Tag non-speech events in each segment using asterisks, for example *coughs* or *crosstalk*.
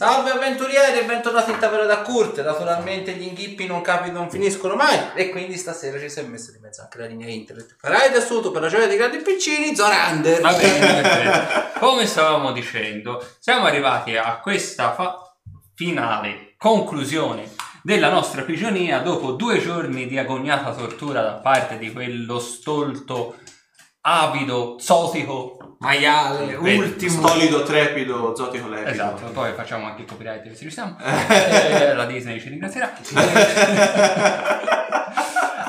Salve avventurieri e bentornati in Tavera da Curte. Naturalmente gli inghippi non capi non finiscono mai e quindi stasera ci si è messo di mezzo anche la linea internet. Farai sotto per la gioia dei grandi piccini, Zorander. Va bene, perfetto. Come stavamo dicendo, siamo arrivati a questa fa- finale conclusione della nostra prigionia dopo due giorni di agoniata tortura da parte di quello stolto, avido, zotico. Maiale, ultimo. Stolido, trepido, zotico lepido. Esatto, poi facciamo anche il copyright se riusciamo. *laughs* Eh, la Disney ci ringrazierà. *laughs*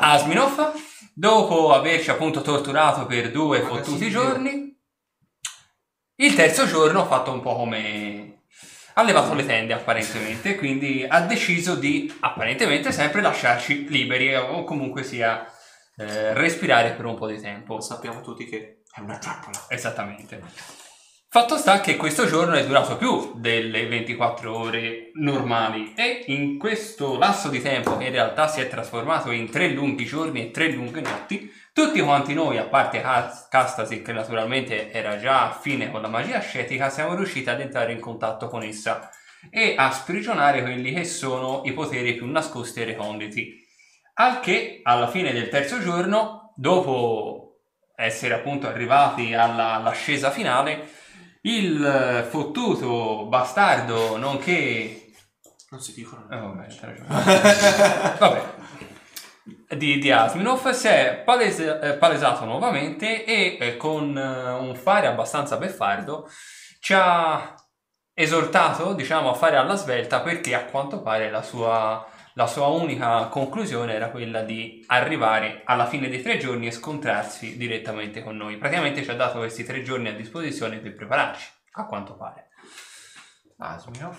Asminov, dopo averci appunto torturato per due fottuti giorni, il terzo giorno ha fatto un po' come... ha levato le tende apparentemente, quindi ha deciso di apparentemente sempre lasciarci liberi o comunque sia eh, respirare per un po' di tempo. Sappiamo tutti che è una trappola. Esattamente. Fatto sta che questo giorno è durato più delle 24 ore normali e in questo lasso di tempo che in realtà si è trasformato in tre lunghi giorni e tre lunghe notti, tutti quanti noi, a parte Cas- Castasi che naturalmente era già a fine con la magia ascetica, siamo riusciti ad entrare in contatto con essa e a sprigionare quelli che sono i poteri più nascosti e reconditi. Al che alla fine del terzo giorno, dopo essere appunto arrivati alla- all'ascesa finale, il eh, fottuto bastardo, nonché... Non si dicono. vabbè, c'hai ragione. vabbè. Di, di Asminov si è palese- eh, palesato nuovamente e eh, con eh, un fare abbastanza beffardo ci ha esortato, diciamo, a fare alla svelta perché a quanto pare la sua, la sua unica conclusione era quella di arrivare alla fine dei tre giorni e scontrarsi direttamente con noi. Praticamente ci ha dato questi tre giorni a disposizione per prepararci, a quanto pare. Asminov?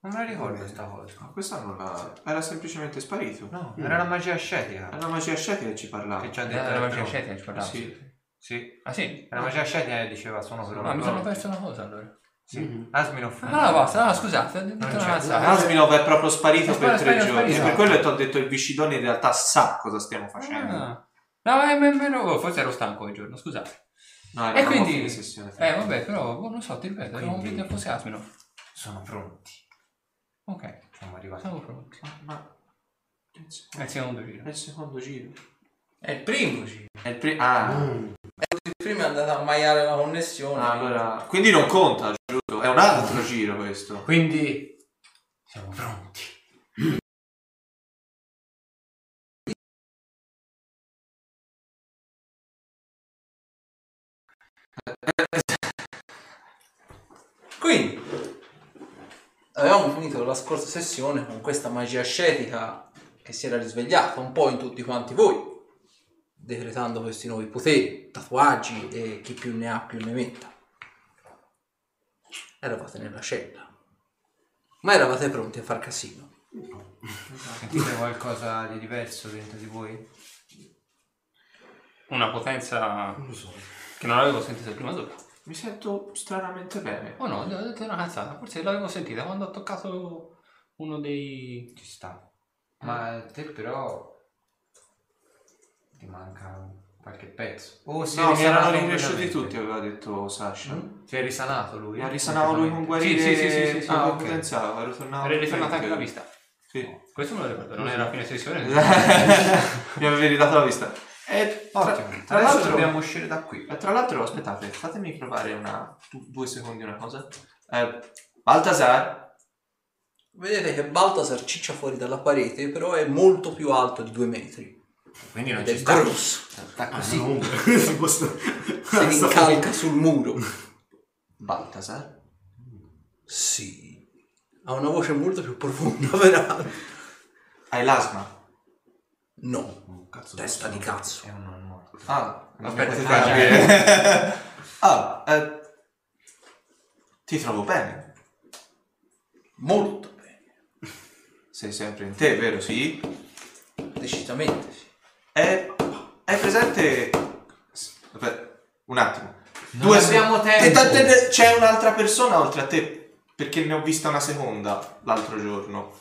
Non me la ricordo questa cosa. Ma questa non la... Era semplicemente sparito. No, era la magia ascetica. È la magia ascetica che ci parlava. Che ci ha Eh, detto la magia ascetica ci parlava. Sì. Sì. Ah sì? Era la magia ascetica che diceva sono per Ah, una mi sono cosa. perso una cosa allora. Sì. Asminov. Ah, no, basta, no, scusate. Asminov è proprio sparito È per sparito, tre sparito, giorni. sparito. Per quello ti ho detto il Viscidone in realtà sa cosa stiamo facendo. Ah. No, è meno, forse ero stanco quel giorno, scusate. No, E quindi- sessione. Eh, vabbè, però, boh, non so, ti ripeto, Quindi- che fosse Asmino. Sono pronti. Ok, Siamo arrivati. siamo pronti. Ma... ma- È il secondo- giro. è il secondo giro. È il primo giro. È il primo... Ah. Il primo è andato a maiare la connessione. Ah, allora... Quindi non conta, giusto? È un altro giro questo. Quindi siamo pronti. Quindi, avevamo finito la scorsa sessione con questa magia ascetica che si era risvegliata un po' in tutti quanti voi, decretando questi nuovi poteri, tatuaggi e chi più ne ha più ne metta. Eravate nella cella, ma eravate pronti a far casino. Sentite qualcosa di diverso dentro di voi? Una potenza che non avevo sentito prima d'ora. Mi sento stranamente bene. Oh no, ho detto una cazzata, forse l'avevo sentita quando ho toccato uno dei... Ci sta. Ma te però ti manca qualche pezzo. Oh, si No, mi risanato erano ricresciuti completamente. tutti, aveva detto Sasha. Si è risanato lui? Ma risanavo lui con guarire Sì, sì, sì, sì, sì, ah, ok. ok. pensavo, ero tornato. Era ritornata anche la vista. Sì. Questo me lo ricordo, non era a fine sessione. *laughs* Mi avevi ridato la vista. E tra, Ottimo. tra Adesso l'altro, dobbiamo uscire da qui. e tra l'altro, aspettate, fatemi provare una, du- due secondi una cosa. Eh, Baltasar, Vedete che Baltasar ciccia fuori dalla parete, però è molto più alto di due metri. Quindi non ci è sta. grosso. Sta Ah, così. *laughs* si può sta- *laughs* Si rincalca sul muro. Baltasar? Sì. Ha una voce molto più profonda, *laughs* peraltro. Hai l'asma? No. Oh, cazzo, Testa di cazzo. È un non morto. Ah, Aspetta, ah, eh, ti trovo bene. Molto bene. Sei sempre in te, vero? Sì? Decisamente sì. È, è presente... Aspetta, un attimo. Non abbiamo tempo. Te- te- te- C'è un'altra persona oltre a te, perché ne ho vista una seconda l'altro giorno.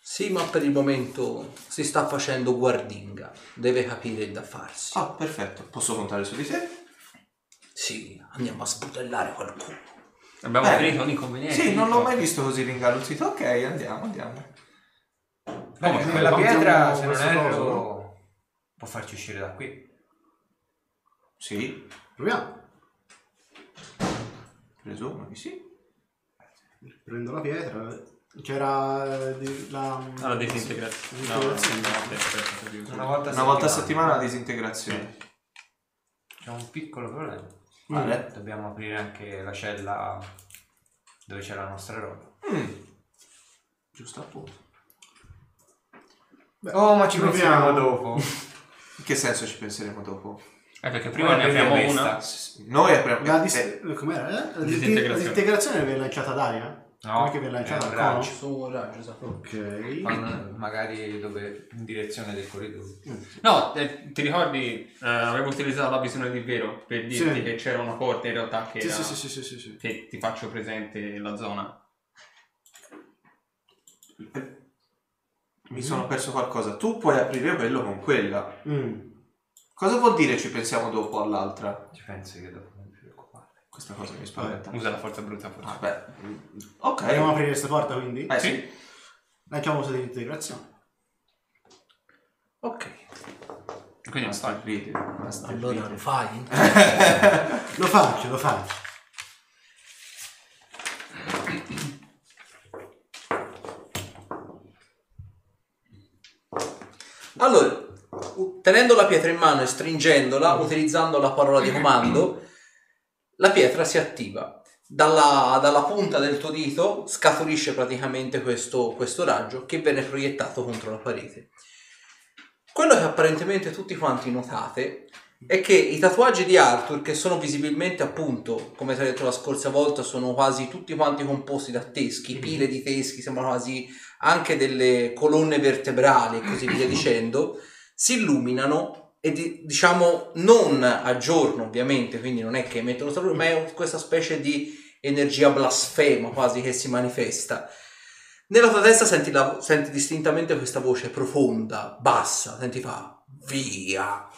Sì, ma per il momento si sta facendo guardinga. Deve capire da farsi. Ah, perfetto. Posso contare su di te? Sì, andiamo a sbutellare qualcuno. Abbiamo finito un inconveniente. Sì, non l'ho mai visto così ringaluzzito. Ok, andiamo, andiamo. Bene, Come quella pietra, se non erro, può farci uscire da qui. Sì, Proviamo. presumo di sì. Prendo la pietra. C'era eh, di- la... Alla disintegrazione. No, no, no. Una volta a Una volta a settimana la disintegrazione. C'è un piccolo problema. Vale. Dobbiamo aprire anche la cella dove c'è la nostra roba. Mm. Giusto appunto. Beh, Oh, ma ci proviamo. pensiamo dopo. Che senso ci penseremo dopo? Eh, perché prima Ora ne questa. una. S- Noi apriamo... La dis- eh, com'era? eh? La dis- Disintegrazione. la disintegrazione viene lanciata d'aria? No, Come che viene lanciata è un raggio. Su un raggio, esatto. Ok. Fanno magari dove, in direzione del corridoio. No, eh, ti ricordi, eh, avevo utilizzato la visione di vero per dirti Sì. che c'era una porta in realtà che, Sì, era- sì, sì, sì, sì, sì. che ti faccio presente la zona. Mi sono perso qualcosa. Tu puoi aprire quello con quella. Mm. Cosa vuol dire ci pensiamo dopo all'altra? Ci pensi che dopo non ti preoccupare. Questa cosa mi spaventa. Usa la forza brutta forza. Ah, beh. mm, Ok. Andiamo a aprire questa porta quindi? Eh sì. Lanciamo questa disintegrazione. Ok, Quindi non. Ridi, basta allora lo fai? *laughs* Lo faccio, lo faccio. Allora, tenendo la pietra in mano e stringendola, utilizzando la parola di comando, la pietra si attiva. Dalla, dalla punta del tuo dito scaturisce praticamente questo, questo raggio che viene proiettato contro la parete. Quello che apparentemente tutti quanti notate è che i tatuaggi di Arthur, che sono visibilmente appunto, come ti ho detto la scorsa volta, sono quasi tutti quanti composti da teschi, pile di teschi, sembrano quasi anche delle colonne vertebrali e così via *clears throat* dicendo, si illuminano e di- diciamo non a giorno ovviamente, quindi non è che emettono solo ma è questa specie di energia blasfema quasi che si manifesta. Nella tua testa senti, la- senti distintamente questa voce profonda, bassa, senti fa via.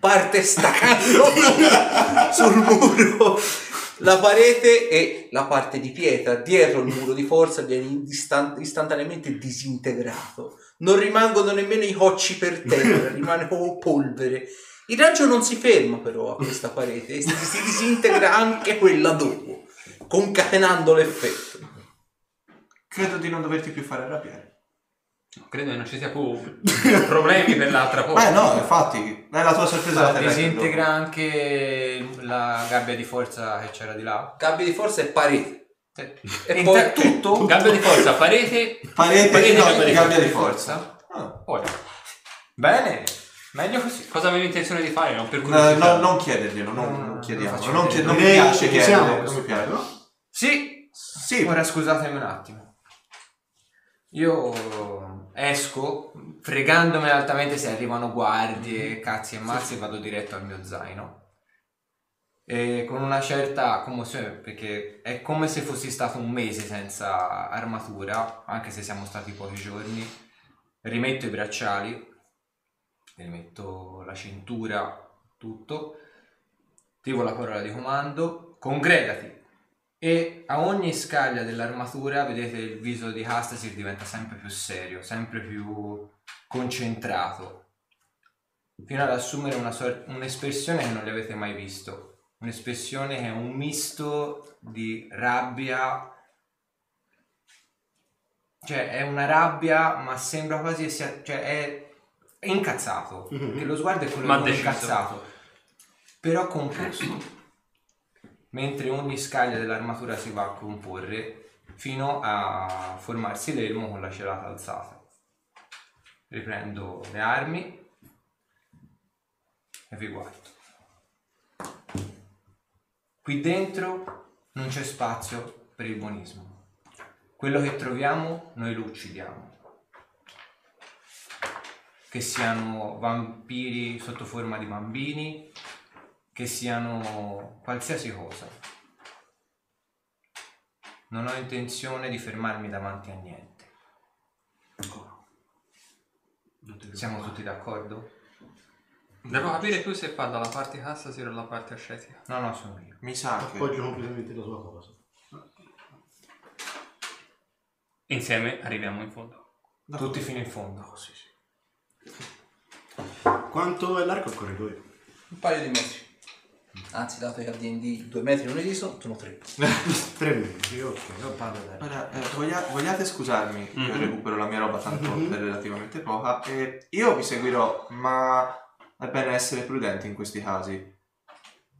Parte staccando *laughs* *laughs* sul muro la parete e la parte di pietra dietro il muro di forza viene istan- istantaneamente disintegrato. Non rimangono nemmeno i cocci per terra, *laughs* rimane proprio polvere. Il raggio non si ferma però a questa parete e si, si disintegra anche quella dopo, concatenando l'effetto. Credo di non doverti più fare arrabbiare. Credo che non ci sia più *laughs* problemi per l'altra porta. Eh no, infatti, è la tua sorpresa Ma disintegra anche la gabbia di forza che c'era di là. Gabbia di forza e parete. E in poi te- tutto? *laughs* Gabbia di forza, parete. Parete, Parete, no, gabbia di gabbia di forza. forza. Ah. Poi, Bene, meglio così. cosa avevi intenzione di fare? Non per No, no, non chiederglielo, non, No, non no, chiediamo. non chied- non mi piace a chiedere, non questo mi piace. Sì, Sì, ora scusatemi un attimo. Io esco fregandomi altamente se arrivano guardie, cazzi e mazzi, vado diretto al mio zaino. E con una certa commozione, perché è come se fossi stato un mese senza armatura, anche se siamo stati pochi giorni. Rimetto i bracciali, rimetto la cintura, tutto. Dico la parola di comando, congregati, e a ogni scaglia dell'armatura vedete il viso di Hastasir diventa sempre più serio, sempre più concentrato, fino ad assumere una sor- un'espressione che non gli avete mai visto. Un'espressione che è un misto di rabbia, cioè è una rabbia, ma sembra quasi che sia, cioè è, è incazzato, Mhm. perché lo sguardo è quello Ma di incazzato, però composto mentre ogni scaglia dell'armatura si va a comporre fino a formarsi l'elmo con la celata alzata. Riprendo le armi e vi guardo. Qui dentro non c'è spazio per il buonismo. Quello che troviamo noi lo uccidiamo. Che siano vampiri sotto forma di bambini, che siano qualsiasi cosa. Non ho intenzione di fermarmi davanti a niente. Siamo tutti d'accordo? Devo capire tu se fa dalla parte cassa o dalla parte ascetica. No, no, sono io. Mi sa che... Appoggio completamente la sua cosa. Insieme arriviamo in fondo. Tutti fino in fondo. Oh, sì, sì. Quanto è largo il corridoio? Un paio di metri. Anzi, dato che a D&D due metri non esistono, sono tre. *laughs* Tre metri, ok. Io parlo da Ora, eh, voglia- vogliate scusarmi, io Mhm. recupero la mia roba tanto Mhm. è relativamente poca e io vi seguirò, ma è bene essere prudenti in questi casi.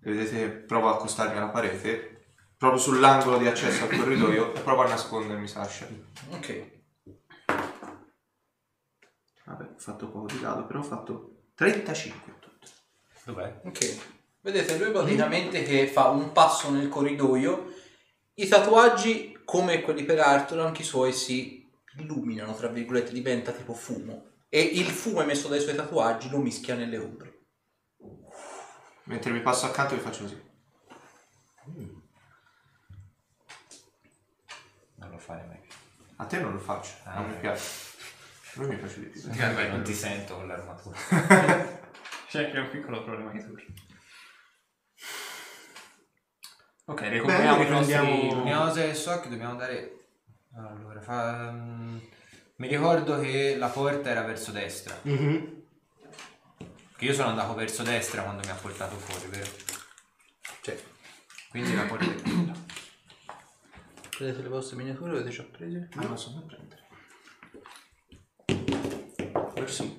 Vedete, provo a accostarmi alla parete, proprio sull'angolo di accesso al corridoio e provo a nascondermi Sasha. Ok. Vabbè, ho fatto poco di dado, però ho fatto 35 in tutto. Dov'è? Ok. Vedete lui praticamente che fa un passo nel corridoio. I tatuaggi, come quelli per Arthur, anche i suoi si illuminano, tra virgolette, diventa tipo fumo. E il fumo emesso dai suoi tatuaggi lo mischia nelle ombre. Mentre mi passo accanto vi faccio così. Non lo fare mai. A te non lo faccio, Ah, non mi ok. piace. A lui mi piace di più. Vabbè, Non ti sento con l'armatura. *laughs* C'è anche un piccolo problema di tour. Ok, recuperiamo Bene, i nostri... L'unica cosa che so è che dobbiamo andare... Allora, fa... mm, mi ricordo che la porta era verso destra. Mhm. Che io sono andato verso destra quando mi ha portato fuori, vero? Cioè, Quindi la porta è quella. prendete le vostre miniature, avete già prese? Ma non so da prendere. Sì.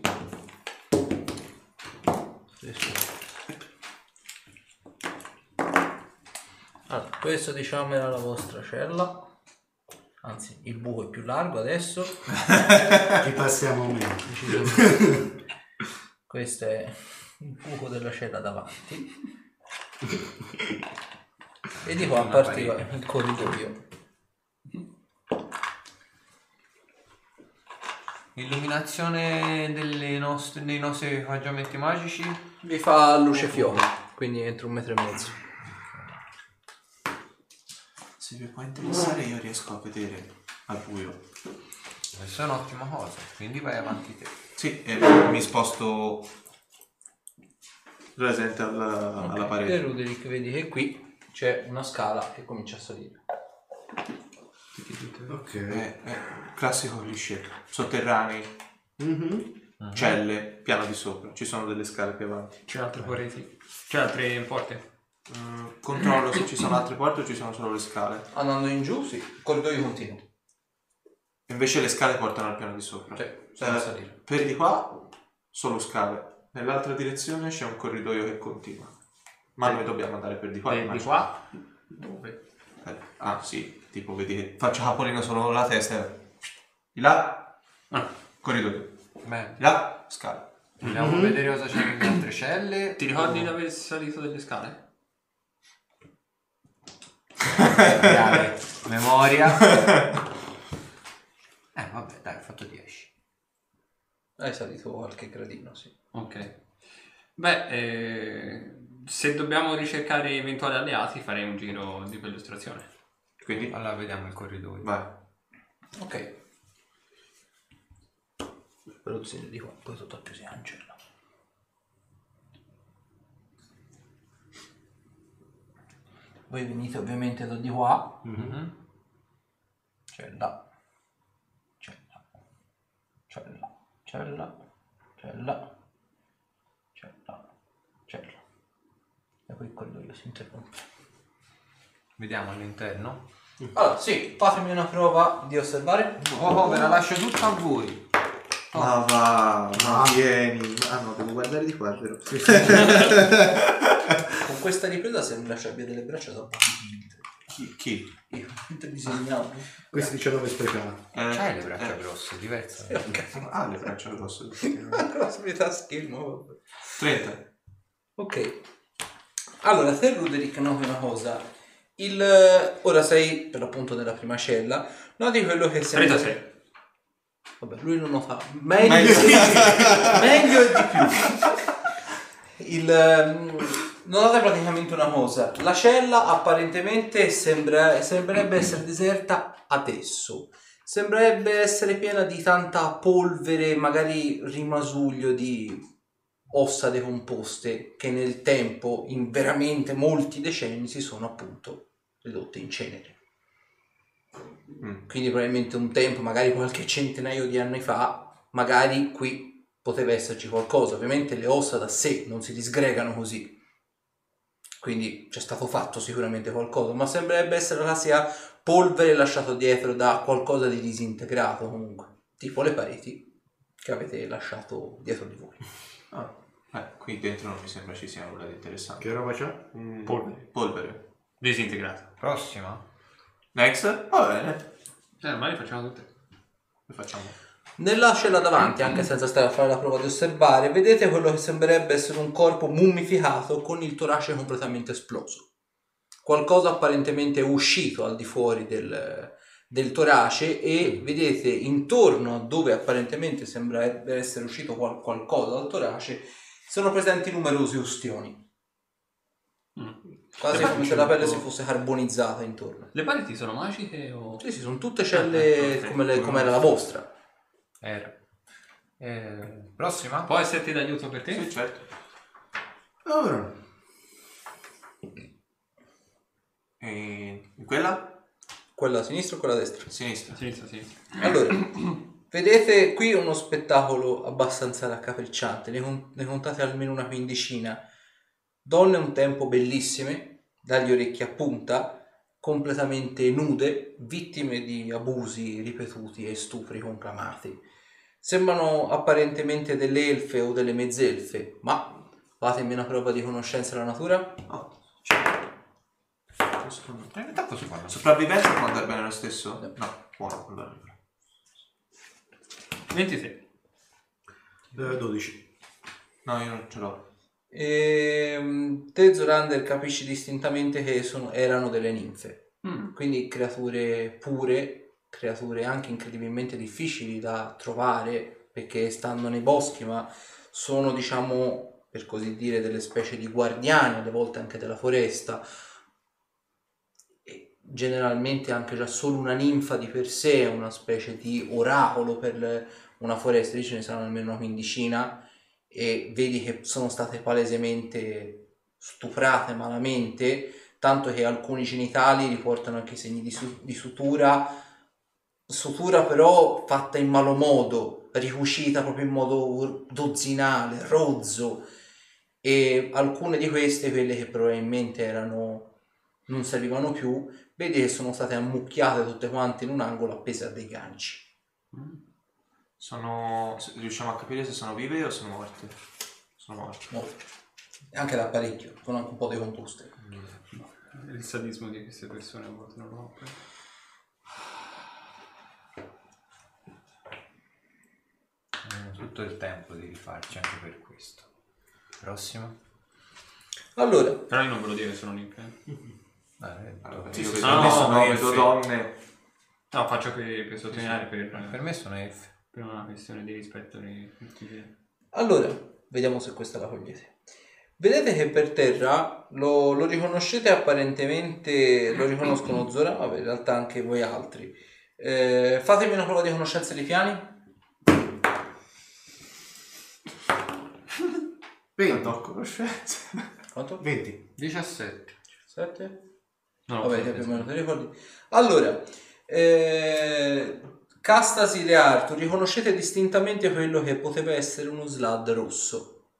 Allora, questo diciamo era la vostra cella. Anzi, il buco è più largo adesso. Ci passiamo meno. Decisamente. Questo è il buco della cella davanti. E di qua partiva parete. il corridoio. Illuminazione delle nostre- dei nostri equipaggiamenti magici. Vi fa luce fiore, quindi entro un metro e mezzo. Se vi può interessare io riesco a vedere al buio. Questa è un'ottima cosa, quindi vai avanti te. Sì, e mi sposto presente alla, alla E parete. Ruderick vedi che qui c'è una scala che comincia a salire. Ok. È, è classico cliché. Sotterranei, Mhm. celle, piano di sopra. Ci sono delle scale più avanti. C'è altre pareti? C'è altre porte? Mm, controllo se ci sono altre porte o ci sono solo le scale. Andando in giù, sì, corridoio continuo. Invece le scale portano al piano di sopra. Cioè, senza Eh, salire. per di qua solo scale. Nell'altra direzione c'è un corridoio che continua. Ma noi dobbiamo andare per di qua. Eh, di immagino. qua? Dove? Eh, ah sì, tipo vedi che faccio capolino solo la testa. Di là, Ah, corridoio. Bene, Di là, scala. andiamo a vedere cosa c'è nelle altre celle. ti ricordi di aver salito delle scale? Memoria. *laughs* Eh vabbè, dai, ho fatto 10. Hai salito qualche gradino, sì. Ok. Beh, eh, se dobbiamo ricercare eventuali alleati farei un giro di perlustrazione. Quindi, Allora vediamo il corridoio. vai. Ok. Produzione di qua, poi tutto più si angela. Voi venite ovviamente da di qua, Mhm. c'è là, c'è là, c'è là, c'è là, c'è là, c'è là, c'è là. E poi il corridoio si interrompe. Vediamo all'interno. Allora, sì, fatemi una prova di osservare. Oh, ve la lascio tutta a voi. Ma va, ma vieni. Ah no, devo guardare di qua, vero? *laughs* Con questa ripresa sembra ci abbia delle braccia da Chi? chi? Io, mentre disegnavo. Questi 19 speciali. Eh, C'hai le braccia eh, grosse, diverse. Ah, le braccia grosse. La solita schermo. vabbè. 30. Ok. Allora, te Ruderick noti una cosa. Il, eh, ora sei per l'appunto nella prima cella. Noti quello che sembra... 36. Vabbè, lui lo nota meglio, meglio *laughs* e di più. Il, ehm, notate praticamente una cosa. La cella apparentemente sembra, sembrerebbe essere deserta adesso. Sembrerebbe essere piena di tanta polvere, magari rimasuglio di ossa decomposte che nel tempo, in veramente molti decenni, si sono appunto ridotte in cenere. Mm. Quindi probabilmente un tempo, magari qualche centinaio di anni fa, magari qui poteva esserci qualcosa. Ovviamente le ossa da sé non si disgregano così. Quindi c'è stato fatto sicuramente qualcosa, ma sembrerebbe essere la sia polvere lasciato dietro da qualcosa di disintegrato comunque, tipo le pareti che avete lasciato dietro di voi. Ah, eh, qui dentro non mi sembra ci sia nulla di interessante. Che roba c'è? Mm, Polvere. Polvere. Disintegrato. Prossima? Next? Va bene. Eh, ormai facciamo tutte. Lo facciamo. Nella cella davanti, anche senza stare a fare la prova di osservare, vedete quello che sembrerebbe essere un corpo mummificato con il torace completamente esploso. Qualcosa apparentemente è uscito al di fuori del, del torace e vedete intorno a dove apparentemente sembra essere uscito qual- qualcosa dal torace sono presenti numerosi ustioni. Quasi Le come se la pelle si fosse carbonizzata intorno. Le pareti sono magiche o... Sì, sì, sono tutte celle Ah, ok. come, le- come era la vostra. Era. Eh, prossima? Può esserti d'aiuto per te? Sì, certo. Allora, E quella? Quella a sinistra o quella a destra? Sinistra. Sinistra, sinistra. Allora, vedete qui uno spettacolo abbastanza raccapricciante, ne, con- ne contate almeno una quindicina. Donne un tempo bellissime, dagli orecchi a punta, completamente nude, vittime di abusi ripetuti e stupri conclamati. Sembrano apparentemente delle elfe o delle mezzelfe, ma fatemi una prova di conoscenza della natura. Oh, certo. In realtà cosa fanno? Sopravvivenza può andare bene lo stesso? No, buono. Allora. 26. eh, 12. No, io non ce l'ho. E, te Zorander capisci distintamente che sono- erano delle ninfe. Mm. quindi creature pure, creature anche incredibilmente difficili da trovare perché stanno nei boschi, ma sono diciamo per così dire delle specie di guardiani, alle volte anche della foresta. E generalmente anche già solo una ninfa di per sé è una specie di oracolo per una foresta, lì ce ne saranno almeno una quindicina e vedi che sono state palesemente stuprate malamente tanto che alcuni genitali riportano anche segni di, su- di sutura, sutura però fatta in malo modo, ricucita proprio in modo dozzinale, rozzo, e alcune di queste, quelle che probabilmente erano, non servivano più, vedi che sono state ammucchiate tutte quante in un angolo appese a dei ganci. Sono... Riusciamo a capire se sono vive o sono morte? Sono morte. Molte. Anche da parecchio, sono anche un po' decomposte. Il sadismo di queste persone a volte non lo ho preso. Abbiamo tutto il tempo di rifarci anche per questo. Prossima? Allora, Però io non ve lo dire che sono ninfe. Eh, Allora, sì, io sì, vedo, no, adesso no, no, elfe. vedo donne. No, faccio per, per sottolineare Per per, me sono elfe. Per una questione di rispetto nei confronti Allora, vediamo se questa la cogliete. Vedete che per terra lo, lo riconoscete apparentemente, lo riconoscono Zora, vabbè, in realtà anche voi altri. Eh, fatemi una prova di conoscenza dei piani. 20. No, conoscenza. Quanto? 20. 17. 7? No, Vabbè, più o meno ti ricordi. Allora, eh, Castasi e Arthur, riconoscete distintamente quello che poteva essere uno slad rosso.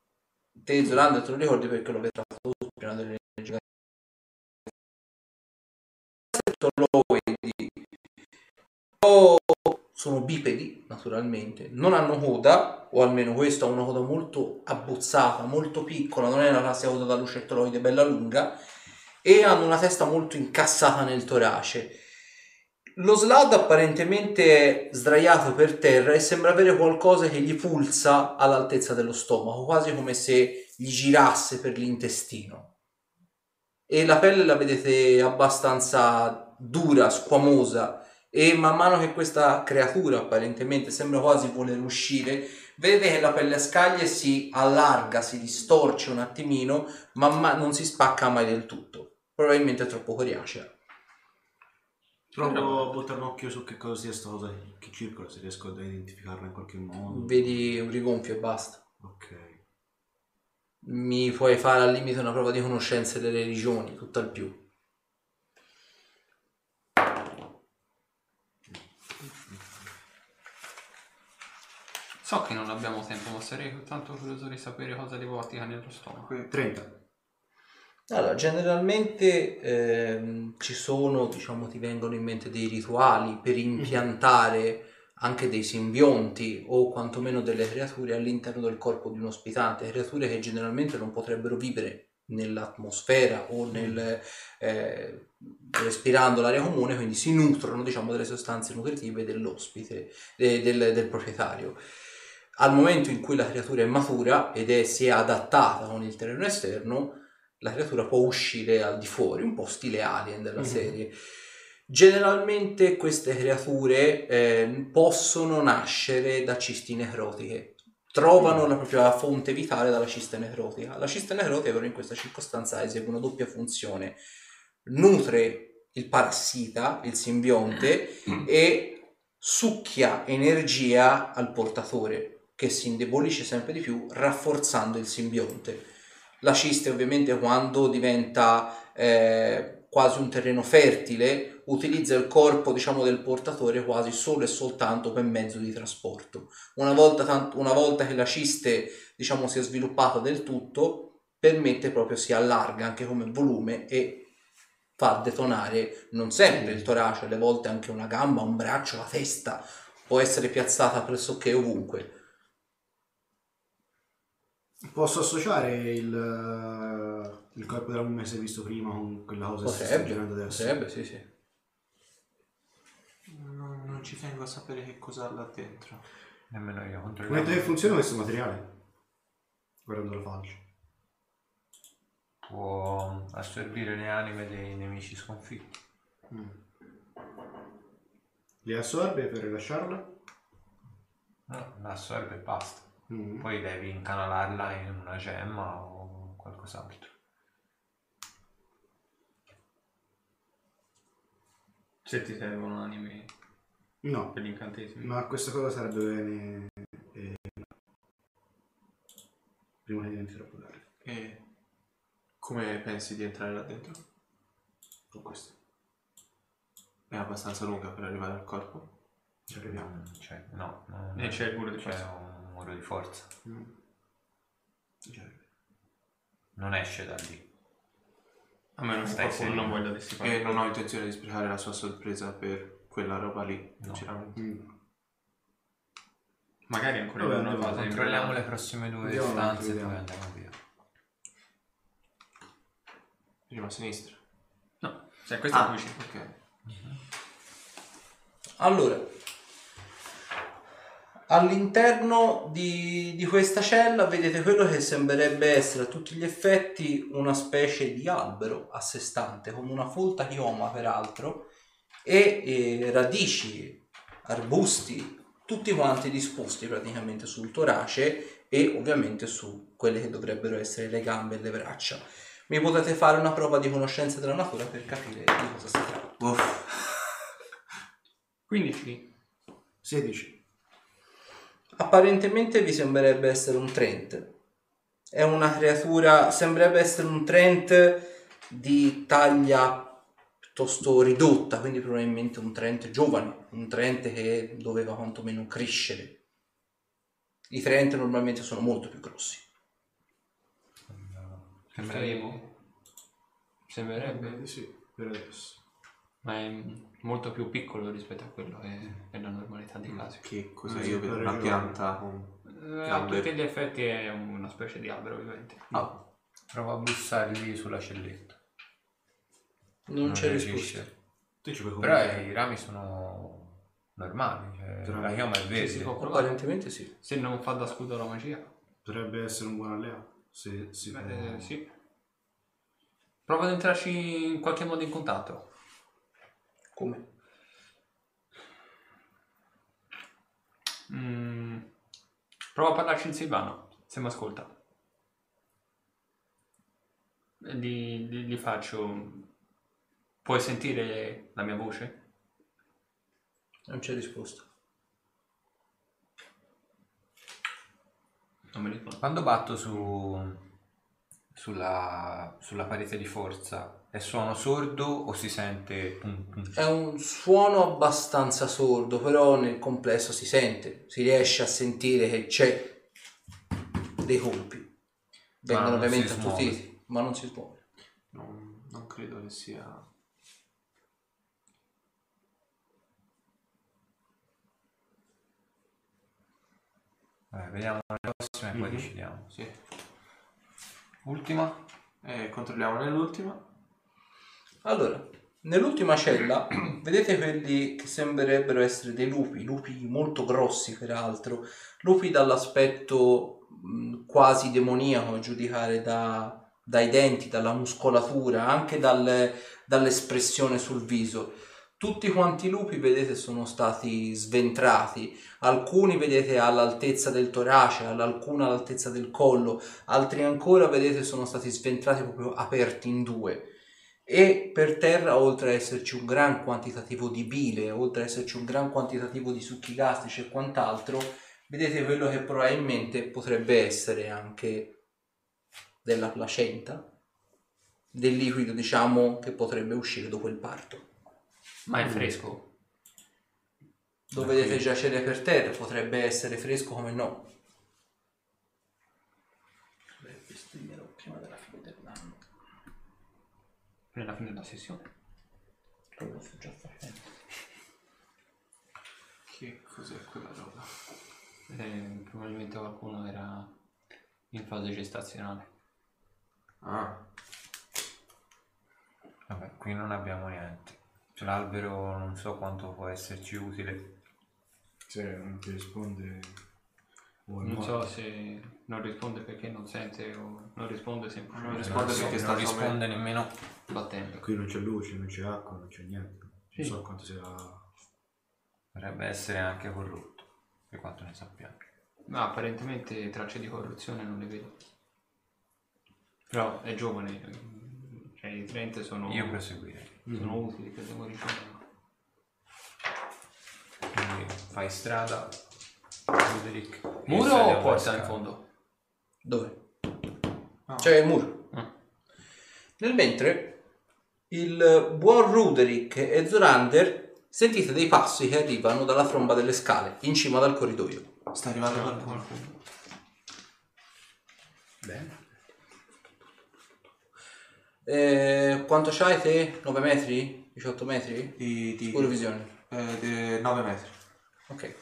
Te, Zolanda, te lo ricordi perché avete trattato prima delle leggi. Sono bipedi, naturalmente, non hanno coda, o almeno questo ha una coda molto abbozzata, molto piccola, non è la classica coda da lucettoloide bella lunga, e hanno una testa molto incassata nel torace. Lo slad apparentemente è sdraiato per terra e sembra avere qualcosa che gli pulsa all'altezza dello stomaco, quasi come se gli girasse per l'intestino. E la pelle la vedete abbastanza dura, squamosa, e man mano che questa creatura apparentemente sembra quasi voler uscire, vedete che la pelle a scaglie si allarga, si distorce un attimino, ma non si spacca mai del tutto. Probabilmente è troppo coriacea. Provo a buttare un occhio su che cosa sia sta cosa che circola, se riesco ad identificarla in qualche modo. Vedi un rigonfio e basta. Ok. Mi puoi fare al limite una prova di conoscenza delle religioni, tutt'al più. So che non abbiamo tempo, ma sarei tanto curioso di sapere cosa ti portica nello stomaco. 30. Allora, generalmente ehm, ci sono, diciamo, ti vengono in mente dei rituali per impiantare anche dei simbionti o quantomeno delle creature all'interno del corpo di un ospitante, creature che generalmente non potrebbero vivere nell'atmosfera o nel, eh, respirando l'aria comune, quindi si nutrono, diciamo, delle sostanze nutritive dell'ospite, de- del, del proprietario. Al momento in cui la creatura è matura ed è, si è adattata con il terreno esterno, la creatura può uscire al di fuori, un po' stile alien della Mhm. serie. Generalmente queste creature eh, possono nascere da cisti necrotiche, trovano la propria fonte vitale dalla cista necrotica. La cista necrotica però in questa circostanza esegue una doppia funzione, nutre il parassita, il simbionte, e succhia energia al portatore, che si indebolisce sempre di più, rafforzando il simbionte. La ciste ovviamente quando diventa eh, quasi un terreno fertile utilizza il corpo diciamo del portatore quasi solo e soltanto per mezzo di trasporto. Una volta, tant- una volta che la ciste diciamo si è sviluppata del tutto permette proprio si allarga anche come volume e fa detonare non sempre il torace, alle volte anche una gamba, un braccio, la testa può essere piazzata pressoché ovunque. Posso associare il, eh, il corpo della mummia che si è visto prima con quella cosa che sta girando adesso? potrebbe, sì sì. Non, non ci vengo a sapere che cosa ha là dentro. Nemmeno io. Come Controlliamo. che funziona questo materiale? Guardando la faccia. Può assorbire le anime dei nemici sconfitti. Mm. Li assorbe per rilasciarla? No, la assorbe e basta. Mm. Poi devi incanalarla in una gemma o qualcos'altro. Se ti servono anime No, per gli incantesimi. ma questa cosa sarebbe bene eh, prima che diventi troppo tardi. E come pensi di entrare là dentro? Con questo. È abbastanza lunga per arrivare al corpo? Ci arriviamo. Cioè, no, non- E c'è il muro di c'è muro di forza. Mm. Non esce da lì. A meno che qualcuno non voglia dissipare. E non ho intenzione di sprecare la sua sorpresa per quella roba lì, No. sinceramente. Mm. Magari ancora Vabbè, una fase Controlliamo le prossime due Andiamo stanze e poi andiamo via. Prima a sinistra. No, cioè questo Ah, è qui. ok. Allora, all'interno di, di questa cella vedete quello che sembrerebbe essere a tutti gli effetti una specie di albero a sé stante, con una folta chioma peraltro, e eh, radici, arbusti, tutti quanti disposti praticamente sul torace e ovviamente su quelle che dovrebbero essere le gambe e le braccia. Mi potete fare una prova di conoscenza della natura per capire di cosa si tratta. Uff. 15. 16. Apparentemente vi sembrerebbe essere un Trent. È una creatura, sembrerebbe essere un Trent di taglia piuttosto ridotta, quindi probabilmente un Trent giovane, un Trent che doveva quantomeno crescere. I Trent normalmente sono molto più grossi. Sembrerebbe. Sembrerebbe. Sì, per adesso. Ma è molto più piccolo rispetto a quello che è la normalità dei casi. Che cos'è? Sì, Io vedo per una pianta con... Eh, A tutti gli effetti è una specie di albero vivente. Ah, Prova a bussargli sulla celletta. Non, c'è risposta. Tu ci puoi Però i rami sono normali, cioè la chioma è Sì, verde. si può provare. Apparentemente sì. Se non fa da scudo la magia. Potrebbe essere un buon alleato. Se si può... Eh, sì. Prova ad entrarci in qualche modo in contatto. Come? Mm, Prova a parlarci in Silvano, se mi ascolta. Gli, gli- gli faccio... Puoi sentire la mia voce? Non c'è risposta. Non mi rispondo. Quando batto su sulla, sulla parete di forza è suono sordo o si sente? È un suono abbastanza sordo, però nel complesso si sente, si riesce a sentire che c'è dei colpi. Vengono ovviamente attutiti, ma non si smuove. Non, non credo che sia... Vabbè, vediamo le prossime e poi Mhm. decidiamo. Sì. Ultima? Eh, controlliamo nell'ultima. Allora, nell'ultima cella *clears throat* vedete quelli che sembrerebbero essere dei lupi, lupi molto grossi peraltro, lupi dall'aspetto mh, quasi demoniaco a giudicare da- dai denti, dalla muscolatura, anche dal- dall'espressione sul viso. Tutti quanti i lupi vedete sono stati sventrati, alcuni vedete all'altezza del torace, alcuni all'altezza del collo, altri ancora vedete sono stati sventrati proprio aperti in due. E per terra oltre ad esserci un gran quantitativo di bile, oltre ad esserci un gran quantitativo di succhi gastrici e quant'altro, vedete quello che probabilmente potrebbe essere anche della placenta, del liquido diciamo che potrebbe uscire dopo il parto. Ma è fresco? Lo vedete giacere per terra, potrebbe essere fresco come no. Dovrebbe stringere prima della fine dell'anno. Per la fine della sessione. Lo sto già facendo. Che cos'è quella roba? Eh, probabilmente qualcuno era in fase gestazionale. Ah, Vabbè, qui non abbiamo niente. Cioè, l'albero non so quanto può esserci utile. Se non ti risponde... o è Non morto. so se non risponde perché non sente o non risponde Non semplicemente risponde non so, perché non risponde nemmeno. battendo. Qui non c'è luce, non c'è acqua, non c'è niente. Non Sì. so quanto sia... Potrebbe essere anche corrotto, per quanto ne sappiamo. Ma apparentemente tracce di corruzione non le vedo. Però è giovane, cioè i 30 sono, Io proseguirei. Sono utili per demolizione. Quindi fai strada. Frederick. Muro o porta scala. in fondo? Dove? No. C'è il muro. Ah. Nel mentre il buon Ruderick e Zorander sentite dei passi che arrivano dalla tromba delle scale in cima dal corridoio. sta arrivando qualcuno. Bene. Eh, quanto c'hai te? 9 metri? 18 metri? Di, di, visione. eh, di 9 metri. Ok.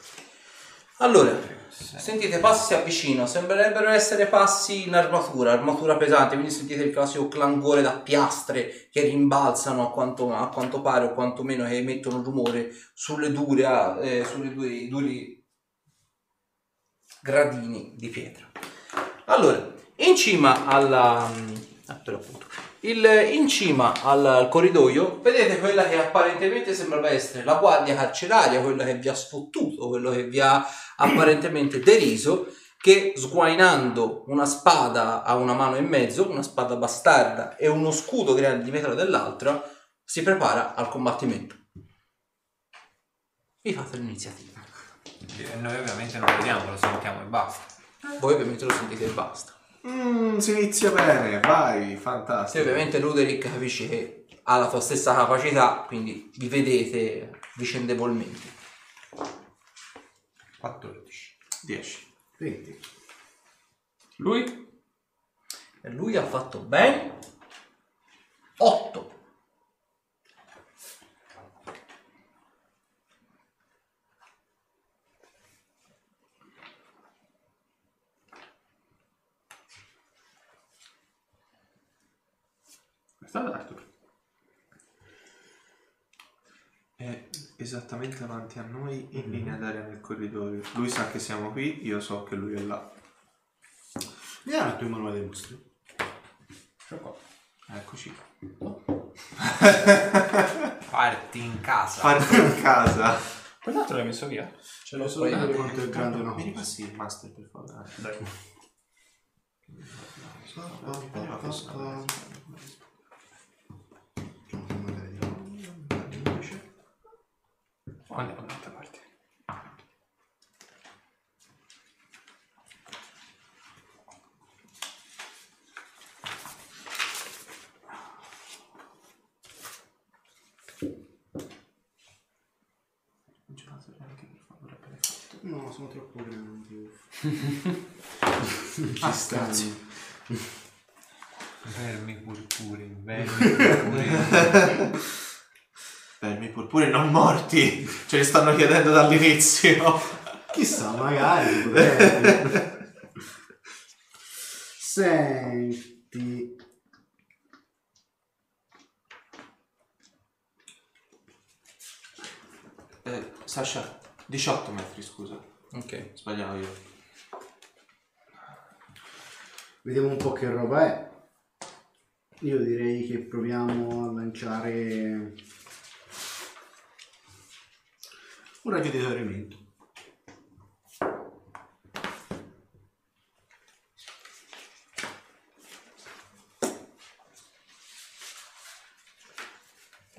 Allora, sentite passi si avvicinano, sembrerebbero essere passi in armatura, armatura pesante, quindi sentite il classico clangore da piastre che rimbalzano a quanto, a quanto pare o quantomeno che emettono rumore sulle dure, eh, sulle due, duri gradini di pietra. Allora, in cima alla... ah, per appunto. Il- in cima al, al corridoio vedete quella che apparentemente sembrava essere la guardia carceraria, quella che vi ha sfottuto, quello che vi ha apparentemente deriso, che sguainando una spada a una mano e mezzo, una spada bastarda e uno scudo grande di metro dell'altra, si prepara al combattimento. Vi fate l'iniziativa. Noi ovviamente non vediamo, lo sentiamo e basta. Voi ovviamente lo sentite e basta. Mm, si inizia bene, vai, fantastico. ovviamente Ruderick capisce che ha la tua stessa capacità, quindi vi vedete vicendevolmente. 14. 10. 20. Lui? E lui ha fatto ben 8. Sta ad Arthur. È esattamente davanti a noi, in linea d'aria nel corridoio. Lui sa che siamo qui, io so che lui è là. Mi dai il tuo manuale dei mostri? Eccoci. *laughs* Parti in casa. Parti in casa. Quell'altro l'hai messo via. Ce l'ho Solo poi. vedere quanto è grande una Mi cosa. ripassi il master per favore. Dai. Andiamo dall'altra parte. No, sono troppo grandi. *laughs* ah. Vermi purpure, vermi *laughs* purpure purpuri. Vermi purpuri non morti. Ce li stanno chiedendo dall'inizio. Chissà, magari. Senti. Eh, Sasha, 18 metri, scusa. Ok. Sbagliavo io. Vediamo un po' che roba è. Io direi che proviamo a lanciare un raggio di esaurimento.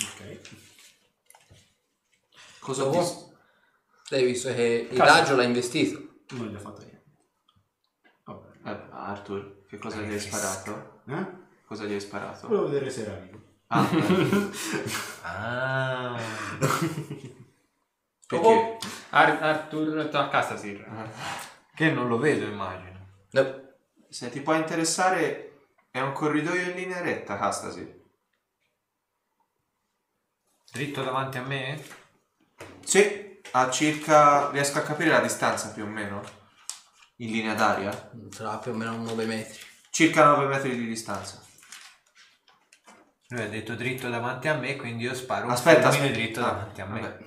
Ok. Cosa ho visto? Hai visto che il Casa. raggio l'ha investito. Non l'ho fatto io. Vabbè. Eh, Arthur, che cosa gli hai sparato? Eh? Cosa gli hai sparato? Volevo vedere se era vivo. Ah. *laughs* Ah. *laughs* perché? Ar- Arthur a Castasir. Che non lo vedo, immagino. No. Se ti può interessare, è un corridoio in linea retta, Castasi. Dritto davanti a me? Sì, a circa... riesco a capire la distanza più o meno? In linea d'aria? Sarà più o meno 9 metri. Circa 9 metri di distanza. Lui ha detto dritto davanti a me, quindi io sparo Aspetta, un aspetta. dritto Ah, davanti a me. vabbè. *laughs*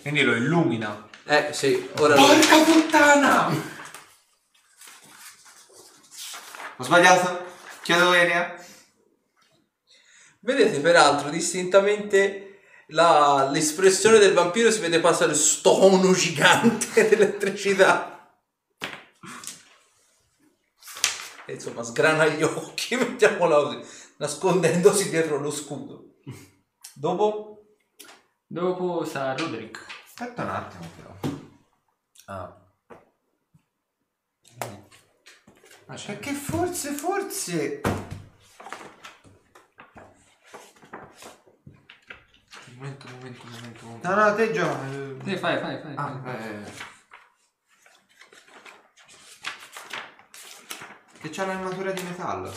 Quindi lo illumina. Eh sì, ora Porca puttana! Ho sbagliato? Chiedo Enia? Vedete peraltro distintamente la- l'espressione del vampiro si vede passare sto cono gigante *laughs* d'elettricità. E insomma sgrana gli *laughs* occhi, mettiamola così, nascondendosi dietro lo scudo. Dopo? Dopo sta Roderick. Aspetta un attimo però. Ah. Ma perché forse, forse... Momento, momento, momento, momento. No, no, te già... Sì, fai, fai, fai. Ah, fai. eh. Che c'ha l'armatura di metallo.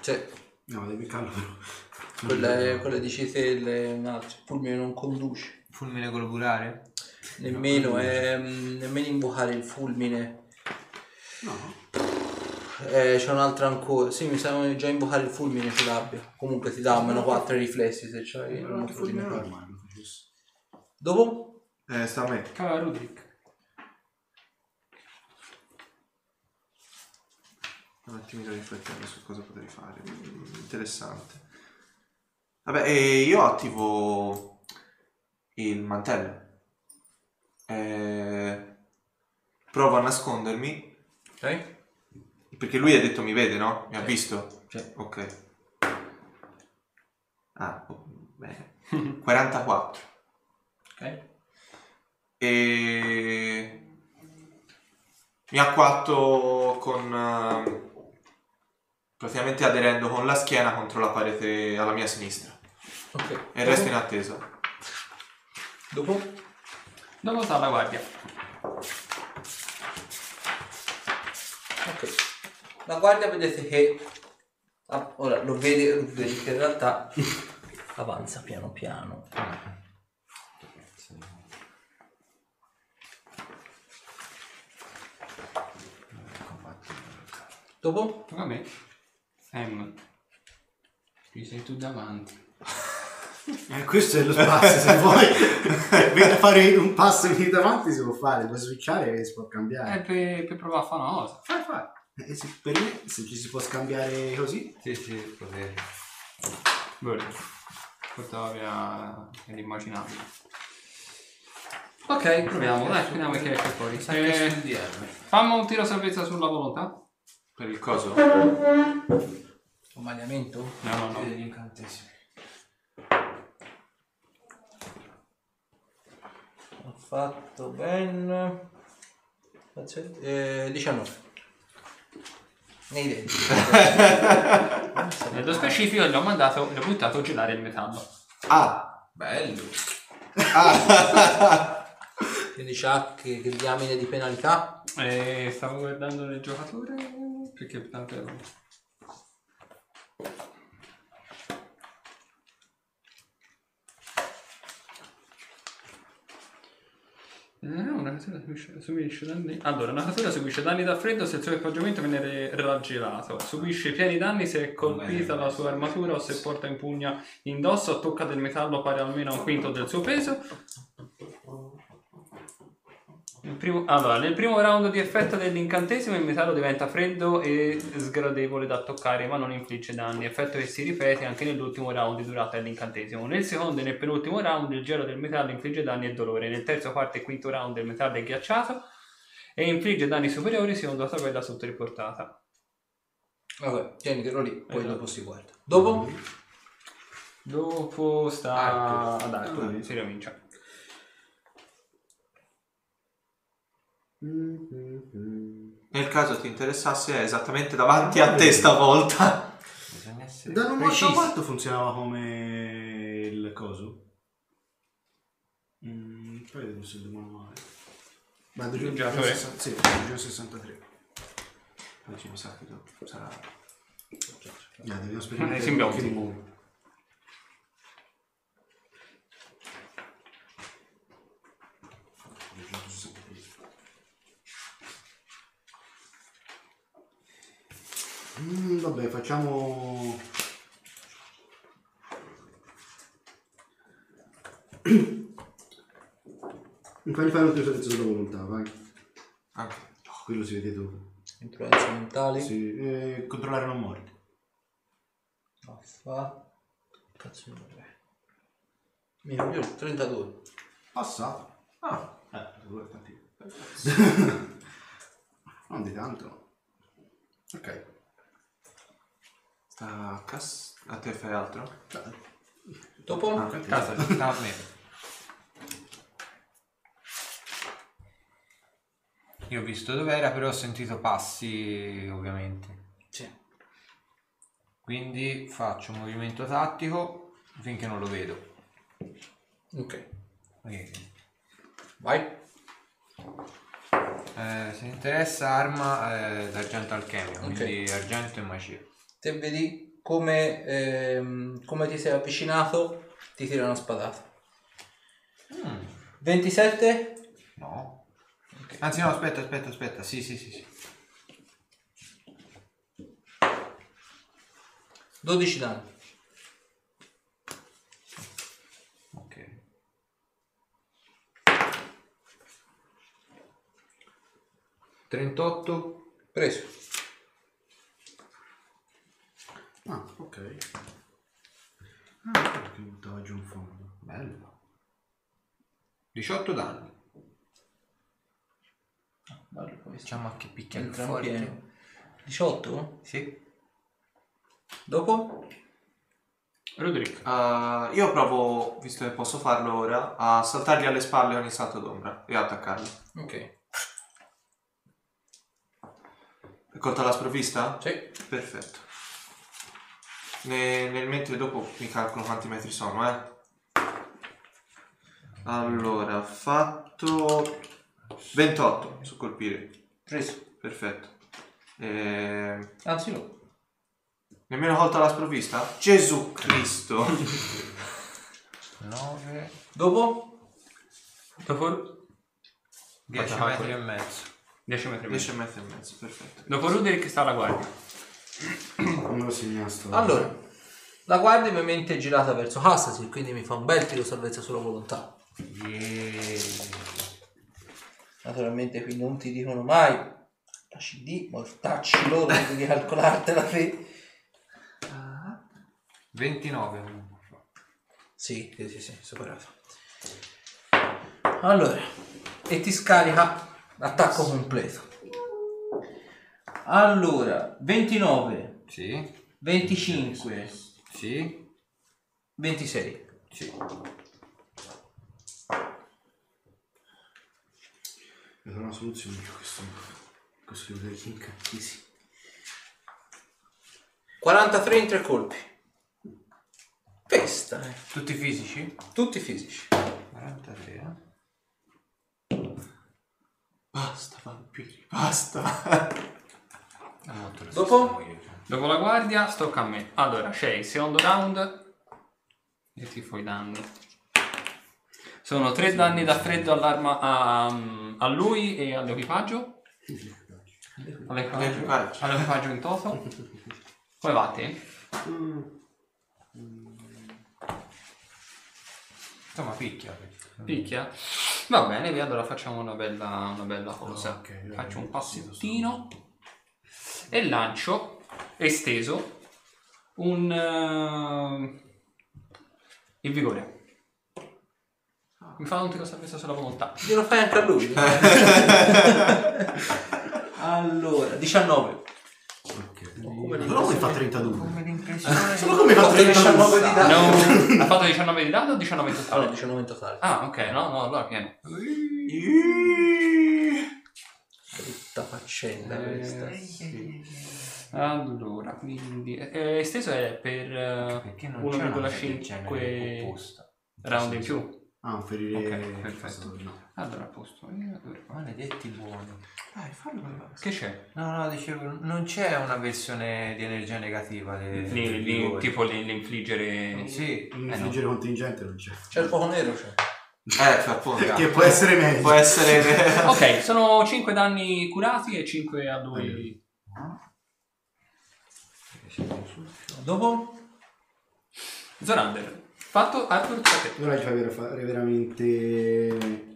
Cioè, No, devi callo però. quella, quella dici te, le- un altro, il fulmine non conduce. Fulmine globulare? Nemmeno, è, mm, nemmeno invocare il fulmine. No. Eh, c'è un'altra ancora. Sì, mi sa già invocare il fulmine ce l'abbia. Comunque ti dà un meno 4 riflessi se c'hai un anche fulmine. normale. Dopo? Eh, sta a me. Cava Roderick. Un attimino riflettendo su cosa potrei fare. Interessante. Vabbè, e io attivo il mantello. Eh, provo a nascondermi. Ok. Perché lui ha detto mi vede, no? Mi ha visto? Sì. Ok. Ah, oh, bene. *laughs* 44. Ok. E mi acquatto con eh, praticamente aderendo con la schiena contro la parete alla mia sinistra Ok. e resto in attesa. Dopo? Dopo sta la guardia. Ok. La guardia vedete che ah, ora lo vedi, lo vedi che in realtà *laughs* avanza piano piano. Dopo? Tocca a me. M. Qui sei tu davanti. *laughs* Eh, questo è lo spazio, se vuoi fare un passo lì davanti si può fare, puoi switchare e si può Eh, cambiare. per, per provare a fare una cosa. Fai, fai. E se- per me, se ci si può scambiare così, Sì, sì, potete. Bello. Portava via l'immaginabile. Ok, proviamo. Dai, vediamo che esce fuori. Eh, fammi un tiro salvezza sulla volontà. Per il coso? Convagliamento? No, no, no. Degli incantesimi. Ho fatto ben... Eh, 19. nei denti. Nello specifico gli ho mandato, gli ho buttato a gelare il metallo. Ah, Bello. *laughs* Quindi c'ha che, che diamine di penalità? E stavo guardando nel giocatore perché tanto ero... Eh, una cattura subisce, subisce danni. Allora, una cattura subisce danni da freddo se il suo equipaggiamento viene raggelato. Subisce pieni danni se è colpita la sua armatura o se porta in pugna indosso o tocca del metallo pari almeno a un quinto del suo peso. Primo- allora, nel primo round di effetto dell'incantesimo il metallo diventa freddo e sgradevole da toccare ma non infligge danni, effetto che si ripete anche nell'ultimo round di durata dell'incantesimo. Nel secondo e nel penultimo round il gelo del metallo infligge danni e dolore, nel terzo, quarto e quinto round il metallo è ghiacciato e infligge danni superiori secondo la tabella sotto riportata. Vabbè, tienitelo lì, poi Esatto. dopo si guarda. Dopo? Dopo sta ad arco, Ah. si ricomincia. Nel caso ti interessasse è esattamente davanti a te stavolta. Bisogna essere Da un morto precisi. morto funzionava come il coso? Mm, poi vedo se il manuale. Ma Il 260 giocatore? Sì, 263. Poi ci mi sa che dopo sarà... Ah, devi Eh, simbionti. che li muovi. Mm, vabbè, facciamo... *clears throat* Mi fai fare un tiro di sulla volontà, vai. Anche. Oh, quello si vede dopo. Influenze mentali. Sì, eh, controllare non morti. Affa. Cazzo di nome. Mio Dio, 32. Passato. Ah, Eh, due partite. *laughs* non di tanto. Ok. Sta a cas... A te fai altro? Dopo? Ah, Casa, sta a me. Io ho visto dov'era, però ho sentito passi, ovviamente. Sì. Quindi faccio un movimento tattico finché non lo vedo. Ok. Ok. Vai. Eh, se interessa arma eh, d'argento alchemia, Ok. quindi argento e magia. Te vedi come, ehm, come ti sei avvicinato, ti tira una spadata. Mm, 27? no. Anzi no, aspetta, aspetta, aspetta. Sì, sì, sì, sì. 12 danni. Ok. Trentotto. Preso. Ah, ok. Ah, perché buttava giù in fondo. Bello. 18 danni. Bello questo. Diciamo che picchia più forte. pieno. 18? Sì. Dopo? Roderick. Uh, io provo, visto che posso farlo ora, a saltargli alle spalle ogni salto d'ombra e attaccarlo. Ok. È colta la sprovvista? Sì. Perfetto. Ne- nel mentre dopo mi calcolo quanti metri sono, eh. Allora, ho fatto 28 su colpire. Preso. Perfetto. Eh, Anzi no. nemmeno colta la sprovvista? Gesù Cristo! 9. Dopo? Dopo 10 Faccia metri e mezzo. 10 metri. 10 e mezzo e mezzo, perfetto. Dopo Roderick sta la guardia. Non lo segna sto. Allora, la guardia ovviamente è girata verso Hassasil, quindi mi fa un bel tiro salvezza sulla volontà. Yeah. Naturalmente qui non ti dicono mai la CD, mortacci loro, devi calcolartela te. 29. Sì, sì, sì, sì, superato. Allora, e ti scarica attacco completo. Allora, 29, Sì. 25, Sì. 26. Sì. Io ho una soluzione per questo. Questo livello di incantesimi. 43 in tre colpi. Pesta, eh. Tutti fisici? Tutti fisici. 43, eh? Basta, vampiri, basta. Ah, Dopo? Dopo la guardia, stocca a me. Allora, c'è il secondo round e ti fai danni. Sono tre danni da freddo all'arma a, a lui e all'equipaggio. All'equipaggio, All'equipaggio. in toto. Come va a te? Insomma, picchia. Picchia? Va bene, allora facciamo una bella, una bella cosa. ok, Faccio un passettino e lancio esteso un eh, il vigore. Mi fa un tiro salvezza sulla volontà. Glielo fai anche a lui. *laughs* allora, 19. Come Però come fa *laughs* 32? Come l'impressione Solo come fa 19 di 32? danno. No, ha fatto 19 di danno o 19 in Allora, totale? 19 in totale. Ah, ok, no, no, allora pieno. Brutta faccenda questa. Allora, quindi eh, esteso è per eh, Perché non c'è una del 1,5 genere opposta? round in più. Ah, un ferire... Ok, perfetto. No. Allora, a posto. Maledetti buoni. Dai, fallo. Che c'è? No, no, dicevo, non c'è una versione di energia negativa. Del li- vigore. tipo li- l'infliggere... Sì, Un eh no. infliggere contingente non c'è. C'è il fuoco nero, c'è. Eh, fa appunto. Che può essere meglio. Può essere... Ok, sono 5 danni curati e 5 a lui. Dopo? Zorander. Fatto Arthur a te. Allora ci fai fare veramente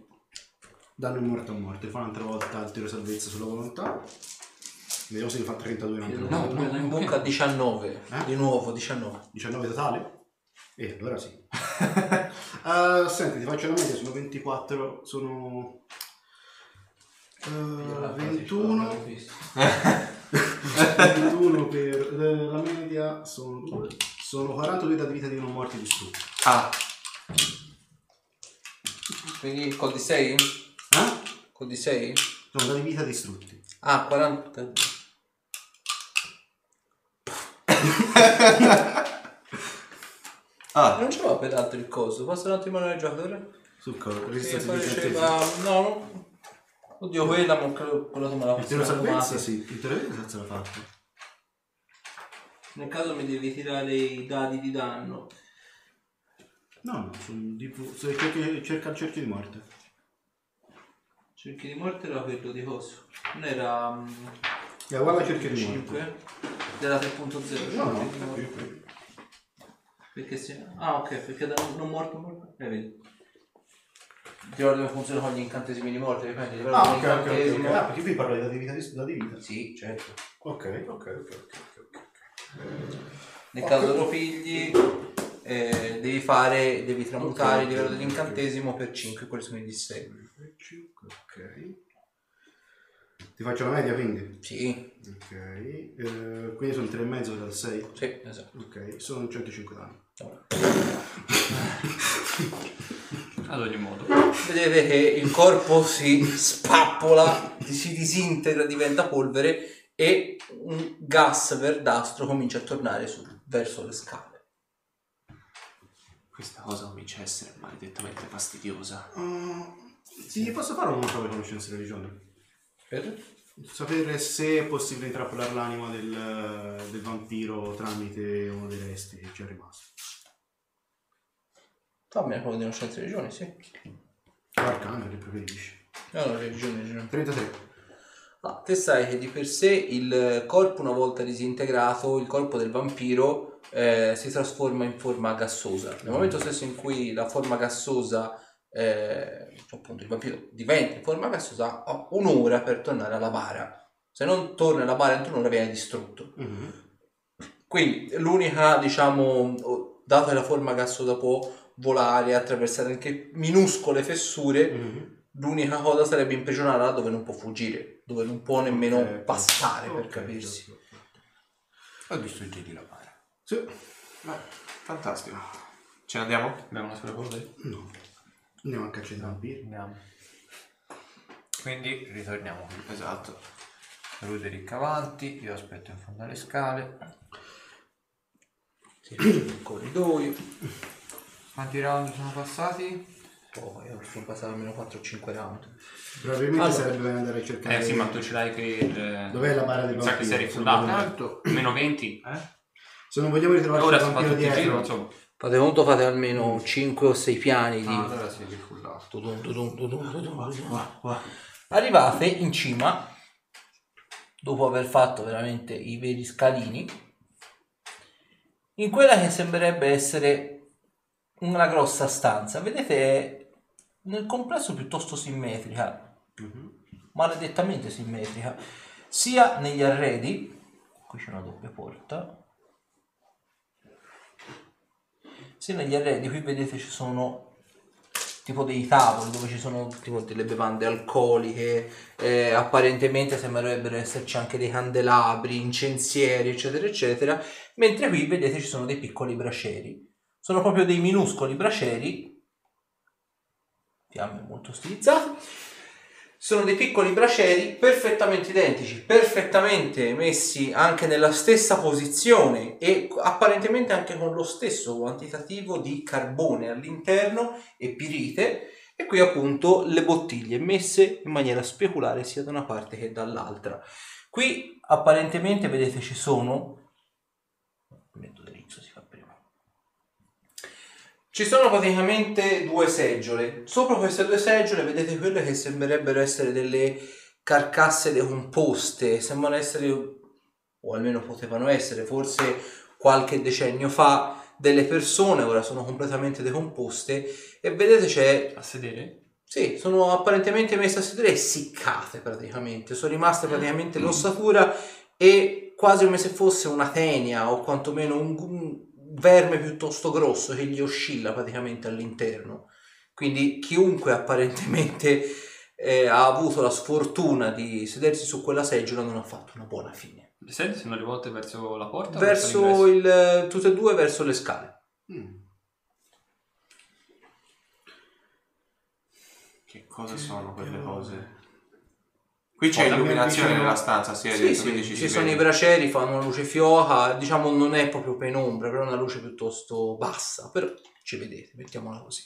danno in morto a morte. Fa un'altra volta il tiro salvezza sulla volontà. Vediamo se ne fa 32 un'altra No, volta. no, in bocca 19. Eh? Di nuovo 19. 19 totale? Eh, allora sì. *laughs* Eh, senti, ti faccio la media, sono 24, sono... eh, 21, 21 per eh, la media sono, due, sono 42 da vita di non morti distrutti. Ah, Quindi col di 6? Eh? Col di 6? Sono da di vita distrutti. Ah, 40. *laughs* *laughs* ah, Non ce l'ho peraltro il coso. Posso un attimo al giocatore? Sul corpo, Sì, poi di diceva... No, no. Oddio, quella, ma quello tu me la Il tiro faccio salvezza sì, il tiro salvezza l'ha fatto. Nel caso mi devi tirare i dadi di danno. No, no, sono tipo, se cerchi- cerca il cerchio di morte. Cerchi di morte era quello di coso. Non era... mm, E guarda il cerchio di morte. 5 della 3.0. No, no, cerchi di morte. Perché se... Ah, ok, perché da non morto morto. Eh, vedi. Ti ricordi come funziona con gli incantesimi di morte? Però Ah, ok, ok, ok. incantesimo- Ah, perché qui parla di vita, di, da di vita. Sì, certo. Ok, ok, ok, ok, ok. Nel caso lo pigli, eh, devi fare, devi tramutare il livello dell'incantesimo per 5, quelli sono i D6. Ok. Ti faccio la media quindi? Sì, Ok. Eh, quindi sono 3,5 dal 6? sì, esatto. Ok, sono 105 danni. Ad ogni modo. Vedete che il corpo si spappola, si disintegra, diventa polvere e un gas verdastro comincia a tornare su, verso le scale. questa cosa comincia a essere maledettamente fastidiosa. Uh, sì, posso fare una prova di conoscenza di religione? Per? Sapere se è possibile intrappolare l'anima del, del vampiro tramite uno dei resti che ci è rimasto. Fammi prova di conoscenza di religione, sì. Arcana che preferisci. No, no, religione, religione. 33. Ah, te sai che di per sé il corpo, una volta disintegrato, il corpo del vampiro eh, si trasforma in forma gassosa. Nel momento stesso in cui la forma gassosa, eh, cioè appunto il vampiro diventa in forma gassosa, ha un'ora per tornare alla bara. Se non torna alla bara entro un'ora viene distrutto. Mhm. Quindi l'unica, diciamo, dato che la forma gassosa può volare, attraversare anche minuscole fessure, Mhm. L'unica cosa sarebbe imprigionarla dove non può fuggire, dove non può nemmeno Ok, passare per ok, capirsi. Ho distruggiti la bara. Sì. Beh, fantastico. Ce ne andiamo? Abbiamo una sola polvere. No. Andiamo a caccia di vampiri. Andiamo. Quindi ritorniamo qui. Esatto. Ruderick avanti, io aspetto in fondo alle scale. Apre il corridoio. Quanti round sono passati? Poi ora sono passati almeno 4-5 round. Probabilmente Allora. sarebbe bene andare a cercare... Eh sì, ma tu ce l'hai che... eh, Dov'è la bara del Sa che vampiro? sei Certo. Meno 20. Se non vogliamo ritrovarci Ora il vampiro il giro, dietro... insomma. Fate conto, fate almeno 5 o 6 piani di... Ah, allora tudum, tudum. Arrivate in cima, dopo aver fatto veramente i veri scalini, in quella che sembrerebbe essere una grossa stanza. Vedete, è nel complesso piuttosto simmetrica, maledettamente simmetrica, sia negli arredi, qui c'è una doppia porta, sia negli arredi, qui vedete ci sono tipo dei tavoli dove ci sono tipo delle bevande alcoliche, eh, apparentemente sembrerebbero esserci anche dei candelabri, incensieri, eccetera, eccetera, mentre qui vedete ci sono dei piccoli bracieri. Sono proprio dei minuscoli bracieri, fiamme molto stilizzate, sono dei piccoli bracieri perfettamente identici, perfettamente messi anche nella stessa posizione e apparentemente anche con lo stesso quantitativo di carbone all'interno e pirite e qui appunto le bottiglie messe in maniera speculare sia da una parte che dall'altra. Qui apparentemente vedete ci sono metto dritto si fa prima. Ci sono praticamente due seggiole. Sopra queste due seggiole vedete quelle che sembrerebbero essere delle carcasse decomposte, sembrano essere, o almeno potevano essere, forse qualche decennio fa, delle persone, ora sono completamente decomposte e vedete c'è A sedere? sì, sono apparentemente messe a sedere essiccate praticamente, sono rimaste praticamente l'ossatura e quasi come se fosse una tenia o quantomeno un verme piuttosto grosso che gli oscilla praticamente all'interno. Quindi chiunque apparentemente eh, ha avuto la sfortuna di sedersi su quella seggiola non ha fatto una buona fine. Le sedie sono rivolte verso la porta? Verso l'ingresso? il, tutte e due verso le scale. Mm. Che cosa sono quelle cose? Qui c'è Porta illuminazione vicino- nella stanza, sì, Sì, detto, sì, quindi ci, ci si sono vede. i bracieri, fanno una luce fioca, diciamo non è proprio penombra, però è una luce piuttosto bassa, però ci vedete, mettiamola così.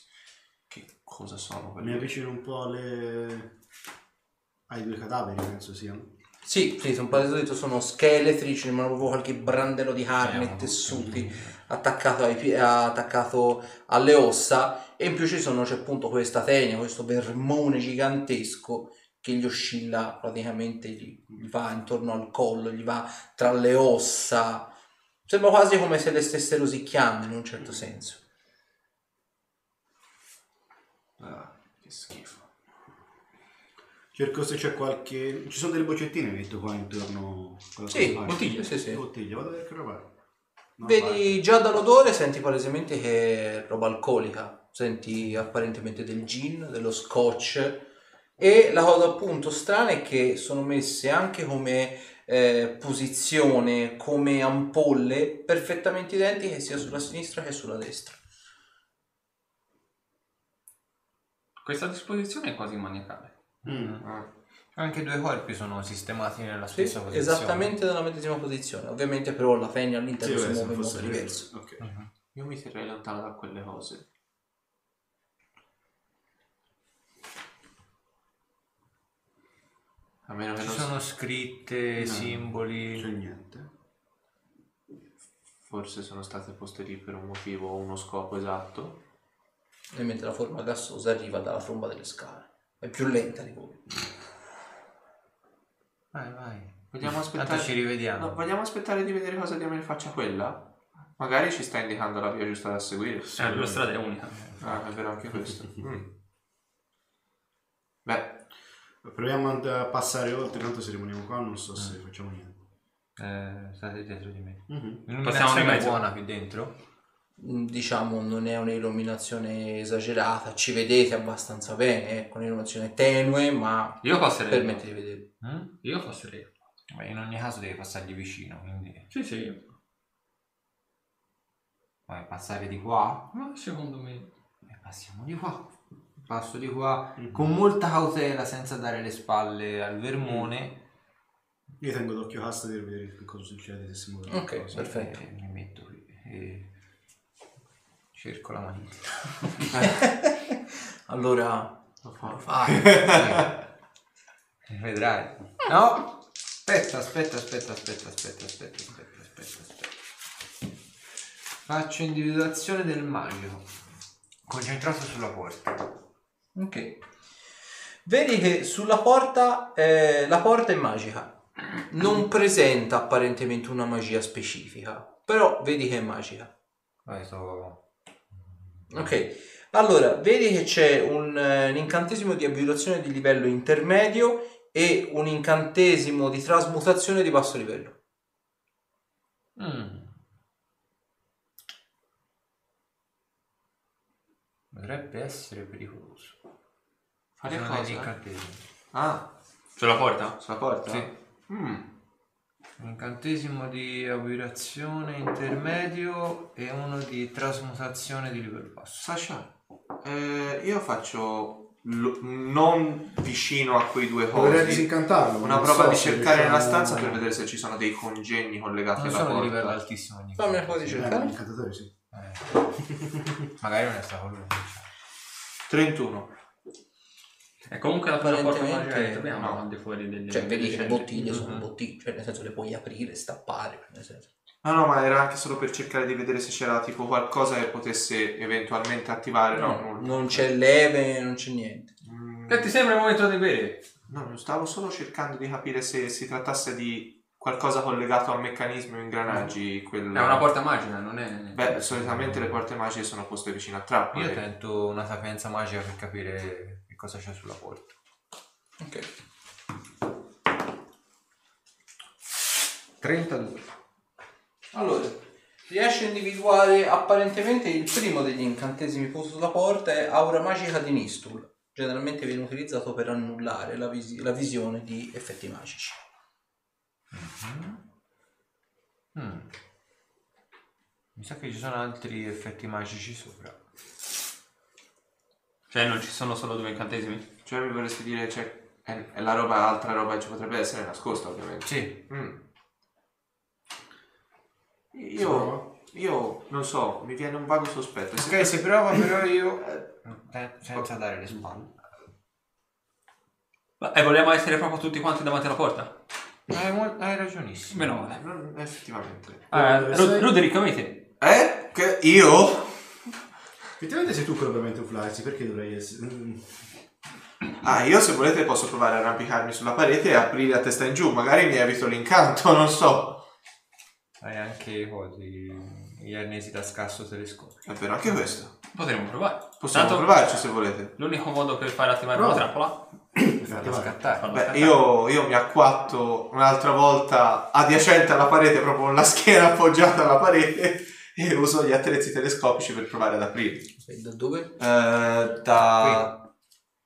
Che cosa sono Mi quelle? avvicino un po' alle... ai due cadaveri, penso siano. Sì, sì, sono detto sono scheletri, ci rimangono proprio qualche brandello di carne e tessuti attaccato, ai attaccato alle ossa e in più ci sono, c'è appunto questa tenia, questo vermone gigantesco che gli oscilla praticamente, gli, gli va intorno al collo, gli va tra le ossa, sembra quasi come se le stesse rosicchiando in un certo senso. Ah, che schifo. Cerco se c'è qualche... Ci sono delle boccettine, mi detto qua intorno. Sì, cosa bottiglie, sì, sì. Bottiglie, vado a vedere che roba è. No, Vedi già dall'odore, senti palesemente che è roba alcolica, senti apparentemente del gin, dello scotch e la cosa appunto strana è che sono messe anche come eh, posizione, come ampolle perfettamente identiche sia sulla sinistra che sulla destra. Questa disposizione è quasi maniacale. Mm. Ah, Anche i due corpi sono sistemati nella Sì, stessa posizione. esattamente nella medesima posizione, ovviamente però la fenia Sì, all'interno si beh, se muove in modo diverso. Ok. Mhm. Io mi terrei lontano da quelle cose. A meno che Ci non sono scritte, No. simboli. Non c'è niente. forse sono state poste lì per un motivo o uno scopo esatto. E mentre la forma gassosa arriva dalla tromba delle scale, è più lenta di voi. Vai, vai. Vogliamo Tanto aspettare. ci rivediamo. No, vogliamo aspettare di vedere cosa diamine faccia quella? Magari ci sta indicando la via giusta da seguire. Eh, la strada è unica. Ah, è vero anche questo. Mm. *laughs* Beh, Proviamo a passare oltre, tanto se rimaniamo qua non so se facciamo niente. Eh, state dietro di me. Mhm. Passiamo L'illuminazione di è mezzo. buona qui dentro? Mm, diciamo non è un'illuminazione esagerata, ci vedete abbastanza bene, ecco, un'illuminazione tenue, ma Io passerei. permette di vedere. Mm? Io passerei. Beh, in ogni caso devi passargli vicino, quindi Sì, sì. vai passare di qua Ma secondo me... e passiamo di qua. Passo di qua Mhm. con molta cautela senza dare le spalle al vermone. Io tengo d'occhio casta per vedere che cosa succede se si muove Ok, qualcosa. perfetto. E mi metto qui. e cerco la manina. *laughs* Allora, Lo fa. lo fai. Vedrai. No! Aspetta, aspetta, aspetta, aspetta, aspetta, aspetta, aspetta, aspetta, aspetta. Faccio individuazione del magico. Concentrato sulla porta. Ok. Vedi che sulla porta, eh, la porta è magica. Non presenta apparentemente una magia specifica, però vedi che è magica. Vai, sto... Ok. Allora, vedi che c'è un, eh, un incantesimo di abiturazione di livello intermedio e un incantesimo di trasmutazione di basso livello. Mm. Potrebbe essere pericoloso. Fare cosa? degli incantesimi. Ah, Sulla porta? sulla porta? Sì. Mm. Un incantesimo di abitazione intermedio e uno di trasmutazione di livello basso. Sasha, eh, io faccio lo- non vicino a quei due Vorrei cosi. disincantarlo. Una non prova so di se cercare nella riusciamo- stanza per vedere se ci sono dei congegni collegati Non alla sono di livello porta. altissimo. gli Fammi una prova di incantesimi. Eh, cercare. l'incantatore sì. Eh. Magari non è stato lui. 31. E comunque la magica che troviamo no. al di fuori delle Cioè, vedi che le bottiglie sono Mhm. bottiglie, cioè nel senso le puoi aprire, stappare, nel senso. No, no, ma era anche solo per cercare di vedere se c'era tipo qualcosa che potesse eventualmente attivare. No, No, non c'è leve, non c'è niente. Mm, Che ti sembra il momento di bere? No, non stavo solo cercando di capire se si trattasse di qualcosa collegato a meccanismi o ingranaggi. Quel... È una porta magica, non è... Beh, solitamente le porte magiche sono poste vicino a trappole. Io tento una sapienza magica per capire cosa c'è sulla porta. Ok. 32. Allora, riesci a individuare apparentemente il primo degli incantesimi posti sulla porta è Aura Magica di Nistul. Generalmente viene utilizzato per annullare la, visi- la visione di effetti magici. Mm. Mi sa che ci sono altri effetti magici sopra. Cioè non ci sono solo due incantesimi? Cioè, mi vorresti dire, cioè, è, è la roba, altra roba che ci potrebbe essere nascosta, ovviamente. Sì. Mm. Io, io non so, mi viene un vago sospetto. Ok, se prova però io... eh, senza dare le spalle. Ma, e vogliamo essere proprio tutti quanti davanti alla porta? Hai, mo- hai ragionissimo. Meno male. Non- effettivamente. Ah, Ru- sei? Ruderick, come te? Eh? Che io? Effettivamente sei tu quello veramente un flysi, perché dovrei essere... Mm. Ah, io se volete posso provare a arrampicarmi sulla parete e aprire a testa in giù. Magari mi evito l'incanto, *laughs* non so. Hai anche i cosi, gli arnesi da scasso telescopico. È vero, anche questo. Potremmo provare. Possiamo Tanto provarci se volete. L'unico modo per far attivare una trappola Farlo scattare. farlo Beh, scattare. io, io mi acquatto un'altra volta adiacente alla parete, proprio con la schiena appoggiata alla parete, *laughs* e uso gli attrezzi telescopici per provare ad aprire. E da dove? Eh, da...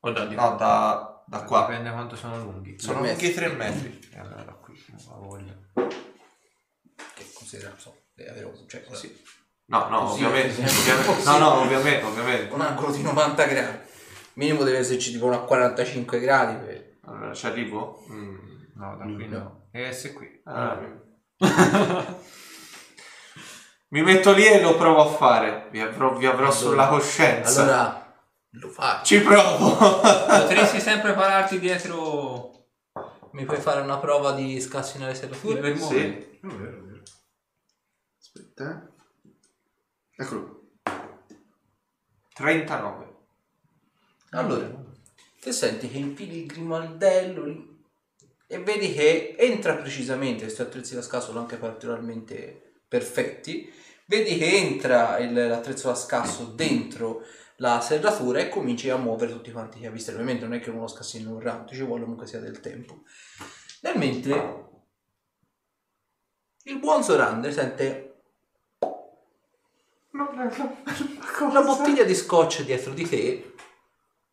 O da di No, da, da qua. Dipende quanto sono lunghi. Sono Tre lunghi 3 metri. E allora da qui, non ho voglia. Che considera, non so, deve avere un, cioè, Sì. No, no, Così, ovviamente. così. ovviamente- No, no, ovviamente, ovviamente. un angolo di 90 gradi. Minimo deve esserci tipo una 45 gradi. per- Allora, ci arrivo? Mm. No, da qui no. E se qui. Ah, *laughs* Mi metto lì e lo provo a fare. Vi avrò, vi avrò Allora- sulla coscienza. Allora, lo faccio. Ci provo. *laughs* Potresti *laughs* sempre pararti dietro Mi puoi fare una prova di scassinare serrature? per Sì. muovere. Oh, vero, vero. Aspetta, eh. Eccolo. 39. Allora, te senti che infili il grimaldello lì e vedi che entra precisamente, questi attrezzi da scasso sono anche particolarmente perfetti, vedi che entra il- l'attrezzo da scasso dentro la serratura e cominci a muovere tutti quanti i cavi Ovviamente non è che uno lo scassi in un round, ci vuole comunque sia del tempo. Nel mentre il buon Sorander sente una *laughs* bottiglia di scotch dietro di te,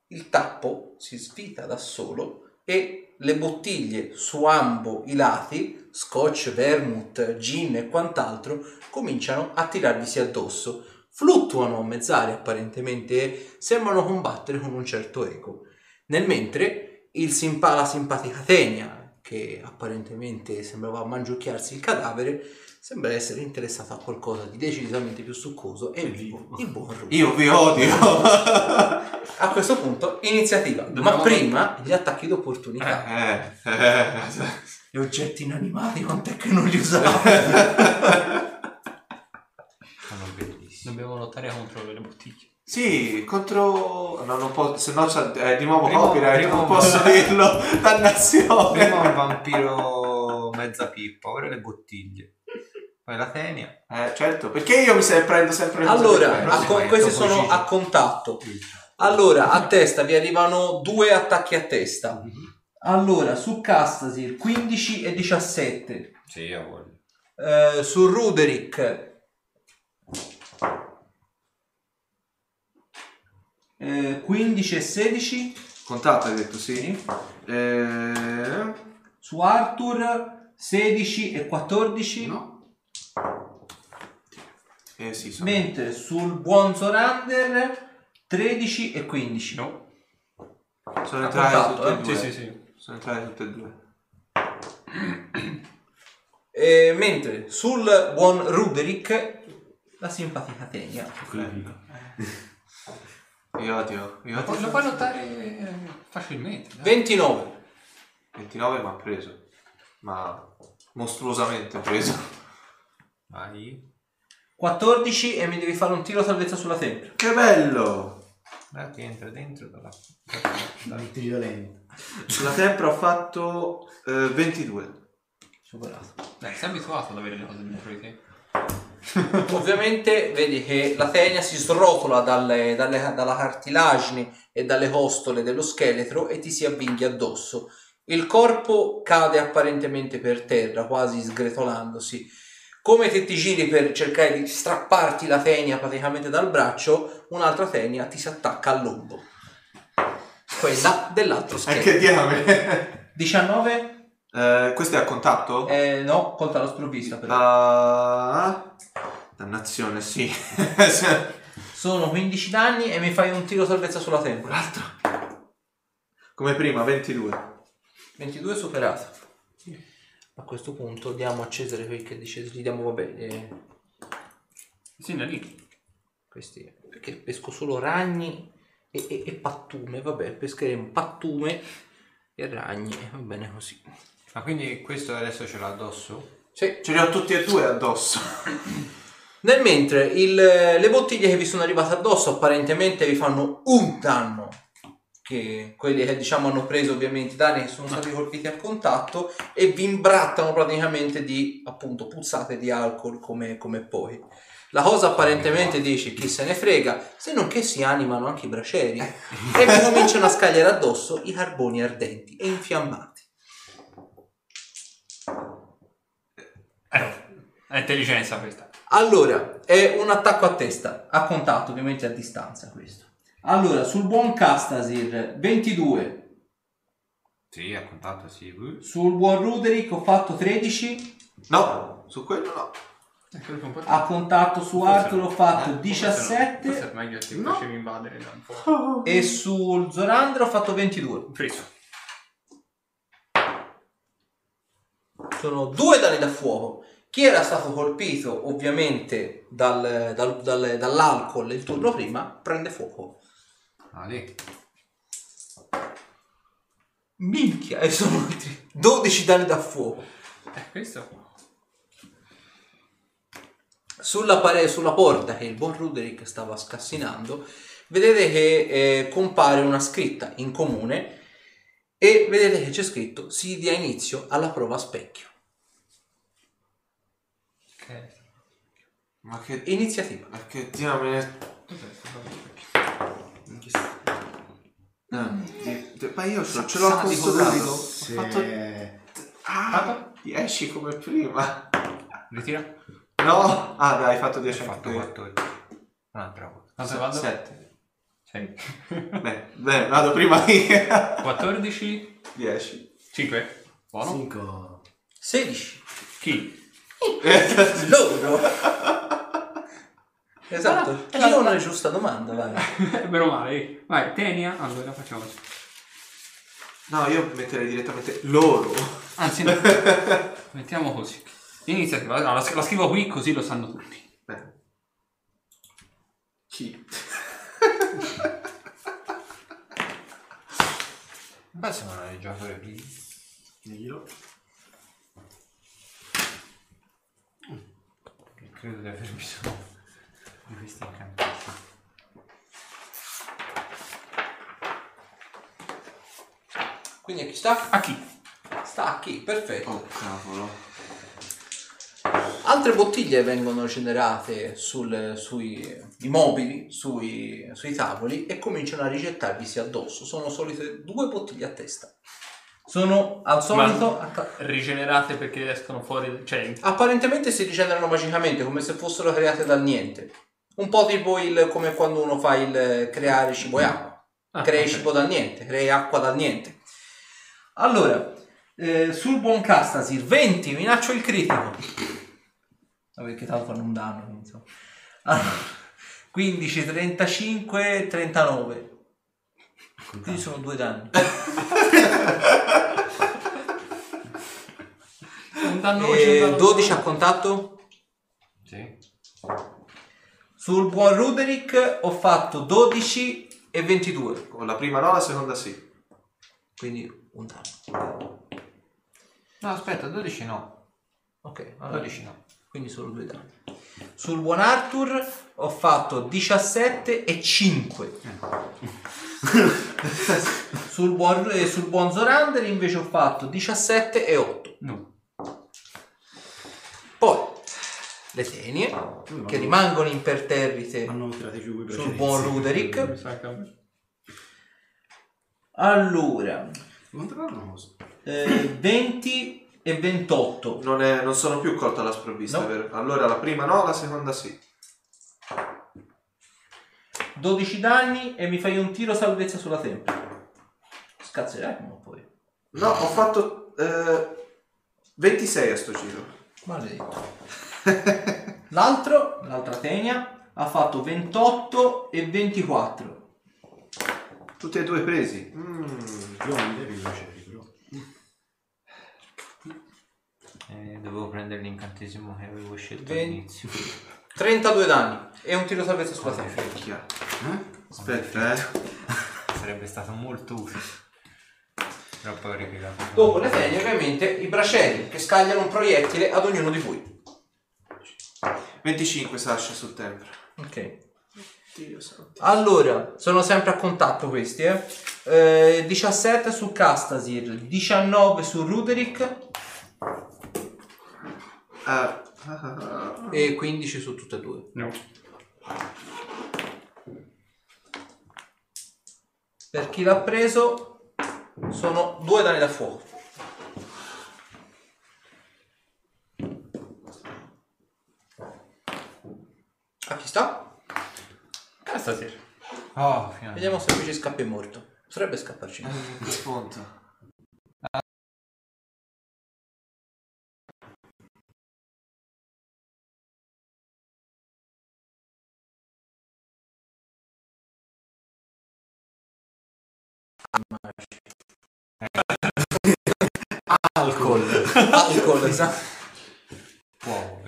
il tappo si svita da solo e le bottiglie su ambo i lati, scotch, vermouth, gin e quant'altro, cominciano a tirarvisi addosso. Fluttuano a mezz'aria apparentemente e sembrano combattere con un certo eco. Nel mentre il simpa- la simpatica Tenia, che apparentemente sembrava mangiucchiarsi il cadavere, sembra essere interessato a qualcosa di decisamente più succoso e vivo, il buon Rudy. Io vi odio. A questo punto, iniziativa, ma Dobbiamo- prima gli attacchi d'opportunità. eh, eh, Gli oggetti inanimati, quant'è che non li usavo? Sono bellissimi. Dobbiamo lottare contro le bottiglie. Sì, contro... No, non posso... Se no c'è eh, di nuovo Prima- copyright, prima non posso *laughs* dirlo. Dannazione. Prima un vampiro mezza pippa, ora le bottiglie. La tenia. Eh, certo, perché io mi se- prendo sempre le Allora, a co- questi sono a contatto. Allora, a testa vi arrivano due attacchi a testa. Allora, su Castasir 15 e 17. Sì, io voglio. Eh, su Ruderick eh, 15 e 16. Contatto hai detto, sì. Eh, Su Arthur 16 e 14. No. Eh sì, sono... Mentre sul buon Zorander 13 e 15. No? Sono entrate contatto, tutte e eh? due. Sì, sì, sì. Sono entrate tutte e due. Eh, mentre sul buon Ruderick la simpatica Tenia. *laughs* Io odio. Io Lo puoi, odio. lo puoi lottare eh, facilmente. dai. 29. 29 mi ha preso. Ma mostruosamente preso. Vai. 14 e mi devi fare un tiro salvezza sulla tempra. Che bello! Dai, ti entra dentro dalla... Dai, violento. Sulla tempra ho fatto eh, 22. Superato. Dai, sei abituato ad avere le cose dentro di te. *laughs* Ovviamente vedi che la tenia si srotola dalle- dalle- dalla cartilagine e dalle costole dello scheletro e ti si avvinghi addosso. Il corpo cade apparentemente per terra, quasi sgretolandosi. Come te ti giri per cercare di strapparti la tenia praticamente dal braccio, un'altra tenia ti si attacca al lombo. Quella dell'altro E scheletro. che diamine! 19? Eh, questo è a contatto? Eh, no, colta la sprovvista però. Ah, dannazione, sì. *laughs* Sono 15 danni e mi fai un tiro salvezza sulla tempra. Come prima, 22. 22 superato. A questo punto diamo a Cesare quel che dice, gli diamo vabbè, eh, Sì, da lì. questi, perché pesco solo ragni e, e- e pattume, vabbè, pescheremo pattume e ragni, e va bene così. Ma quindi questo adesso ce l'ha addosso? Sì. Ce li ho tutti e due addosso. *laughs* Nel mentre il- le bottiglie che vi sono arrivate addosso apparentemente vi fanno un danno, che quelli che diciamo hanno preso ovviamente i danni che sono stati colpiti a contatto e vi imbrattano praticamente di appunto puzzate di alcol come, come poi. La cosa apparentemente dice chi se ne frega, se non che si animano anche i bracieri e vi cominciano a scagliare addosso i carboni ardenti e infiammati. Eh, è intelligenza questa. Allora, è un attacco a testa, a contatto, ovviamente a distanza questo. Allora, sul buon Castasir 22, Sì, a contatto sì. Sul buon Ruderick ho fatto 13, No, su quello no. Eh, a contatto su Arthur ho fatto Eh, forse. 17 è meglio ti No. facevi invadere da un po'. e sul Zorandro ho fatto 22. Friso. Sono due danni da fuoco. Chi era stato colpito ovviamente dal- dal- dal- dall'alcol il turno prima prende fuoco. Lì. Minchia, e sono altri 12 danni da fuoco. Eh, questo. Sulla, pare- sulla porta che il buon Ruderick stava scassinando, vedete che eh, compare una scritta in comune e vedete che c'è scritto si dia inizio alla prova specchio. Ok. Ma che... Iniziativa. Ma che diamine... Cos'è sto Ah, di- di- ma io ce, ce l'ho accostato. Davido. Ho Se... fatto... Ah, 10 come prima. Ritira. No? Ah, dai, hai fatto Ho 10 fatto anche 14. Un'altra volta. Quanto vado? 7. Sei. Beh, beh, vado prima io. 14. 10. 5. Buono. 5. 16. Chi? *laughs* Loro. *laughs* esatto. Ah, Chi non è giusta domanda, vai. *laughs* Meno male. Vai, Tenia. Allora facciamo così. No, io metterei direttamente loro. Anzi, no. *laughs* mettiamo così. Iniziativa, no, la, la scrivo qui così lo sanno tutti. Beh. Chi? Beh, sembrano dei giocatori pigri. Diglielo. Credo di aver bisogno di questi incantesimi. Quindi a chi sta? A chi? Sta a chi, perfetto. Oh cavolo. Altre bottiglie vengono generate sul- sui i mobili, sui, sui tavoli e cominciano a rigettarvisi addosso. Sono solite due bottiglie a testa. Sono al solito... acca- Rigenerate perché escono fuori, cioè apparentemente si rigenerano magicamente come se fossero create dal niente. Un po' tipo il, come quando uno fa il creare cibo e acqua. Ah, crei ok. cibo dal niente, crei acqua dal niente. Allora, eh, sul buon Castasir 20, minaccio il critico. Ma perché tanto fanno un danno, quindi, insomma. Allora, 15, 35, 39. Quindi sono due danni. *laughs* un danno un E danno 12 a contatto. Sì. Sul buon Ruderick ho fatto 12 e 22. Con la prima no, la seconda sì. Quindi un danno. No, aspetta, 12 no. Ok, allora 12 no. quindi solo due danni. Sul buon Arthur ho fatto 17 e 5. sul, buon, eh, sul buon Zorander invece ho fatto 17 e 8. No. Poi le tenie che rimangono imperterrite sul buon Ruderick. *laughs* Allora, eh, 20 e 28. Non, è- non sono più colto alla sprovvista, No. vero? Allora la prima no, la seconda sì. 12 danni e mi fai un tiro salvezza sulla tempia. Scazzerai ma poi. No, ho fatto eh, 26 a sto giro. Maledetto. *laughs* L'altro, l'altra tenia, ha fatto 28 e 24. Tutti e due presi. Mm. Io non devi piacere, però. Eh, dovevo prendere l'incantesimo che avevo scelto Ven- all'inizio. 32 danni e un tiro salvezza sulla. Minchia. Eh? Aspetta, eh. *laughs* Sarebbe stato molto utile. Ho ripiegato. Dopo le tenie ovviamente i bracelli che scagliano un proiettile ad ognuno di voi. 25 Sasha sul tempo. Ok. Dio santo. Allora, sono sempre a contatto questi, eh. Eh, 17 su Castasir, 19 su Ruderick Ah, ah, ah, ah. e 15 su tutte e due. No. Per chi l'ha preso sono due danni da fuoco. A chi sta? Ah, stasera. Oh, finalmente. Vediamo se qui ci scappa è morto. Potrebbe scapparci. Eh, Spunto. Alcol. *laughs* Alcol, esatto. Può,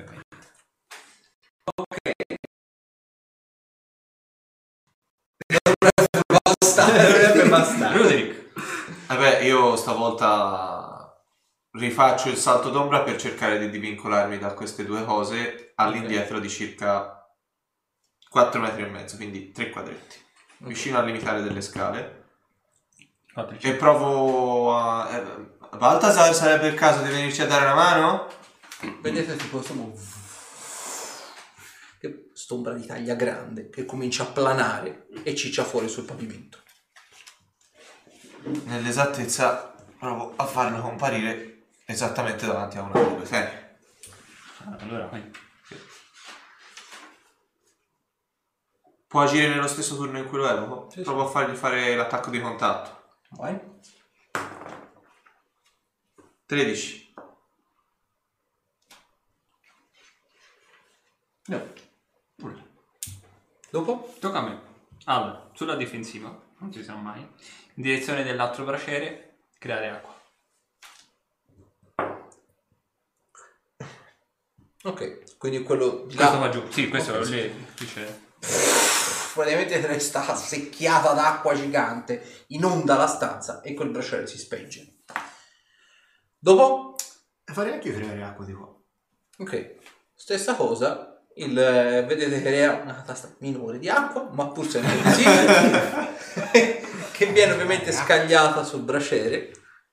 Io stavolta rifaccio il salto d'ombra per cercare di divincolarmi da queste due cose all'indietro di circa 4 metri e mezzo, quindi 3 quadretti. Vicino al limitare delle scale. E provo a... Eh, Baltasar sarebbe il caso di venirci a dare una mano? Vedete tipo questo che st'ombra di taglia grande che comincia a planare e ciccia fuori sul pavimento. Nell'esattezza provo a farlo comparire esattamente davanti a una tene. Ah, Allora. Può agire nello stesso turno in cui lo evoco? Sì, sì. Provo a fargli fare l'attacco di contatto. Vai. 13. No. Dopo? Tocca a me. Allora, sulla difensiva, non si sa mai direzione dell'altro braciere, creare acqua. Ok, quindi quello di là... Questo sì, questo okay, lì dice... Praticamente *laughs* resta secchiata d'acqua gigante, inonda la stanza e quel braciere si spegge. Dopo? Farei anche io creare acqua di qua. Ok, stessa cosa, il, eh, vedete crea una tasta minore di acqua, ma pur sempre *laughs* così. *laughs* che viene ovviamente scagliata sul braciere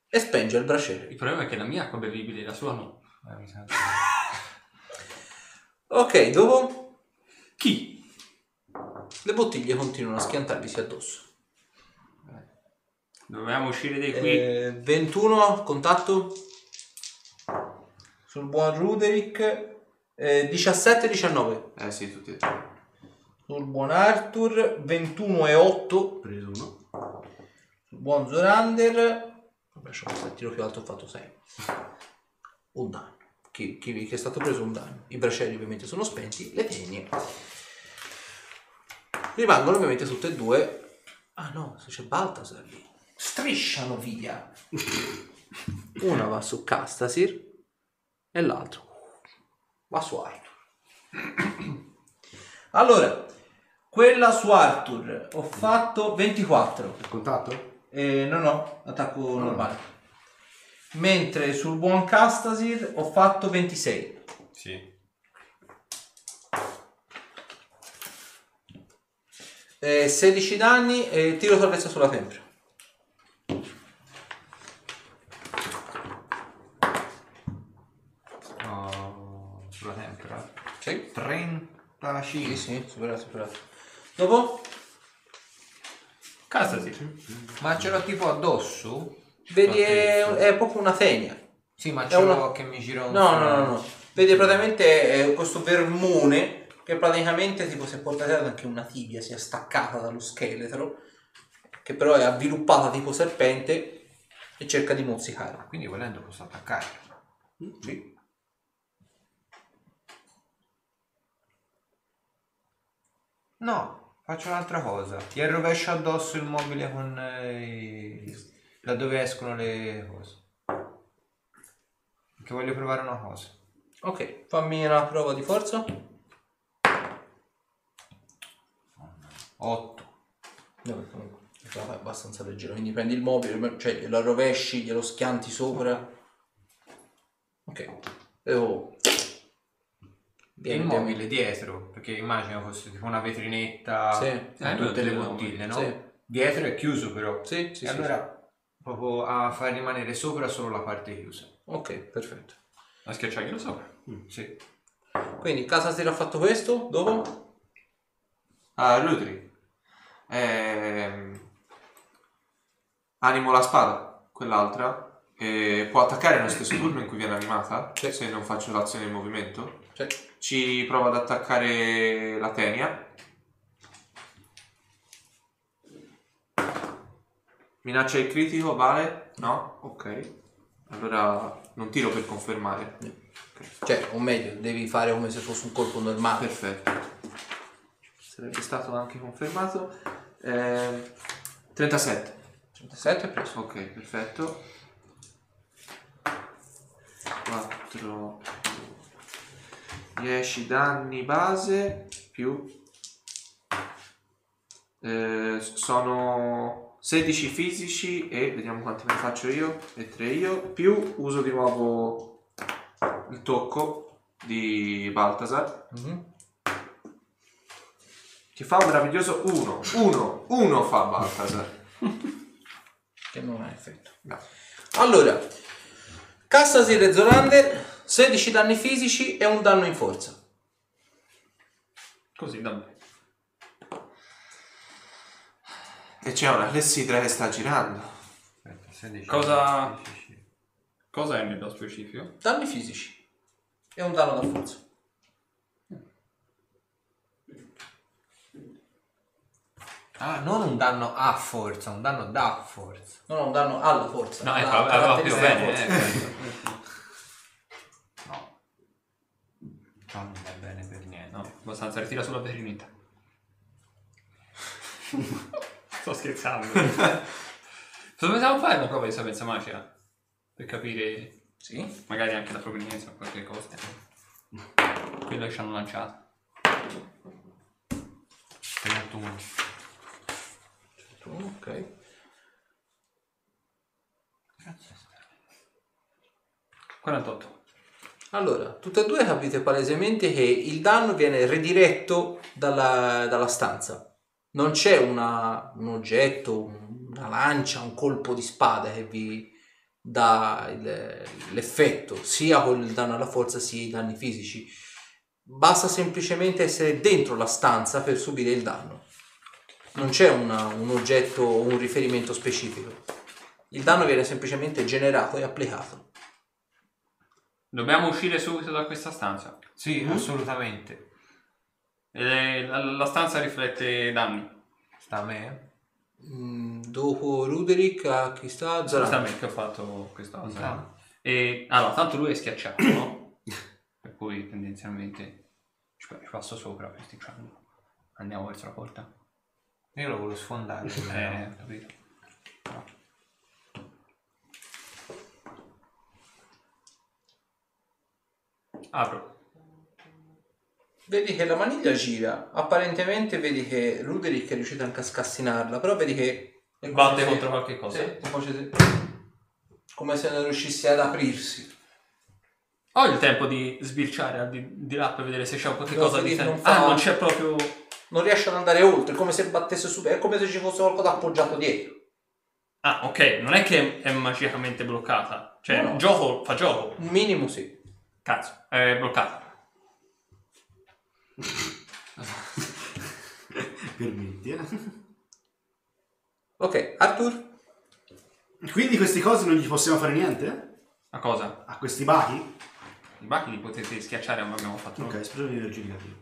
e spenge il braciere. Il problema è che la mia acqua è bevibile, la sua no. Eh, Ok, dopo Chi? le bottiglie continuano a schiantarvisi addosso. Dovevamo uscire di qui. Eh, 21 contatto sul buon Ruderick. Eh, 17-19 Eh sì, tutti e tre. Sul buon Arthur. 21 e 8 Preso uno. sul buon Zorander. Vabbè, c'ho questo tiro più alto, ho fatto 6. Un danno. Chi, chi- chi è stato preso un danno. I bracieri ovviamente sono spenti, le tenie. Rimangono ovviamente tutte e due. Ah no, se c'è Baltasar lì. Strisciano via. *laughs* Una va su Castasir e l'altro va su Arthur. Allora, quella su Arthur ho fatto 24. Il contatto? Eh, no, no, attacco normale. Mentre sul buon Castasir ho fatto 26. Sì. Eh, 16 danni e tiro salvezza sulla tempra. Oh, sulla tempera. Sì. 35. Sì, sì, superato, superato. Dopo Casasi. Ma ce l'ho tipo addosso? vedi è, è proprio una fenia. Sì, ma È ce l'ho una- che mi giro un No, po'. no, no, no. Vedi praticamente eh, questo vermone che praticamente tipo se portate anche una tibia sia staccata dallo scheletro, che però è avviluppata tipo serpente e cerca di mozzicare. Quindi volendo posso attaccare. Sì. No, faccio un'altra cosa. Gli rovescio addosso il mobile con eh, i- da dove escono le cose. Perché voglio provare una cosa. Ok, fammi una prova di forza. 8. No, comunque, è abbastanza leggero, quindi prendi il mobile, cioè glielo rovesci, glielo schianti sopra. Ok. E oh. Il mobile dietro, perché immagino fosse tipo una vetrinetta Sì. con Eh, tutte le bottiglie, no? sì. Dietro è chiuso però. Sì, sì, e sì, allora proprio a far rimanere sopra solo la parte chiusa. Ok, perfetto. A schiacciarglielo sopra. Sì. Quindi casa ha fatto questo, dopo? Ah, Rudri. Ehm, Animo la spada, quell'altra. E può attaccare nello stesso turno in cui viene animata, Sì. se non faccio l'azione in movimento. Cioè, Ci prova ad attaccare la tenia. Minaccia il critico, vale? No? Ok. Allora non tiro per confermare. cioè, o meglio, devi fare come se fosse un colpo normale. Perfetto. Sarebbe stato anche confermato. Eh, 37. 37 è preso. Ok, perfetto. 4 10 danni base più eh, sono 16 fisici e vediamo quanti ne faccio io e 3 io più uso di nuovo il tocco di Baltasar Mhm. che fa un meraviglioso 1 1 1 fa Baltasar *laughs* Che non ha effetto. No. Allora, Cassasir e Zorander, 16 danni fisici e un danno in forza. Così, davvero. e c'è una clessidra che sta girando Aspetta, 16. Cosa- 16. Cosa è nello specifico? Danni fisici e un danno da forza. Ah, non un danno a forza, un danno da forza. No, no, un danno alla forza. No, alla ecco, aveva più caratteristica bene. eh. No. Non va bene per niente. No, abbastanza ritira sulla vetrinetta. *laughs* Sto scherzando. *laughs* Possiamo fare una prova di sapienza magica? Per capire Sì. magari anche la provenienza o qualche cosa. Quello che ci hanno lanciato. 31. Ok. 48. Allora, tutte e due capite palesemente che il danno viene ridiretto dalla, dalla stanza. Non c'è una- un oggetto, una lancia, un colpo di spada che vi dà il- l'effetto, sia con il danno alla forza sia i danni fisici. Basta semplicemente essere dentro la stanza per subire il danno. Non c'è una- un oggetto o un riferimento specifico. Il danno viene semplicemente generato e applicato. Dobbiamo uscire subito da questa stanza. Sì, Mm? assolutamente. E la, la stanza riflette danni. Sta a me? Mm, dopo Ruderick a chi sta? Zoran. Giustamente ho fatto questa cosa. Ah. E allora, tanto lui è schiacciato, no? *coughs* per cui tendenzialmente ci, ci passo sopra per sticciarlo. Andiamo verso la porta. Io lo volevo sfondare. Eh, capito. Apro. Vedi che la maniglia gira. Apparentemente vedi che Ruderick è riuscito anche a scassinarla, però vedi che... è come Batte se- contro qualche cosa. Sì, come se- come se non riuscisse ad aprirsi. Ho il tempo di sbirciare al di, di là per vedere se c'è qualche No, cosa di Felipe tempo. non fa- Ah, non c'è proprio. Non riesce ad andare oltre, come se battesse su... È come se ci fosse qualcosa appoggiato dietro. Ah, ok, non è che è magicamente bloccata. Cioè, No, no. gioco fa gioco. Un minimo sì. Cazzo, è bloccata. Permetti, eh. Ok, Arthur? Quindi queste cose non gli possiamo fare niente? Ma cosa? A questi bachi? I bacchi li potete schiacciare come abbiamo fatto noi. Ok, spero di energia negativa.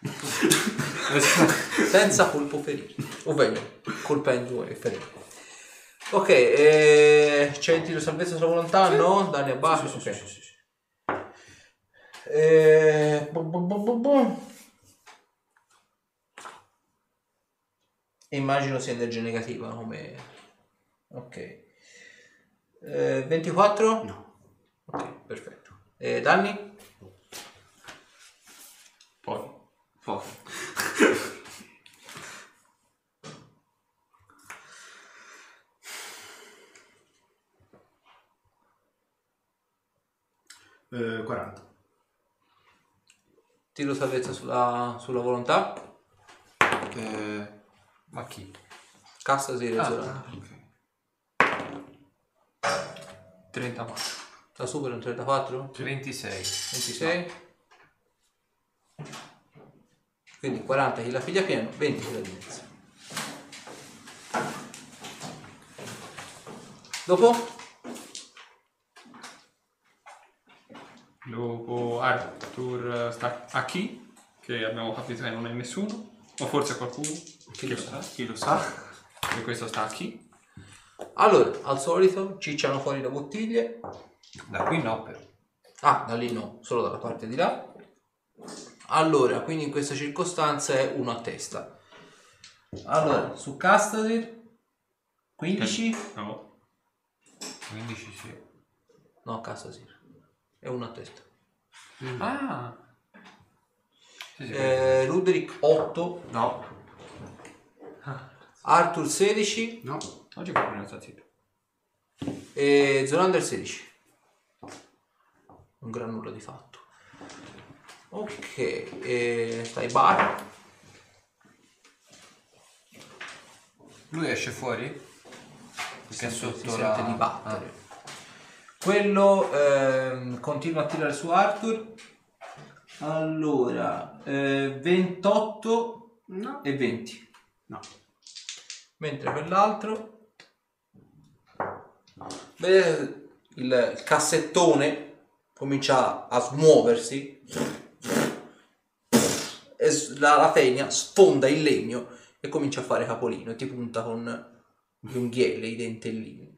*laughs* Senza colpo ferire. O meglio, colpendo e ferire. Ok, eh, c'è il tiro salvezza sulla volontà? No? Danni a basso? Sì, sì, sì, sì, sì. Eh, bu- bu- bu- bu- bu. Immagino sia energia negativa come... Ok. Eh, 24? No. Ok, perfetto. Eh, danni? Poi. Poco. Eh, 40. Tiro salvezza sulla, sulla volontà? Eh, Ma chi? Cassa si Ah, resolve. ok. 34. La supera un 34? 26. 26? Quindi 40 chi la figlia pieno, 20 chi la dimezza. Dopo? Dopo Arthur sta a chi? Che abbiamo capito che non è nessuno. O forse qualcuno. Chi lo sa? Chi lo sa? E questo sta a chi? Allora, al solito cicciano fuori le bottiglie. Da qui no, però. Ah, da lì no, solo dalla parte di là. Allora, quindi in questa circostanza è uno a testa. Allora, su Castadir 15? No. 15 sì. No, Castadir. È uno a testa. Ah. Sì, sì, Eh, Ruderick 8, No. Arthur 16 No. Oggi proprio non sta zitto. e Zolander 16. Un gran nulla di fatto. Ok, e stai bar. Lui esce fuori? Perché è Si sotto sente la... di battere. Quello ehm, continua a tirare su Arthur. Allora, eh, 28 No. e 20. No. Mentre quell'altro... Vedete il, il cassettone comincia a smuoversi e s- la, la fenia sfonda il legno e comincia a fare capolino e ti punta con gli unghielli, i dentellini.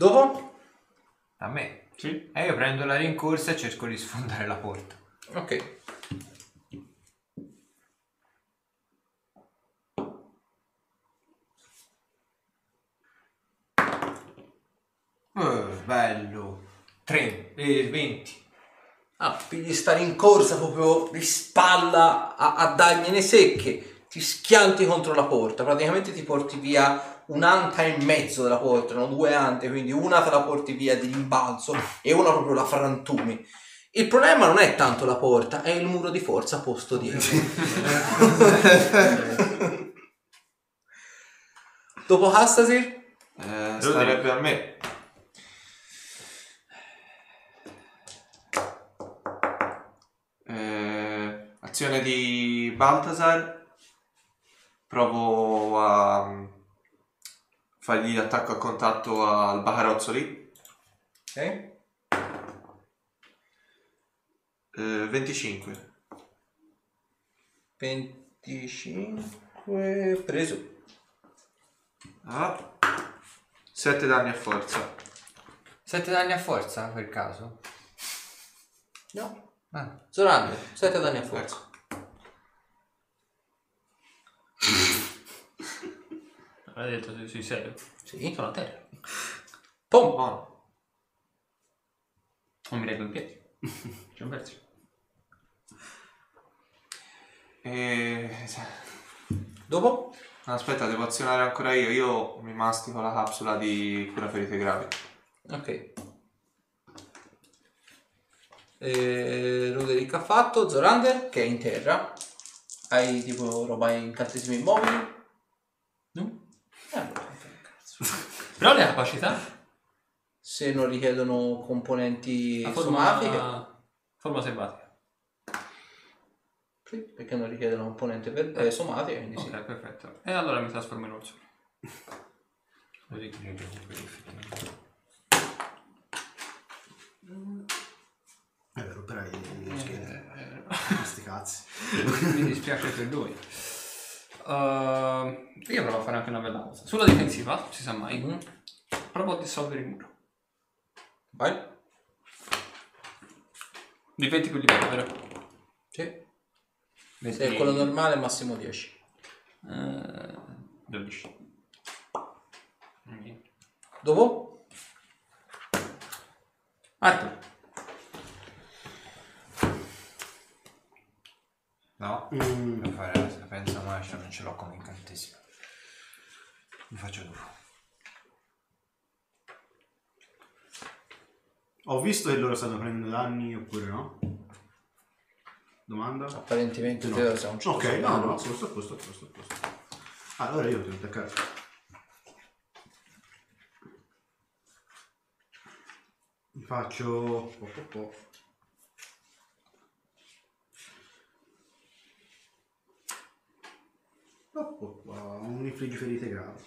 Dopo? A me. Sì. E io prendo la rincorsa e cerco di sfondare la porta. Ok. Eh, bello. 3 e 20. Ah, quindi stare in corsa proprio di spalla a, a dargliene secche, ti schianti contro la porta, praticamente ti porti via un'anta in mezzo della porta, erano due ante, quindi una te la porti via di rimbalzo e una proprio la frantumi. Il problema non è tanto la porta, è il muro di forza posto dietro. *laughs* Dopo Hastasir? Eh, starebbe a me. Eh, azione di Baltasar. Provo a fargli attacco a contatto al bacarozzo lì. Ok. Eh, 25. 25 preso. Ah. 7 danni a forza. 7 danni a forza per caso? No. Ah. Zorander, 7 danni a forza. Ecco. Hai detto sui serio? Sì. Sono a terra. Pom. Buono. Non mi reggo in piedi. *laughs* C'è un verso. E... Dopo? Aspetta, devo azionare ancora io. Io mi mastico la capsula di cura ferite gravi. Ok. E Roderick ha fatto. Zorander, che è in terra. Hai tipo roba incantesimi immobili? No? Eh, allora. Però le capacità? Se non richiedono componenti La somatiche. forma, forma selvatica. Sì, perché non richiedono componenti per, eh, somatiche, quindi sì. Ok, perfetto. E allora mi trasformo in orso. Così che mi Eh, per operare gli scheletri. Questi cazzi. Mi dispiace per lui. Uh, io provo a fare anche una bella cosa. Sulla difensiva, si sa mai, Mhm. provo a dissolvere il muro. Vai. Di 20 più livello, vero? Sì. 20... Se è quello normale, massimo 10. Eh, 12. Niente. Dopo? Arthur. No, Mm. devo fare la sapienza magica, non ce l'ho come incantesimo. Mi faccio dopo. Ho visto che loro stanno prendendo danni oppure no? Domanda? Apparentemente No. te sei un Ok, certo no, no, no. a posto, a posto, a posto, a posto. Allora io devo attaccare. Mi faccio... po, po, po. Po, po, po. Un infliggi ferite gravi.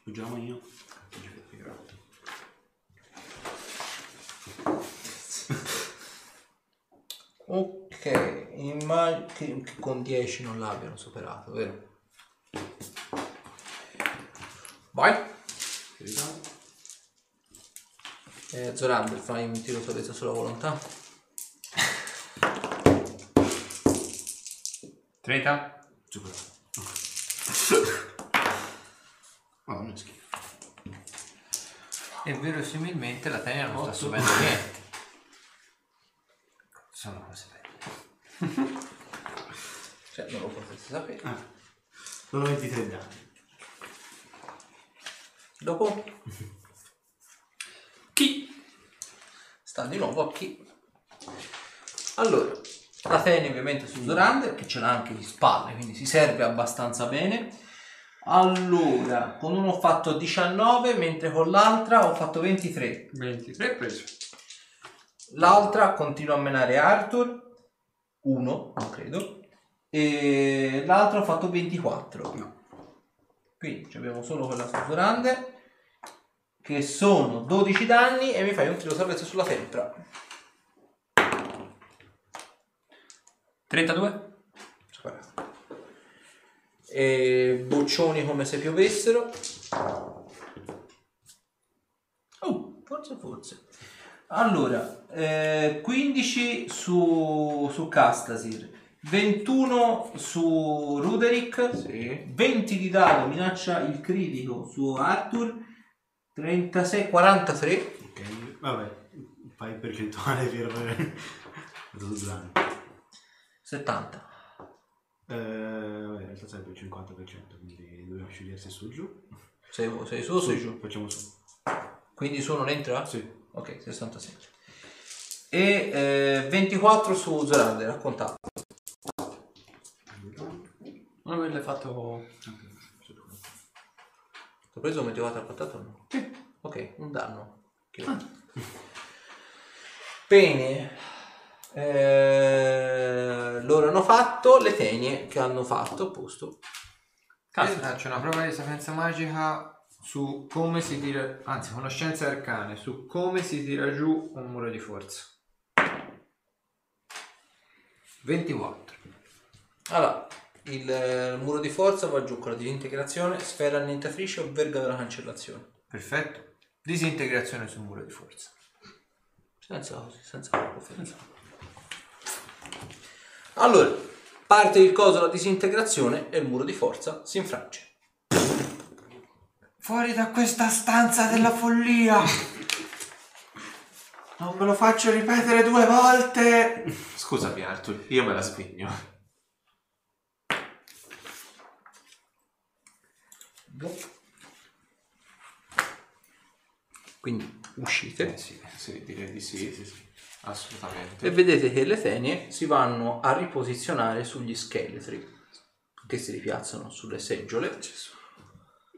Sfuggiamo io. Infliggi ferite gravi. Ok, immagino che, che con 10 non l'abbiano superato, vero? Vai. Ferita. Eh, Zorander, fai un tiro salvezza sulla volontà. 30? Superato. Ma non è schifo. E verosimilmente la Tania non sta subendo niente. Sono cose *laughs* belle. Cioè, non lo potete sapere. Ah. Sono 23 danni. Dopo *laughs* Chi? sta di nuovo a chi? Allora, la Fene ovviamente su Zorander, che ce l'ha anche di spalle, quindi si serve abbastanza bene. Allora, con uno ho fatto 19, mentre con l'altra ho fatto 23. 23 preso. L'altra continua a menare Arthur, 1, non credo, e l'altra ho fatto 24. No. Quindi abbiamo solo quella su Zorander, che sono 12 danni e mi fai un tiro salvezza sulla tempra. 32? Sparato. E boccioni come se piovessero. Oh, forse, forse. Allora, eh, 15 su, su Castasir, 21 su Ruderick, Sì. 20 di dado minaccia il critico su Arthur, 36, 43. Ok, vabbè. Fai il percentuale per... *laughs* per Zan. 70. Eh, vabbè, in realtà sarebbe il 50%, quindi dobbiamo scegliere se su o giù. Sei, sei su o sei giù? Facciamo su. Quindi su non entra? Sì. Ok, 66. E eh, 24 su Zorander, raccontato. Non averle fatto... T'ho preso un 24 al contatto o no? Sì. Ok, un danno. Che- Bene. Eh, loro hanno fatto le tenie che hanno fatto, a posto. Io faccio una prova di sapienza magica su come si tira, anzi conoscenze arcane, su come si tira giù un muro di forza. 24. Allora, il eh, muro di forza va giù con la disintegrazione, sfera annientatrice o verga della cancellazione. Perfetto. Disintegrazione sul muro di forza. Senza, senza conferenza. Allora, parte il coso della disintegrazione e il muro di forza si infrange. Fuori da questa stanza della follia! Non me lo faccio ripetere due volte! Scusami Arthur, io me la spegno. Quindi uscite Eh sì, sì, direi di sì, sì, sì. Assolutamente. e vedete che le tenie si vanno a riposizionare sugli scheletri che si ripiazzano sulle seggiole.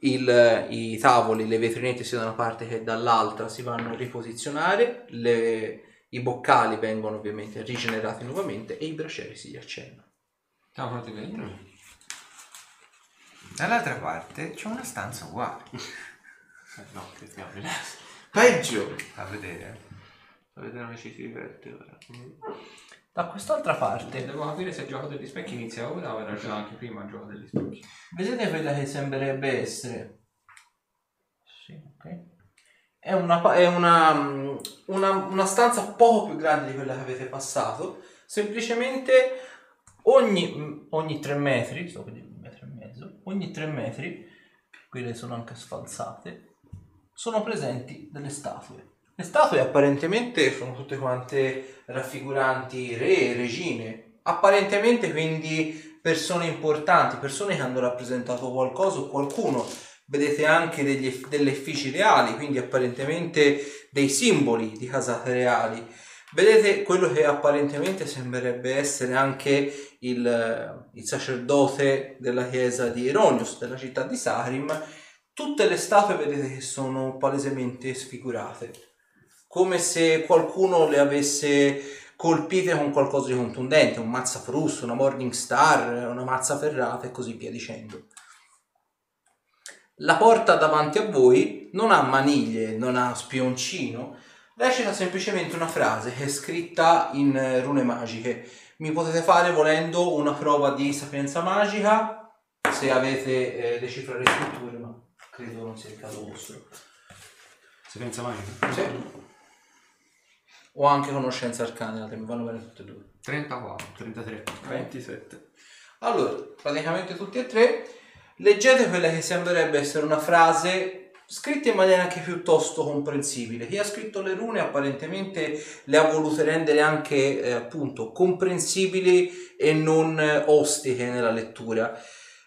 Il- I tavoli, le vetrinette sia da una parte che dall'altra si vanno a riposizionare, le- i boccali vengono ovviamente rigenerati nuovamente e i bracieri si riaccendano. Siamo pronti per entrare? Dall'altra parte c'è una stanza uguale. *laughs* No, che diamine. Peggio! A vedere. A vedere come ci si diverte ora. Da quest'altra parte Devo capire se il gioco degli specchi inizia ora o era già anche prima il gioco degli specchi. Vedete quella che sembrerebbe essere? Sì, ok. È una, pa- è una, mm, una, una stanza poco più grande di quella che avete passato. Semplicemente ogni, mm, ogni tre metri, sto per dire un metro e mezzo, ogni tre metri, quelle sono anche sfalsate, sono presenti delle statue. Le statue apparentemente sono tutte quante raffiguranti re regine, apparentemente quindi persone importanti, persone che hanno rappresentato qualcosa o qualcuno. Vedete anche degli delle effici reali, quindi apparentemente dei simboli di casate reali. Vedete quello che apparentemente sembrerebbe essere anche il, il sacerdote della chiesa di Eronius, della città di Sarim. Tutte le statue vedete che sono palesemente sfigurate, come se qualcuno le avesse colpite con qualcosa di contundente, un mazzafrusto, una Morning Star, una mazza ferrata e così via dicendo. La porta davanti a voi non ha maniglie, non ha spioncino, recita semplicemente una frase che è scritta in rune magiche. Mi potete fare volendo una prova di sapienza magica se avete eh, decifrare le scritture, ma credo non sia il caso vostro. Sapienza magica. Sì. O anche conoscenza arcana, mi vanno bene tutte e due. 34. 33. 27. Allora, praticamente tutti e tre, leggete quella che sembrerebbe essere una frase scritta in maniera anche piuttosto comprensibile. Chi ha scritto le rune apparentemente le ha volute rendere anche eh, appunto comprensibili e non eh, ostiche nella lettura.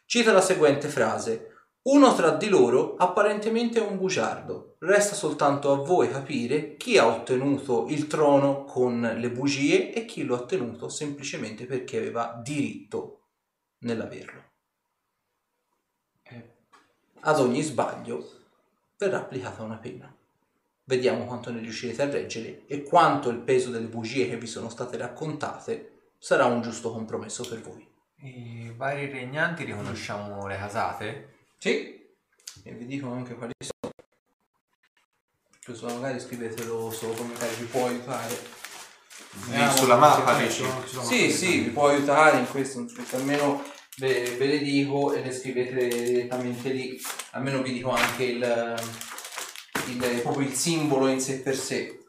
Cita la seguente frase. Uno tra di loro apparentemente è un bugiardo. Resta soltanto a voi capire chi ha ottenuto il trono con le bugie e chi lo ha ottenuto semplicemente perché aveva diritto nell'averlo. Ad ogni sbaglio verrà applicata una pena. Vediamo quanto ne riuscirete a reggere e quanto il peso delle bugie che vi sono state raccontate sarà un giusto compromesso per voi. I vari regnanti riconosciamo le casate? Sì, e vi dico anche quali sono. Giusto, magari scrivetelo sopra, magari vi può aiutare. Lì sulla mappa dici? Sì, sì, vi può aiutare in questo, in questo almeno ve, ve le dico e le scrivete direttamente lì, almeno vi dico anche il, il- proprio il simbolo in sé per sé.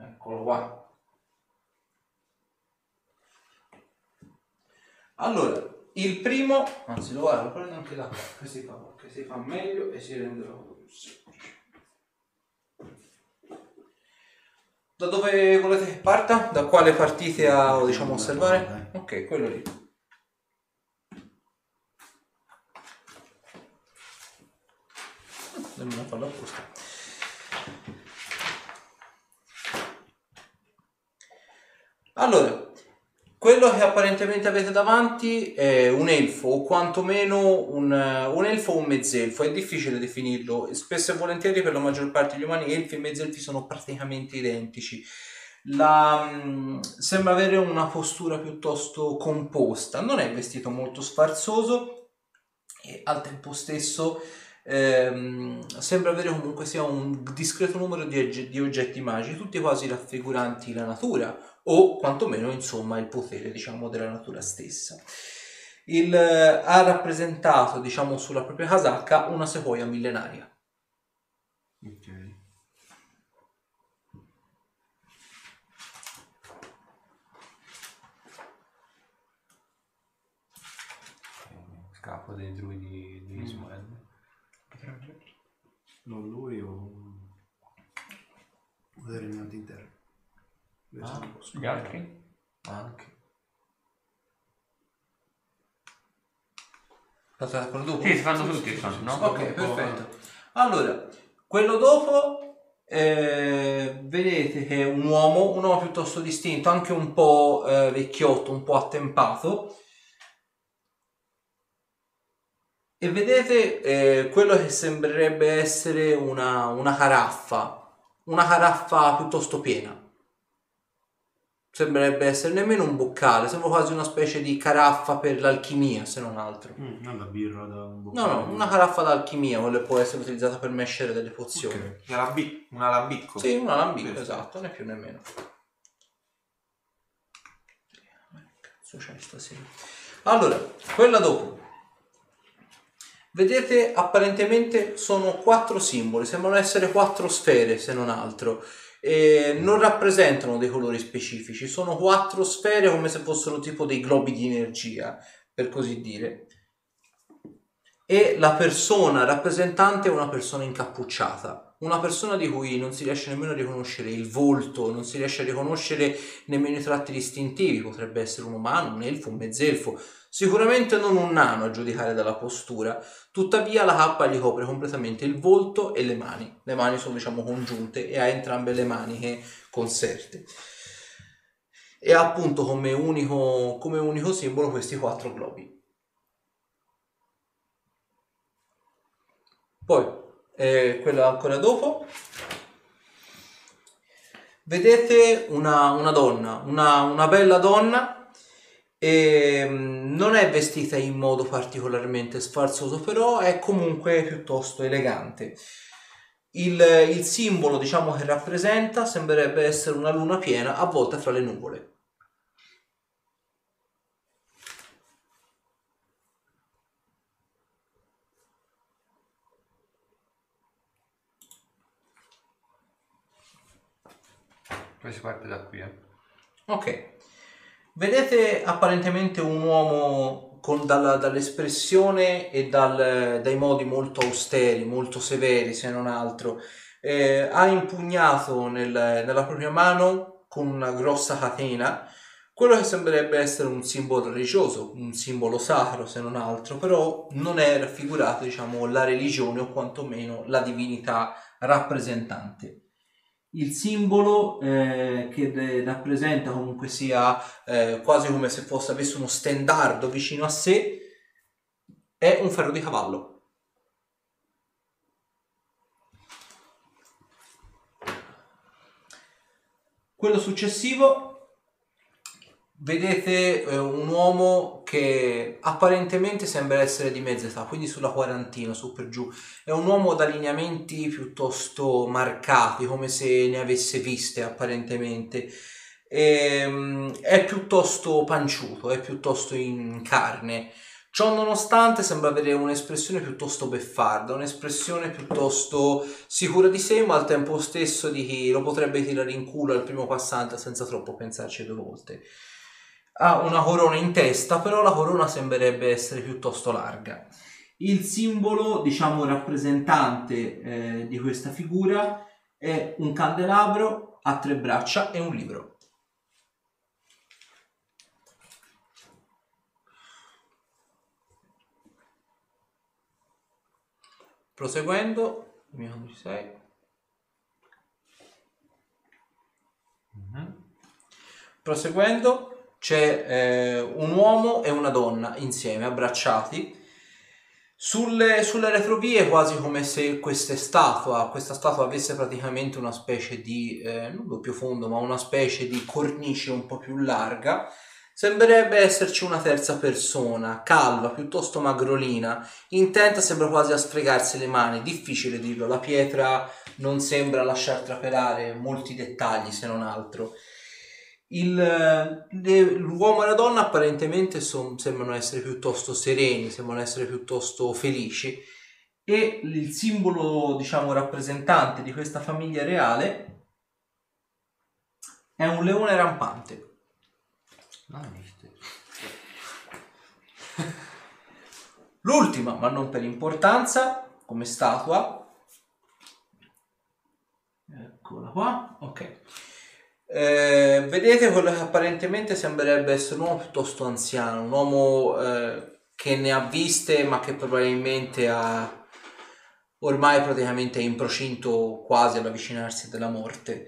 Eccolo qua. Allora, il primo, anzi lo guardo, lo prendo anche da qua, che si fa, che si fa meglio e si rende più semplice. Da dove volete che parta? Da quale partite a diciamo, osservare? Ok, quello lì. Dobbiamo farlo apposta. Allora, quello che apparentemente avete davanti è un elfo o quantomeno un, un elfo o un mezzelfo, è difficile definirlo, spesso e volentieri per la maggior parte degli umani elfi e mezzelfi sono praticamente identici. La, mm, sembra avere una postura piuttosto composta, non è vestito molto sfarzoso e al tempo stesso ehm, sembra avere comunque sia un discreto numero di, di oggetti magici, tutti quasi raffiguranti la natura o quantomeno insomma il potere diciamo della natura stessa. Il, eh, ha rappresentato diciamo sulla propria casacca una sequoia millenaria. Ok. Scappo dei druidi di Ismael. Non lui o... o dei regnanti interni. Ah, Gli altri? Anche. Fate quello dopo? Sì, si fanno tutti, fanno, no? Ok, perfetto. Allora, quello dopo eh, vedete che è un uomo, un uomo piuttosto distinto, anche un po' eh, vecchiotto, un po' attempato. E vedete eh, quello che sembrerebbe essere una, una caraffa, una caraffa piuttosto piena. Sembrerebbe essere nemmeno un boccale, sembra quasi una specie di caraffa per l'alchimia, se non altro. Mm, non la birra da un No, boccale. no, una caraffa d'alchimia, quella può essere utilizzata per mescere delle pozioni. Ok. Un alambi- un alambicco. Sì, un alambicco, Perfetto. esatto, né più né meno. Cazzo c'hai stasera? Allora, quella dopo. Vedete, apparentemente sono quattro simboli, sembrano essere quattro sfere se non altro. E non rappresentano dei colori specifici, sono quattro sfere come se fossero tipo dei globi di energia, per così dire. E la persona rappresentante è una persona incappucciata, una persona di cui non si riesce nemmeno a riconoscere il volto, non si riesce a riconoscere nemmeno i tratti distintivi, potrebbe essere un umano, un elfo, un mezzelfo, sicuramente non un nano a giudicare dalla postura, tuttavia la cappa gli copre completamente il volto e le mani, le mani sono diciamo congiunte e ha entrambe le maniche conserte. E ha appunto come unico, come unico simbolo questi quattro globi. Poi, eh, quella ancora dopo, vedete una, una donna, una, una bella donna, e mm, non è vestita in modo particolarmente sfarzoso, però è comunque piuttosto elegante. Il, il simbolo, diciamo, che rappresenta sembrerebbe essere una luna piena avvolta fra le nuvole. Poi si parte da qui, eh. Ok. Vedete apparentemente un uomo con dalla- dall'espressione e dal- dai modi molto austeri, molto severi se non altro. Eh, ha impugnato nel- nella propria mano con una grossa catena quello che sembrerebbe essere un simbolo religioso, un simbolo sacro se non altro, però non è raffigurato diciamo la religione o quantomeno la divinità rappresentante. Il simbolo eh, che de- rappresenta comunque sia eh, quasi come se fosse avesse uno stendardo vicino a sé è un ferro di cavallo. Quello successivo vedete eh, un uomo che apparentemente sembra essere di mezza età, quindi sulla quarantina, su per giù. È un uomo da lineamenti piuttosto marcati, come se ne avesse viste apparentemente. Ehm, è piuttosto panciuto, è piuttosto in carne. Ciò nonostante sembra avere un'espressione piuttosto beffarda, un'espressione piuttosto sicura di sé, ma al tempo stesso di chi lo potrebbe tirare in culo al primo passante senza troppo pensarci due volte. Ha una corona in testa, però la corona sembrerebbe essere piuttosto larga. Il simbolo, diciamo, rappresentante eh, di questa figura è un candelabro a tre braccia e un libro. Proseguendo, il mio numero 6. Proseguendo, c'è eh, un uomo e una donna insieme, abbracciati. Sulle, sulle retrovie, quasi come se questa statua, questa statua avesse praticamente una specie di, eh, non doppio fondo, ma una specie di cornice un po' più larga. Sembrerebbe esserci una terza persona, calva, piuttosto magrolina, intenta sembra quasi a sfregarsi le mani, difficile dirlo, la pietra non sembra lasciar trapelare molti dettagli se non altro. Il, le- l'uomo e la donna apparentemente son- sembrano essere piuttosto sereni, sembrano essere piuttosto felici e il simbolo, diciamo, rappresentante di questa famiglia reale è un leone rampante. *laughs* L'ultima, ma non per importanza, come statua. Eccola qua, ok. Eh, vedete quello che apparentemente sembrerebbe essere un uomo piuttosto anziano, un uomo eh, che ne ha viste ma che probabilmente ha ormai praticamente è in procinto quasi all'avvicinarsi della morte.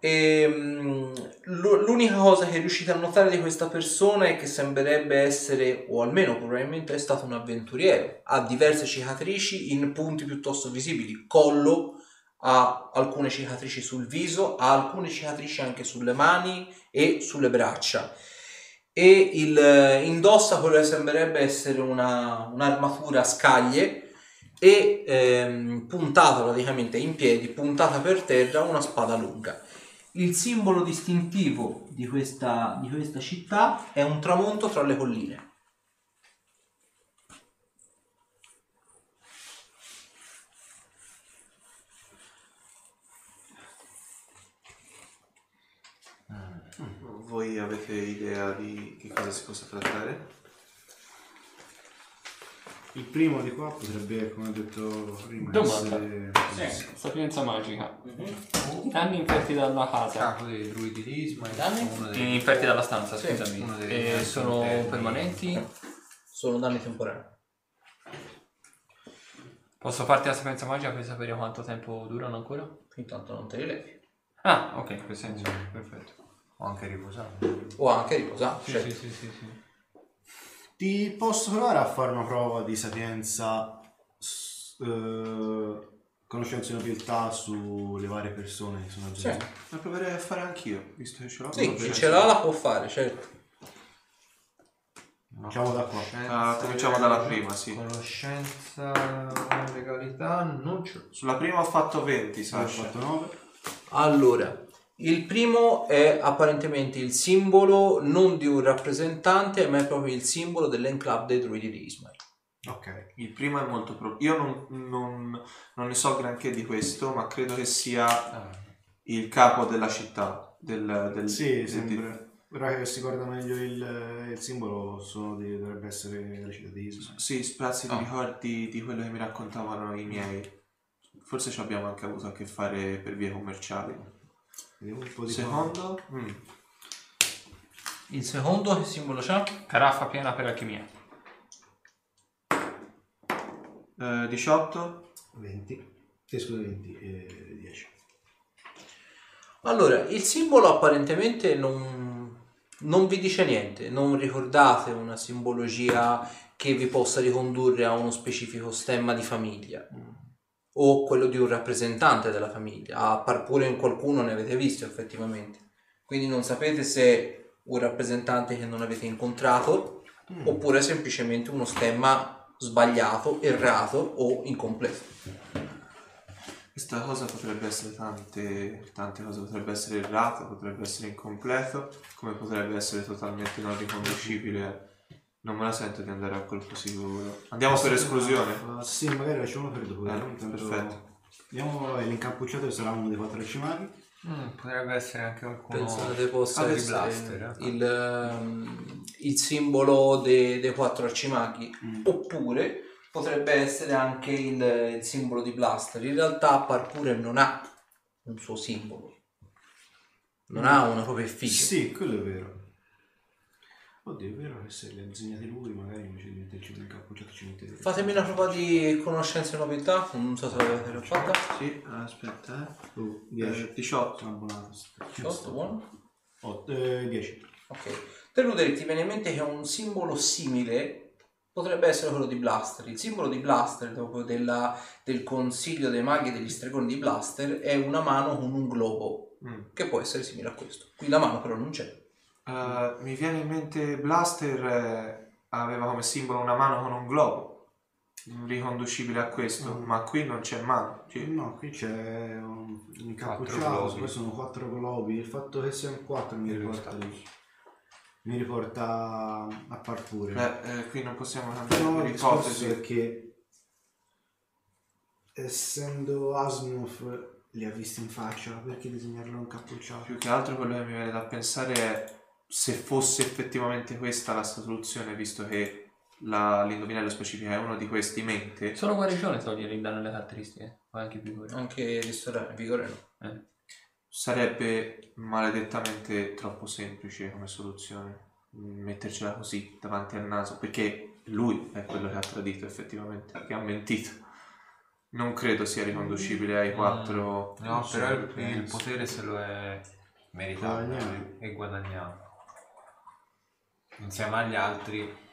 E, l'u- l'unica cosa che riuscite a notare di questa persona è che sembrerebbe essere, o almeno probabilmente è stato un avventuriero. Ha diverse cicatrici in punti piuttosto visibili, collo, ha alcune cicatrici sul viso, ha alcune cicatrici anche sulle mani e sulle braccia. E il, indossa quello che sembrerebbe essere una, un'armatura a scaglie e ehm, puntata praticamente in piedi, puntata per terra, una spada lunga. Il simbolo distintivo di questa, di questa città è un tramonto tra le colline. Voi avete idea di che cosa si possa trattare? Il primo di qua potrebbe, come ho detto prima, Domanda. essere... Sì, sapienza magica. I danni inferti dalla casa. Capo dei druidi di Ismail. Danni? Uno dei... Inferti dalla stanza, Sì, scusami. uno dei- E sono interni. permanenti? Sono danni temporanei. Posso farti la sapienza magica per sapere quanto tempo durano ancora? Intanto non te li levi. Ah, ok, in quel senso. Perfetto. O anche riposato. O anche riposato. Sì, cioè, sì, sì, sì, sì. Ti posso provare a fare una prova di sapienza, eh, conoscenza e nobiltà sulle varie persone che sono Sì. aggiunte? La proverei a fare anch'io, visto che ce l'ho. Sì, chi ce l'ha la può fare, certo. Cominciamo da qua. Ah, cominciamo dalla prima, sì. Conoscenza, legalità, non l'ho. Sulla prima ho fatto 20, Ho Sasha. fatto 9. Allora, il primo è apparentemente il simbolo non di un rappresentante, ma è proprio il simbolo dell'enclave dei druidi di Ismail. Ok. Il primo è molto pro... Io non, non- non ne so granché di questo, ma credo che sia il capo della città. Del, del, Sì, del- sembra. Ora che si guarda meglio il, il simbolo, sono di- dovrebbe essere la città di Ismail. Sì, sprazzi di Ah. ricordi di quello che mi raccontavano i miei. Forse ci abbiamo anche avuto a che fare per vie commerciali. Vediamo un po' di Secondo? Mm. Il secondo che simbolo c'ha? Caraffa piena per alchimia. Eh, 18? 20. Sì, scusa, 20 e 10. Allora, il simbolo apparentemente non, non vi dice niente, non ricordate una simbologia che vi possa ricondurre a uno specifico stemma di famiglia o quello di un rappresentante della famiglia, a par pure in qualcuno ne avete visto effettivamente. Quindi non sapete se un rappresentante che non avete incontrato oppure semplicemente uno stemma sbagliato, errato o incompleto. Questa cosa potrebbe essere tante, tante cose, potrebbe essere errato, potrebbe essere incompleto, come potrebbe essere totalmente non riconoscibile. Non me la sento di andare a colpo sicuro. Andiamo per esclusione. Uh, sì, magari facciamo per dopo. Eh, intanto- perfetto. Vediamo vabbè, l'incappucciato sarà uno dei quattro arcimaghi. Mm, potrebbe essere anche qualcuno. Pensate possa Ah, di essere blaster, eh. il, ehm, il simbolo dei, dei quattro arcimaghi Mm. oppure potrebbe essere anche il, il simbolo di Blaster in realtà par pure non ha un suo simbolo. Non ha una propria effigie. Sì, quello è vero. Oddio, è vero che se le ha disegnate lui, magari invece di metterci un incappucciato ci mette... Fatemi una prova di conoscenza e nobiltà, non so se l'avete fatta. Sì, aspetta, eh. Oh, 10. Eh, 18. Sono abbonato. 18, buono. 8, eh, 10. Ok. Te Luderi ti viene in mente che un simbolo simile potrebbe essere quello di Blaster. Il simbolo di Blaster, dopo della- del consiglio dei maghi e degli stregoni di Blaster, è una mano con un globo, Mm. che può essere simile a questo. Qui la mano però non c'è. Eh, mi viene in mente Blaster eh, aveva come simbolo una mano con un globo, riconducibile a questo, Mm. ma qui non c'è mano. Cioè, No, qui c'è un Quattro incappucciato, globi. poi sono quattro globi. Il fatto che siano quattro mi riporta lì. Mi riporta a Parpure. beh, eh, qui non possiamo Però cambiare il discorso l'ipotesi. è che essendo Asnuf li ha visti in faccia, perché disegnarlo incappucciato? Più che altro quello che mi viene da pensare è se fosse effettivamente questa la soluzione, visto che la- l'indovinello specifica è uno di questi mente, Solo guarigione togliere il danno alle caratteristiche. O anche vigore. Anche ristorante, vigore no. Eh. sarebbe maledettamente troppo semplice come soluzione. Mettercela così davanti al naso, perché lui è quello che ha tradito effettivamente, che ha mentito. Non credo sia riconducibile ai quattro. No, però il, il potere se lo è meritato e guadagnato. Insieme agli altri,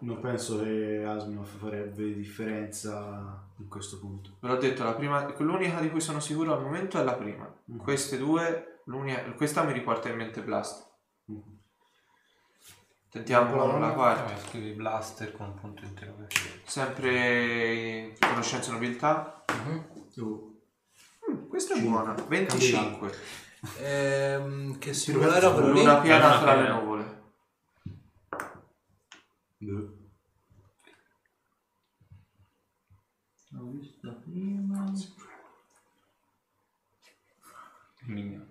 Non penso che Asnuf farebbe differenza in questo punto. Ve l'ho detto, la prima, l'unica di cui sono sicuro al momento è la prima. Mm. Queste due, l'unica- questa mi riporta in mente Blast. Mm. Tentiamo Allora, la quarta. eh, scrivi blaster con un punto interrogativo. Sempre conoscenza e nobiltà. Mhm. Oh, Mm, questa è Cinque. buona. 25. Ehm, che simbolo era quello lì? Luna piena Luna tra le piena. nuvole. Boh. L'ho vista prima. Migno.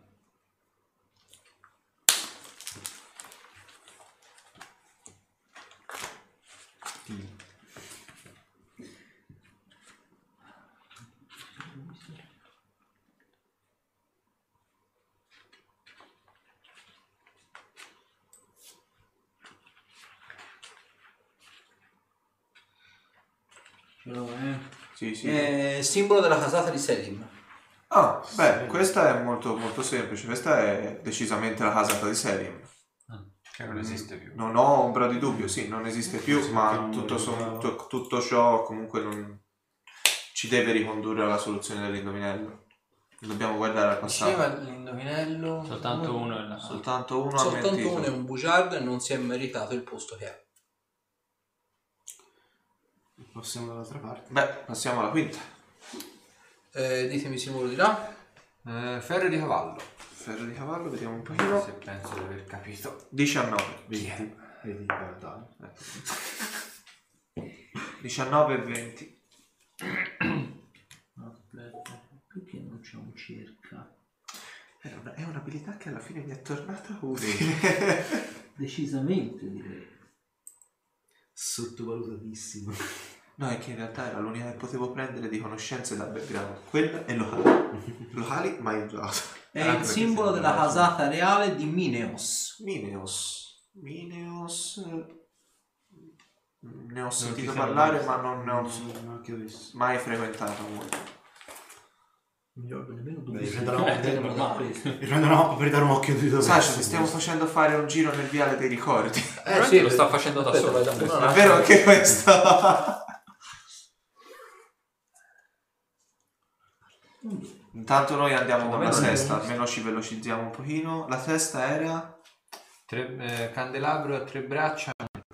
L'ho, eh. Sì, sì. Eh, simbolo della casata di Selim. Ah, beh, questa è molto, molto semplice. Questa è decisamente la casata di Selim. Che non esiste più. Non ho ombra di dubbio, sì, non esiste più, ma non tutto, tutto ciò comunque non ci deve ricondurre alla soluzione dell'indovinello. Dobbiamo guardare al passato. Diceva l'indovinello. Soltanto uno è la Soltanto uno ha Soltanto uno è un bugiardo e non si è meritato il posto che ha. Passiamo dall'altra parte. Beh, passiamo alla quinta. Eh, ditemi il simbolo di là. Eh, ferro di cavallo. Ferro di cavallo, vediamo un pochino. Se penso di aver capito. 19. 20. Vedi, guarda. *laughs* 19 e 20. Aspetta, perché non c'è un circa? È, una- è un'abilità che alla fine mi è tornata utile. Decisamente direi. Sottovalutatissimo. No, è che in realtà era l'unica che potevo prendere di conoscenze da background. Quella e locali. locali *laughs* mai usato. È il simbolo della casata reale di Mineos. Mineos. Mineos. eh, Ne ho sentito ti parlare, ma non ne ho mai frequentato molto. Non mi ricordo nemmeno Beh, dove prenderò- Eh, prenderò- una per dare un occhio di dove Sasha, è ti stiamo facendo fare un giro nel viale dei ricordi. Eh sì, lo sta facendo da solo. È vero anche questo. Intanto noi andiamo con la sesta, giusto. almeno ci velocizziamo un pochino. La testa era Tre, eh, candelabro a tre braccia.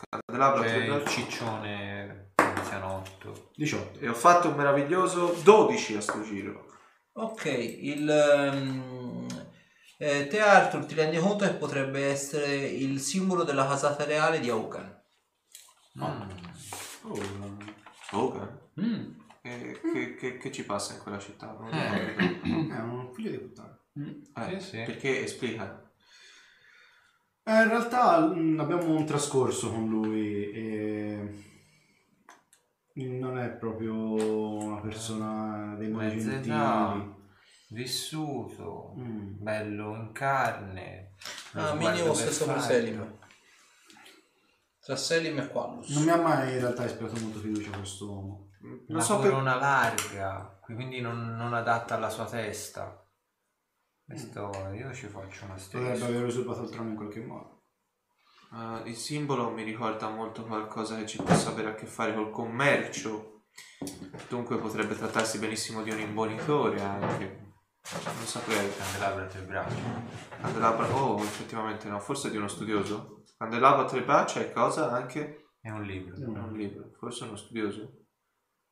candelabro a C'è tre il braccia. ciccione anzianotto. 18. e ho fatto un meraviglioso 12 a sto giro. Ok, il... ehm, eh, te Arthur ti rendi conto che potrebbe essere il simbolo della casata reale di Augan. Mm. Oh, Hogan? Mm. E che, che- che ci passa in quella città? Non Eh. è un figlio di puttana. Eh, Sì, sì. Perché esplica. Eh, in realtà mh, abbiamo un trascorso con lui e non è proprio una persona dei modi Mezza gentili. età. vissuto, Mm. bello in carne. lo Ah, minimo stesso per perfetto. Selim. Tra Selim e Quallus. Non mi ha mai in realtà ispirato molto fiducia questo uomo. Non Una so per... corona larga, quindi non, non adatta alla sua testa. Questo io ci faccio una Potrebbe stessa. aver usurpato il trono in qualche modo. Eh, il simbolo mi ricorda molto qualcosa che ci possa avere a che fare col commercio. Dunque potrebbe trattarsi benissimo di un imbonitore anche. Non saprei. Candelabra a tre braccia. Candelabra. Oh, effettivamente no, forse di uno studioso. Candelabra a tre braccia e cosa anche? È un libro. È un libro. Forse uno studioso.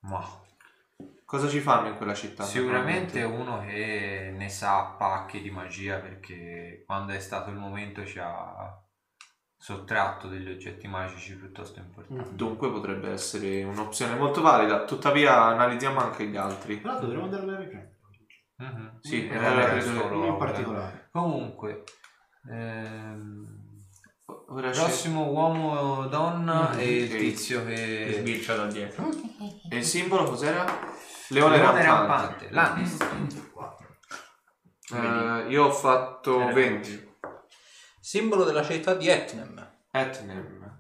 Ma Cosa ci fanno in quella città? sicuramente uno che ne sa pacchi di magia perché quando è stato il momento ci ha sottratto degli oggetti magici piuttosto importanti. Dunque potrebbe essere un'opzione molto valida. Tuttavia analizziamo anche gli altri. L'altro dovremmo andarle a riprendere. Mhm. Sì, E eh, vabbè, preso- solo Uno in particolare. Comunque, ehm, Ora c'è- prossimo uomo o donna e il Ok. tizio Che sbircia da dietro. E il simbolo cos'era? Leone, Leone rampante. rampante. Lannister. Eh, io ho fatto Era 20. Simbolo della città di Etnem. Etnem.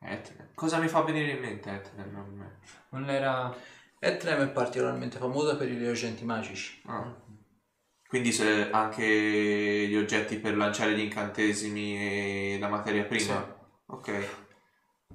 Etnem. Cosa mi fa venire in mente Etnem? Non era... Etnem è particolarmente famosa per i reagenti magici. Ah. Quindi se anche gli oggetti per lanciare gli incantesimi e la materia prima? Sì. Ok.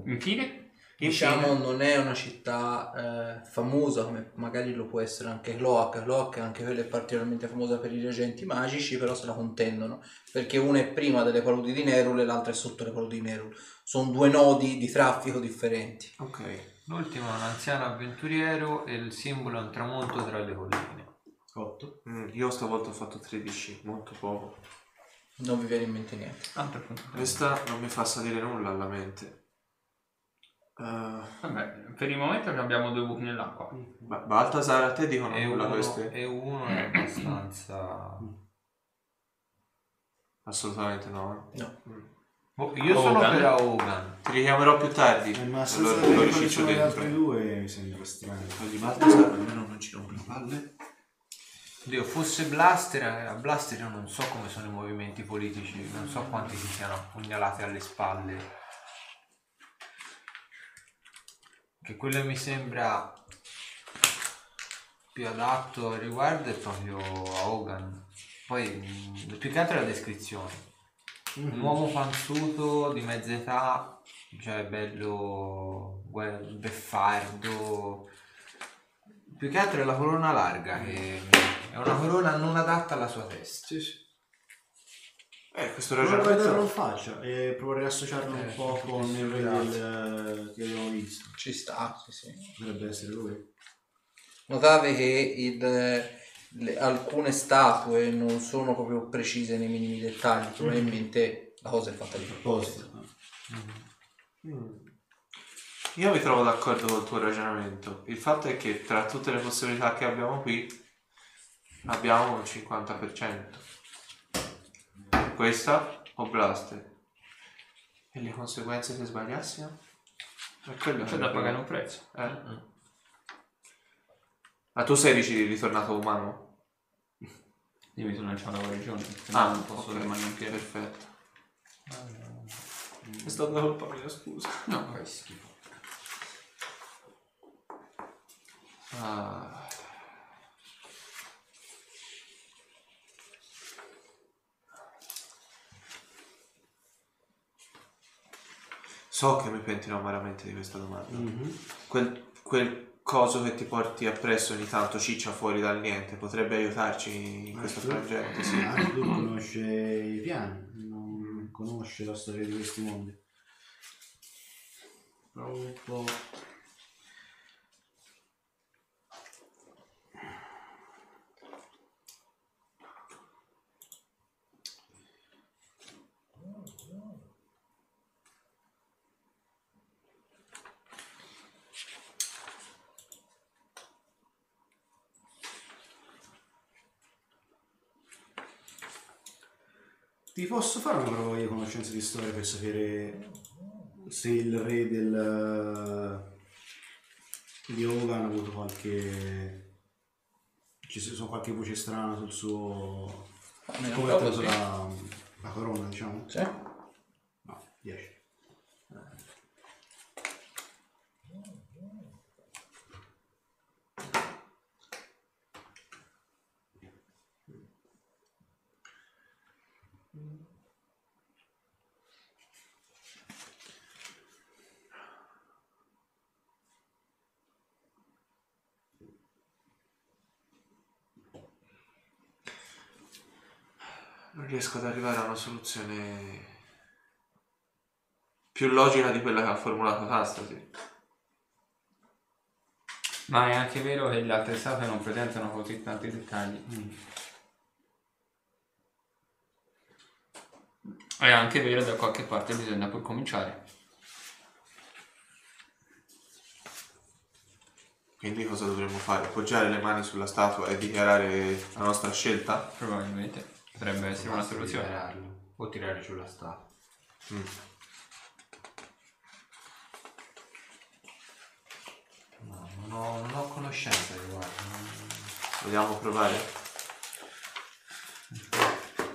Infine? Diciamo non è una città eh, famosa come magari lo può essere anche Cloac. Cloac anche quella è particolarmente famosa per i reagenti magici, però se la contendono perché una è prima delle paludi di Nerul e l'altra è sotto le paludi di Nerul. Sono due nodi di traffico differenti. Ok. L'ultimo è un anziano avventuriero e il simbolo è un tramonto tra le colline. 8. Mm, io stavolta ho fatto 13, molto poco. Non vi viene in mente niente. Altro punto. Questa non mi fa salire nulla alla mente. Eh, Vabbè, per il momento abbiamo due buchi nell'acqua. Ba- Baltasar, a te dicono E nulla uno, queste? e uno è abbastanza... *clears throat* Assolutamente no. eh. No. Oh, io sono Hogan. per Hogan. Ti richiamerò più tardi. Eh, ma senza allora sapere lo quali riciccio sono gli altri dentro. due mi sembra strano. Di Baltasar almeno non ci rompe le palle. Dio, fosse Blaster, a Blaster io non so come sono i movimenti politici, non so quanti si siano appugnalati alle spalle. Che quello mi sembra più adatto al riguardo è proprio a Hogan. Poi mh, più che altro la descrizione. Un uomo panzuto di mezza età, cioè bello beffardo. Più che altro è la corona larga, che è una corona non adatta alla sua testa. Sì, sì. Eh, questo Provo a vederlo in ragionamento... faccia e proverei a associarlo un Eh, po' con il del- che abbiamo visto. Ci sta, sì, sì. Dovrebbe essere lui. Notate che il- le- alcune statue non sono proprio precise nei minimi dettagli, probabilmente la cosa è fatta di proposito. Apposta. Mm. Io mi trovo d'accordo col tuo ragionamento. Il fatto è che tra tutte le possibilità che abbiamo qui abbiamo un 50%. Questa o Blaster. E le conseguenze se sbagliassimo? E quello C'è è da pagare un prezzo. Eh. Ma tu sei dici ritornato umano? Io mi sono lanciato la regione, se Ah, no non posso ok, rimanere in piedi. Perfetto. È stata colpa mia, scusa. No, fai schifo. Ah. So che mi pentirò amaramente di questa domanda. Quel, quel coso che ti porti appresso ogni tanto ciccia fuori dal niente potrebbe aiutarci in questo frangente, sì. Anche lui conosce i piani, non conosce la storia di questi mondi. Provo un po'. Ti posso fare una prova di conoscenza di storia per sapere se il re del di Hogan ha avuto qualche Ci sono qualche voce strana sul suo... Come ha preso la, la corona, diciamo? Sì. No, 10. Riesco ad arrivare a una soluzione più logica di quella che ha formulato Tastasi. Ma è anche vero che le altre statue non presentano così tanti dettagli. È anche vero da qualche parte bisogna pur cominciare. Quindi cosa dovremmo fare? Appoggiare le mani sulla statua e dichiarare la nostra scelta? Probabilmente potrebbe essere una soluzione. Liberarlo. O tirare giù la statua. Mm. No, non ho, non ho conoscenza riguardo. non- Vogliamo provare?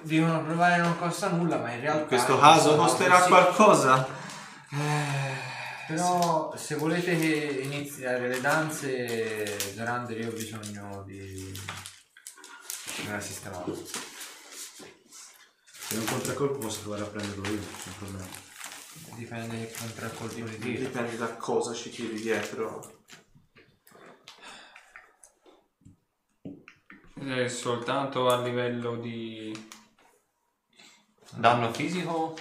Dicono provare non costa nulla, ma in realtà... In questo caso costerà così. qualcosa? Però se volete che iniziare le danze, Zorander io ho bisogno di... di una sistemata. Se non contraccolpo posso provare a prenderlo io, non problema. Dipende che contraccolpo di tiro. Dipende da cosa ci tiri dietro. È soltanto a livello di danno fisico?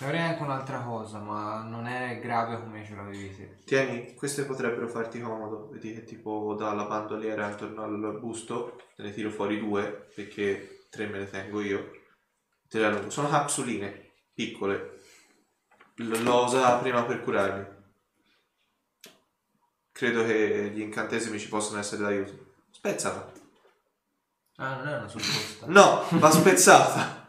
Avrei anche un'altra cosa, ma non è grave come ce l'avevi te. Tieni, queste potrebbero farti comodo. Vedi che tipo dalla bandoliera intorno al busto te ne tiro fuori due perché tre me le tengo io. Te. Sono capsuline piccole. L'ho usata prima per curarmi. Credo che gli incantesimi ci possano essere d'aiuto. Spezzala. Ah, non è una supposta. No, va spezzata.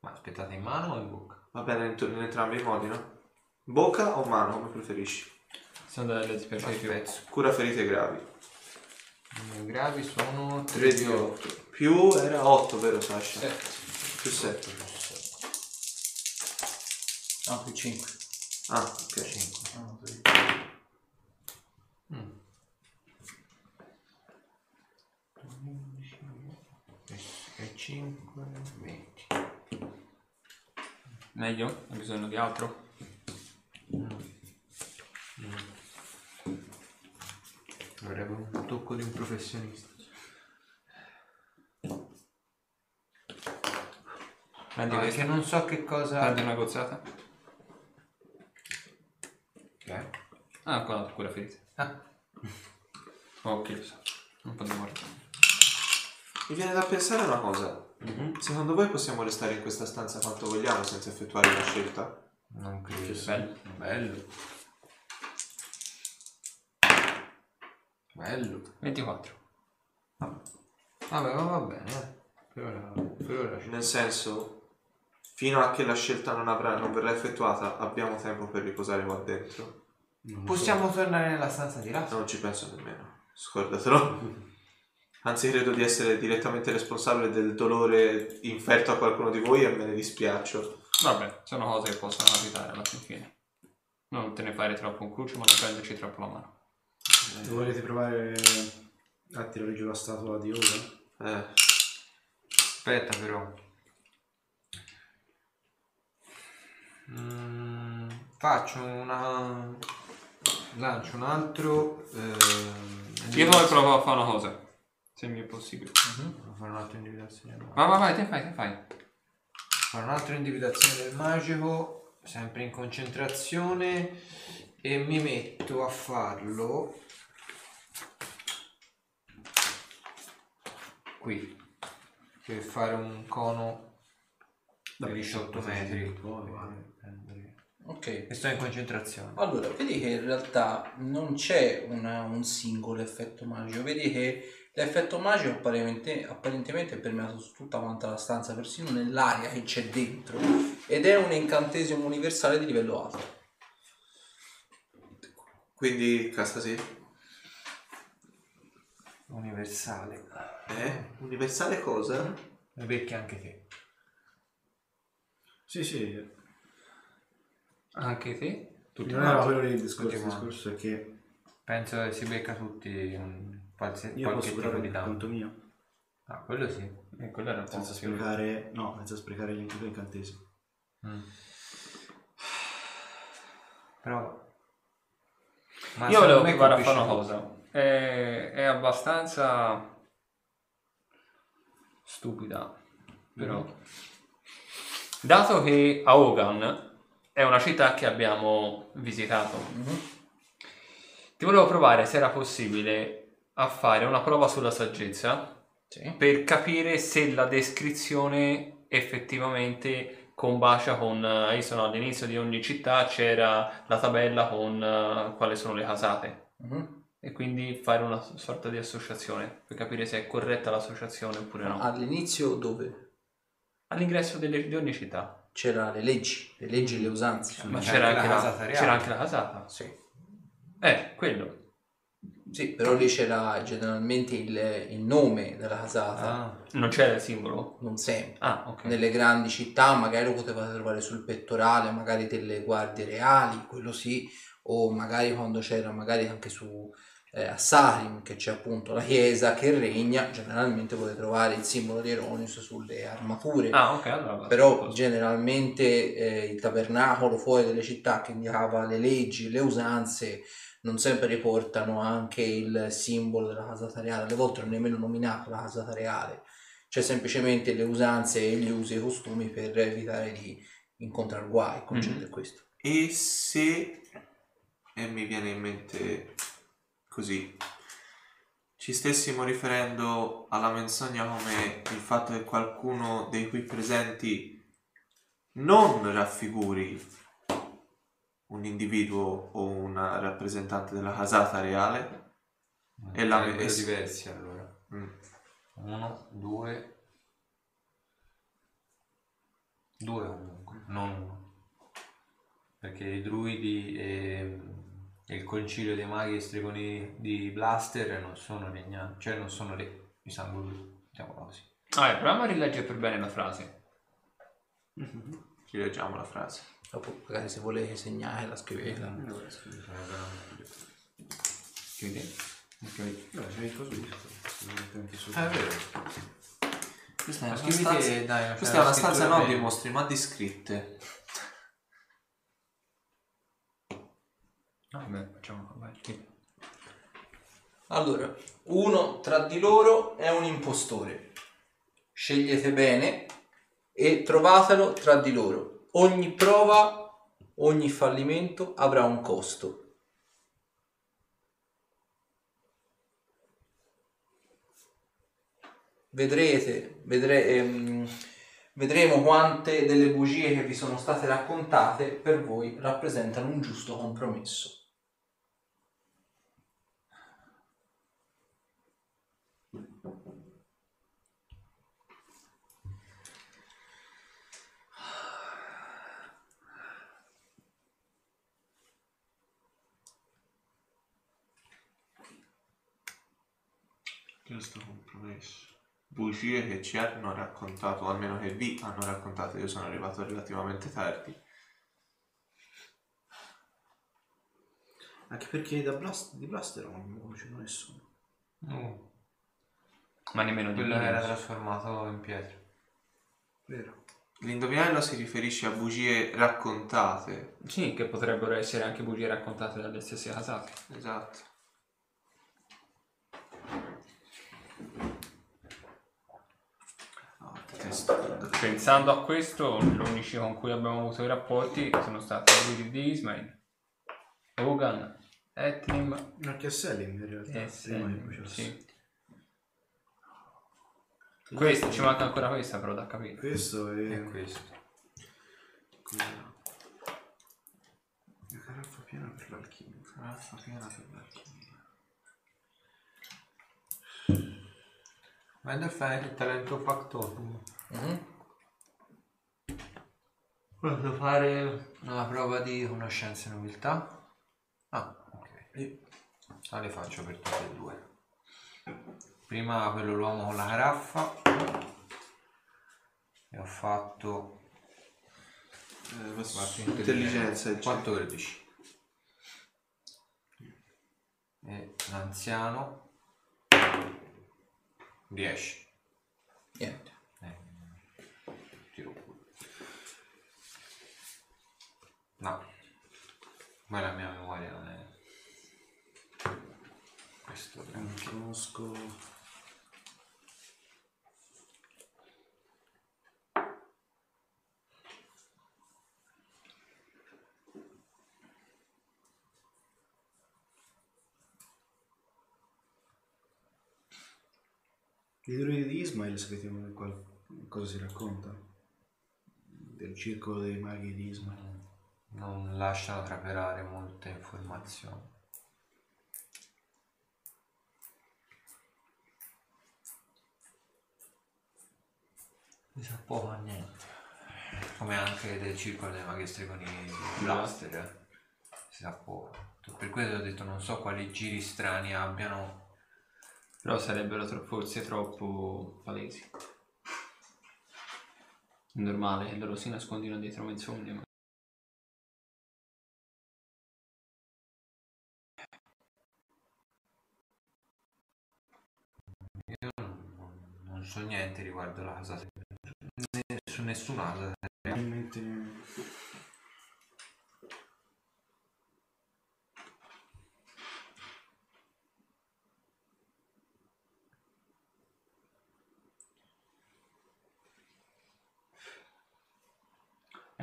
Ma aspettate in mano o in bocca? Va bene in, in entrambi i modi, no? Bocca o mano, come preferisci. Sono delle di più. Cura ferite gravi. I gravi sono 3 3 di di 8. 8. Più era 8, vero Sasha? Sì. Più 7. No, più 5. Ah, ok. 5. Mm. E 5, 20. Meglio? Hai bisogno di altro? Vorrebbe un tocco di un professionista. Prendi, No, questa. perché non so che cosa... Prendi una gozzata? Ok. Ah, qua la cura ferite. Ah, chi lo sa. Un po' di morte. Mi viene da pensare una cosa. Secondo voi possiamo restare in questa stanza quanto vogliamo senza effettuare una scelta? non credo. bello. Bello. Bello. 24. Vabbè, ma va bene. eh. Per ora, per ora ci- Nel senso, fino a che la scelta non, avrà, non verrà effettuata, abbiamo tempo per riposare qua dentro. Non Possiamo tornare nella stanza di là? Non ci penso nemmeno, scordatelo. *laughs* Anzi, credo di essere direttamente responsabile del dolore inferto a qualcuno di voi e me ne dispiaccio. Vabbè, sono cose che possono capitare alla fin fine. Non te ne fare troppo un cruccio, ma non prenderci troppo la mano. so. Volete provare a tirare giù la statua di ora? Eh, Aspetta però. Mm, faccio una... Lancio un altro... ehm, Io poi provo a fare una cosa, se mi è possibile. Devo fare un'altra individuazione del Ma vai, vai, te fai, te fai. fare un'altra individuazione del magico, sempre in concentrazione, e mi metto a farlo qui, per fare un cono di 18 metri. E Ok. sto in concentrazione. Allora, vedi che in realtà non c'è una- un singolo effetto magico, vedi che l'effetto magico apparentemente, apparentemente è permeato su tutta quanta la stanza, persino nell'aria che c'è dentro, ed è un incantesimo universale di livello alto. quindi, Castasi, Universale. Eh? Universale cosa? Becchi anche te. Sì, sì. Anche te? Tutti non era quello lì il discorso. Il discorso è che Penso che si becca tutti un qualsiasi, io qualche posso tipo di danno. conto mio. Ah, quello sì. Eh, quello era un po' Senza più- sprecare. No, senza sprecare gli tuoi incantesimi. Mm. Però... Ma Io volevo provare a fare una cosa. È, è abbastanza stupida, però. Dato che Aogan è una città che abbiamo visitato, Mhm. ti volevo provare se era possibile a fare una prova sulla saggezza Sì. per capire se la descrizione effettivamente combacia con eh, io sono all'inizio di ogni città c'era la tabella con eh, quali sono le casate Mhm. e quindi fare una sorta di associazione per capire se è corretta l'associazione oppure no All'inizio dove all'ingresso delle- di ogni città c'era le leggi, le leggi e le usanze. ma c'era anche la, casata reale. c'era anche la casata Sì. eh quello Sì, però lì c'era generalmente il, il nome della casata, Ah, non c'era il simbolo non sempre. ah ok Nelle grandi città magari lo potevate trovare sul pettorale, magari delle guardie reali, quello sì, o magari quando c'era magari anche su eh, a Sarim, che c'è appunto la chiesa che regna, generalmente potete trovare il simbolo di Eronius sulle armature. ah ok allora Però generalmente eh, il tabernacolo fuori dalle città che indicava le leggi, le usanze, non sempre riportano anche il simbolo della casata reale, alle volte non è nemmeno nominato la casata reale, c'è semplicemente le usanze e gli usi e i costumi per evitare di incontrare guai, il concetto Mhm. è questo. E se, e mi viene in mente così, ci stessimo riferendo alla menzogna come il fatto che qualcuno dei qui presenti non raffiguri un individuo o una rappresentante della casata reale, E la- sarebbero e- diversi allora. mm, Uno, due... Due comunque, non uno. Perché i druidi e, e il concilio dei maghi e stregoni di Blaster non sono regnanti, cioè non sono re di San Luigi, diciamo così. ah, eh, proviamo a rileggere per bene la frase ci leggiamo la frase. Dopo magari se volete segnare la scrivetela. Chiudi? Ok. No, c'è il coso lì. Attenti su- Ah, è vero. Questa è una stanza, dai, questa è una stanza non di mostri, ma di scritte. Vabbè facciamo vai. Allora, uno tra di loro è un impostore. Scegliete bene e trovatelo tra di loro. Ogni prova, ogni fallimento avrà un costo. Vedrete, vedre- ehm, vedremo quante delle bugie che vi sono state raccontate per voi rappresentano un giusto compromesso. Giusto compromesso. Bugie che ci hanno raccontato, o almeno che vi hanno raccontato, io sono arrivato relativamente tardi. Anche perché da Blast, di Blaster non conosciamo nessuno. No, ma nemmeno di quello Linus. era trasformato in pietra. Vero. L'indovinello si riferisce a bugie raccontate. Sì, che potrebbero essere anche bugie raccontate dalle stesse casate. Esatto. Ah, detesto quando- Pensando a questo, gli unici con cui abbiamo avuto i rapporti sono stati quelli di Ismail, Hogan, Etnim Anche Selling in realtà. e. Sì. Questo, ci manca ancora questa però da capire. Questo è... E questo. Cos'era? La caraffa piena per l'alchimia. Caraffa piena per l'alchimia. Vado a fare il talento factor. Mhm. Posso fare una prova di conoscenza e nobiltà? Ah, ok. Ah, le faccio per tutte e due. Prima quello l'uomo con la caraffa. E ho fatto Eh, ma intelligenza, eccetera. 14. E l'anziano 10. Niente. Eh, tiro pure. No. Ma la mia memoria non è. Questo è Non conosco. I druidi di Ismail sapete qual- cosa si racconta? Del circolo dei maghi di Ismail. Non lasciano trapelare molte informazioni. Mi sa poco a niente. Come anche del circolo dei maghi stregoni di Blaster. eh. Si sa poco. Per questo ho detto non so quali giri strani abbiano. Però sarebbero tro- forse troppo palesi. È normale loro si nascondino dietro menzogne. Ma... Io non, non- so niente riguardo la casa. su nessuna casa. Realmente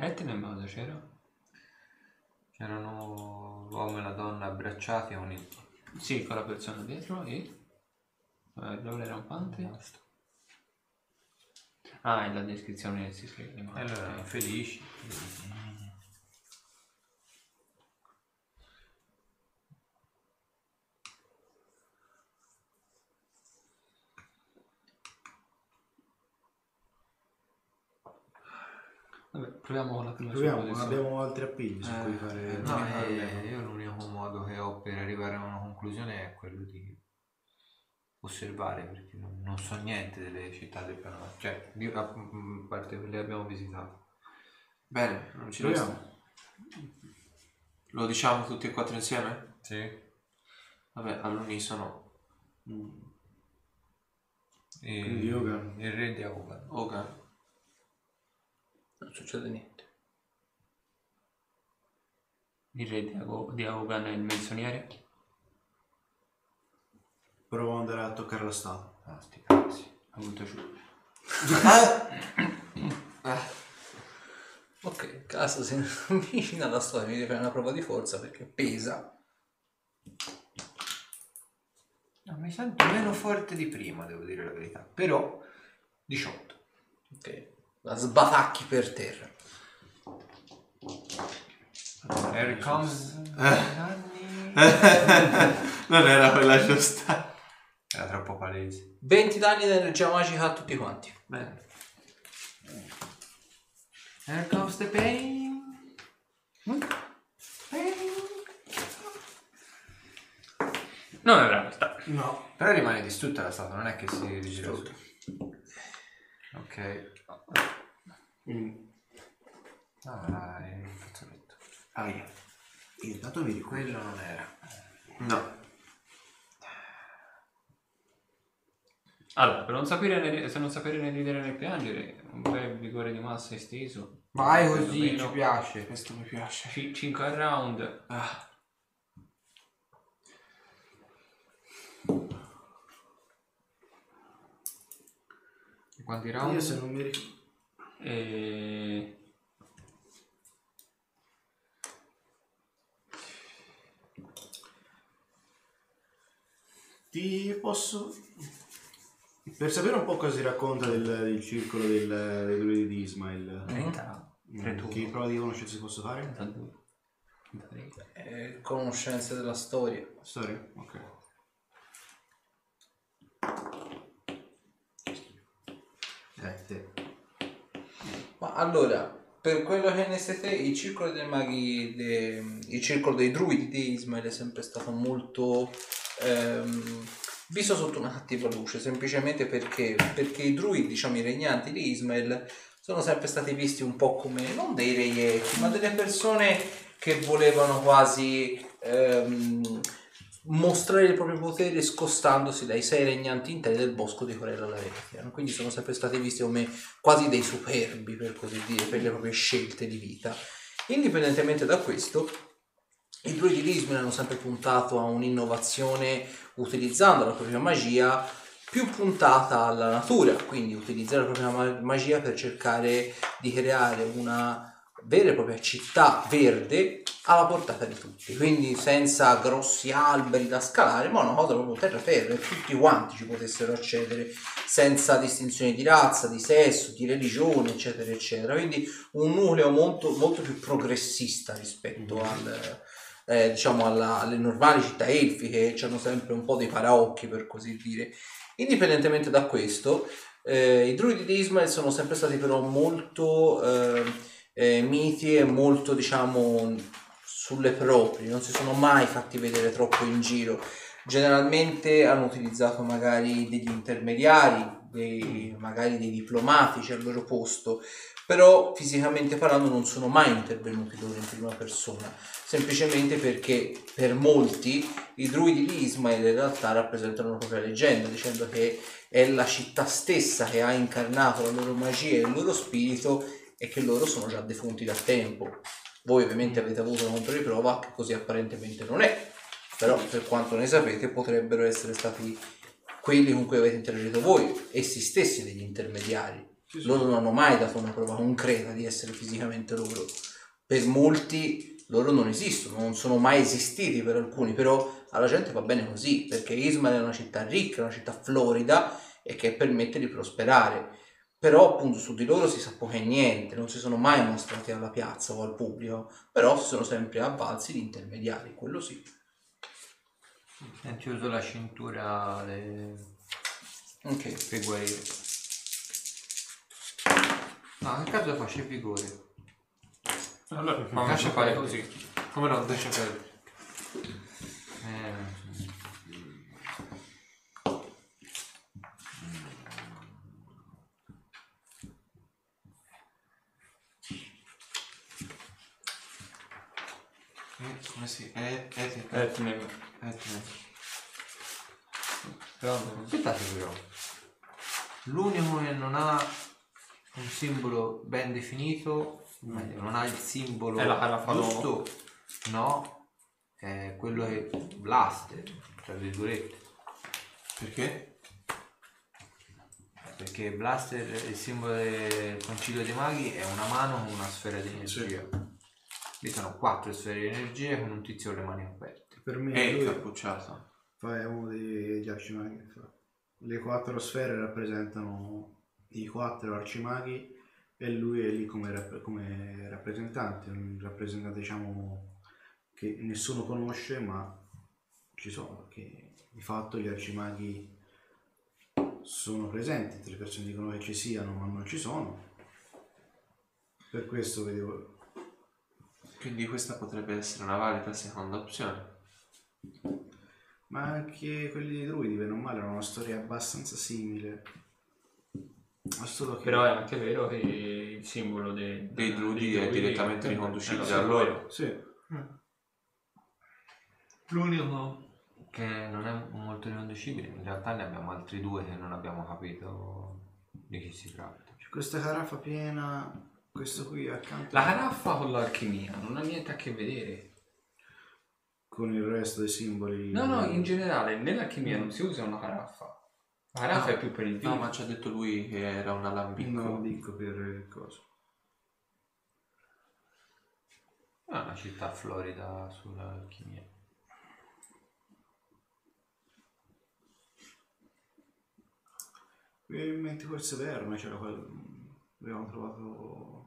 Etna in modo c'era? C'erano l'uomo e la donna abbracciati a un Sì, con la persona dietro e... eh, rolle rampante? Ah, è la descrizione del sistema. E allora erano felici. Vabbè, proviamo con la prima proviamo, non abbiamo altri appigli su cui fare. no, non eh, io l'unico modo che ho per arrivare a una conclusione è quello di osservare perché non, non so niente delle città del piano cioè a a parte quelle che abbiamo visitato Bene, non ci Proviamo. resta. Lo diciamo tutti e quattro insieme? sì Vabbè, all'unisono. Mm. e, Quindi Yoga. il re di Aogan Ok. Non succede niente. Il re di, Ago- di Aogan è il menzioniere? Provo ad andare a toccare la statua. ah sti cazzi Ha avuto giù. Ok, caso si avvicina alla storia, mi devi fare una prova di forza perché pesa. no, mi sento meno forte di prima devo dire la verità però 18 Ok, la sbatacchi per terra. here comes Eh. *laughs* Non era quella giusta. era troppo palese 20 danni di energia magica a tutti quanti. bene here comes the pain Non è sta. No. Però rimane distrutta la statua, non è che si rigira su. Ok. Mm. Ah, è un fazzoletto. Aia. Intanto mi ricordo. Quello non era. No. Allora, per non sapere né, se non sapere né ridere né piangere, un bel vigore di massa esteso. Vai così, ci piace. Questo mi piace. 5 round. Ah, Quanti round? Io se non mi ricordo. E... Ti posso... Per sapere un po' cosa si racconta del, del circolo del, dei druidi di Ismail, 30. mm, 31. che prova di conoscenza si posso fare? 32. 33. Eh, conoscenze della storia. Storia? Ok. Sette. Ma allora, per quello che ne siete, il circolo dei maghi, de- il circolo dei druidi di Ismail è sempre stato molto ehm, visto sotto una cattiva luce, semplicemente perché, perché i druidi, diciamo i regnanti di Ismael, sono sempre stati visti un po' come non dei reietti, ma delle persone che volevano quasi ehm, mostrare il proprio potere scostandosi dai sei regnanti interi del bosco di Corella Lavetia. no? Quindi sono sempre stati visti come quasi dei superbi, per così dire, per le proprie scelte di vita. Indipendentemente da questo, i druidi di Ismael hanno sempre puntato a un'innovazione utilizzando la propria magia più puntata alla natura, quindi utilizzare la propria ma- magia per cercare di creare una vera e propria città verde alla portata di tutti, quindi senza grossi alberi da scalare, ma una cosa proprio terraferma, e tutti quanti ci potessero accedere senza distinzioni di razza, di sesso, di religione, eccetera, eccetera. Quindi un nucleo molto, molto più progressista rispetto al, eh, diciamo alla- alle normali città elfiche, che hanno sempre un po' dei paraocchi, per così dire. Indipendentemente da questo, eh, i druidi di Ismael sono sempre stati però molto eh, eh, miti e molto, diciamo, sulle proprie, non si sono mai fatti vedere troppo in giro. Generalmente hanno utilizzato magari degli intermediari, dei- magari dei diplomatici al loro posto, però fisicamente parlando non sono mai intervenuti loro in prima persona, semplicemente perché per molti i druidi di Ismael in realtà rappresentano la propria leggenda, dicendo che è la città stessa che ha incarnato la loro magia e il loro spirito e che loro sono già defunti da tempo. Voi ovviamente avete avuto una controriprova che così apparentemente non è, però per quanto ne sapete potrebbero essere stati quelli con cui avete interagito voi, essi stessi degli intermediari. Loro non hanno mai dato una prova concreta di essere fisicamente loro. Per molti loro non esistono, non sono mai esistiti per alcuni, però alla gente va bene così, perché Ismael è una città ricca, una città florida e che permette di prosperare. Però appunto su di loro si sa poco e niente, non si sono mai mostrati alla piazza o al pubblico, però si sono sempre avvalsi di intermediari, quello sì. Senti, uso la cintura le- Ok. per guarire. No, che caso faccio il vigore? Allora, Fammi faccia fare fare così. Come no, deixa perdere. Eh, Eh, come si... Eh, eh, eh, Etne. eh, eh. Aspettate però. L'unico che non ha un simbolo ben definito, meglio, non ha il simbolo È la carafa giusto, no, è quello che blaster, tra virgolette. Perché? Perché blaster, il simbolo del concilio dei maghi, è una mano con una sfera di energia. Lì sono quattro sfere di energia con un tizio con le mani aperte. Per me È lui incappucciato. fa- è uno degli arcimaghi. che fa. Le quattro sfere rappresentano i quattro arcimaghi e lui è lì come, rapp- come rappresentante, un rappresentante diciamo che nessuno conosce ma ci sono, che di fatto gli arcimaghi sono presenti, altre persone dicono che ci siano ma non ci sono. Per questo vedevo Quindi questa potrebbe essere una valida seconda opzione. Ma anche quelli dei druidi, bene o male, hanno una storia abbastanza simile. Ma solo che... Però è anche vero che il simbolo dei, Dei druidi è direttamente riconducibile a loro. Sì, L'unico Che non è molto riconducibile, in realtà ne abbiamo altri due che non abbiamo capito di chi si tratta. c'è questa carafa piena, questo qui accanto La caraffa con l'alchimia non ha niente a che vedere. con il resto dei simboli. No, no, in generale nell'alchimia non si usa una caraffa. La caraffa No. è più per il vino. No, ma ci ha detto lui che era un alambicco. No, dico per il coso. È una città florida sull'alchimia. Probabilmente forse Verna c'era quel... Abbiamo trovato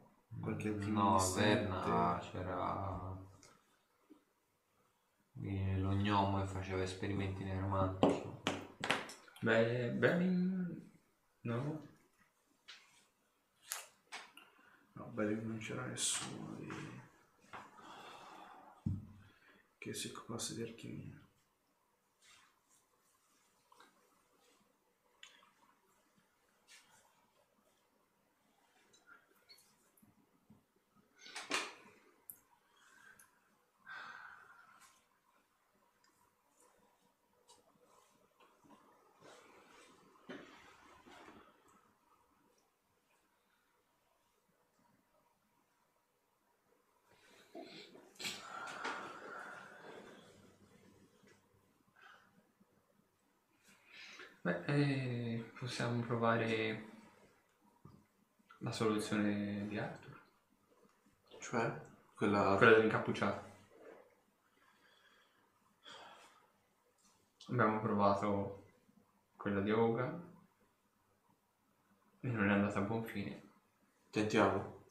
qualche No, a. Verna c'era lo gnomo che faceva esperimenti neuromantici. Beh, beh, no. No, beh, non c'era nessuno di... che si occupasse di alchimia. Beh, eh, possiamo provare la soluzione di Arthur. Cioè? Quella... Quella dell'incappucciato. Abbiamo provato quella di Hogan e non è andata a buon fine. Tentiamo.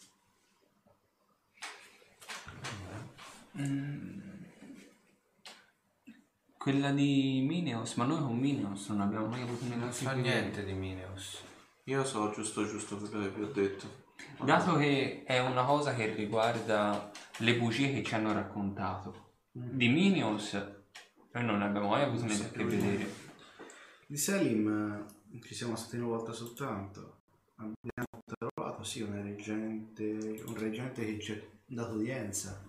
Quella di Mineos, ma noi con Mineos non abbiamo mai avuto Non negozi più- niente di Mineos. Io so giusto giusto quello che vi ho detto. Dato che è una cosa che riguarda le bugie che ci hanno raccontato di Minions, noi non abbiamo mai avuto niente a che vedere. Di Selim eh, ci siamo stati una volta soltanto. Abbiamo trovato sì una reggente, un reggente che ci ha dato udienza,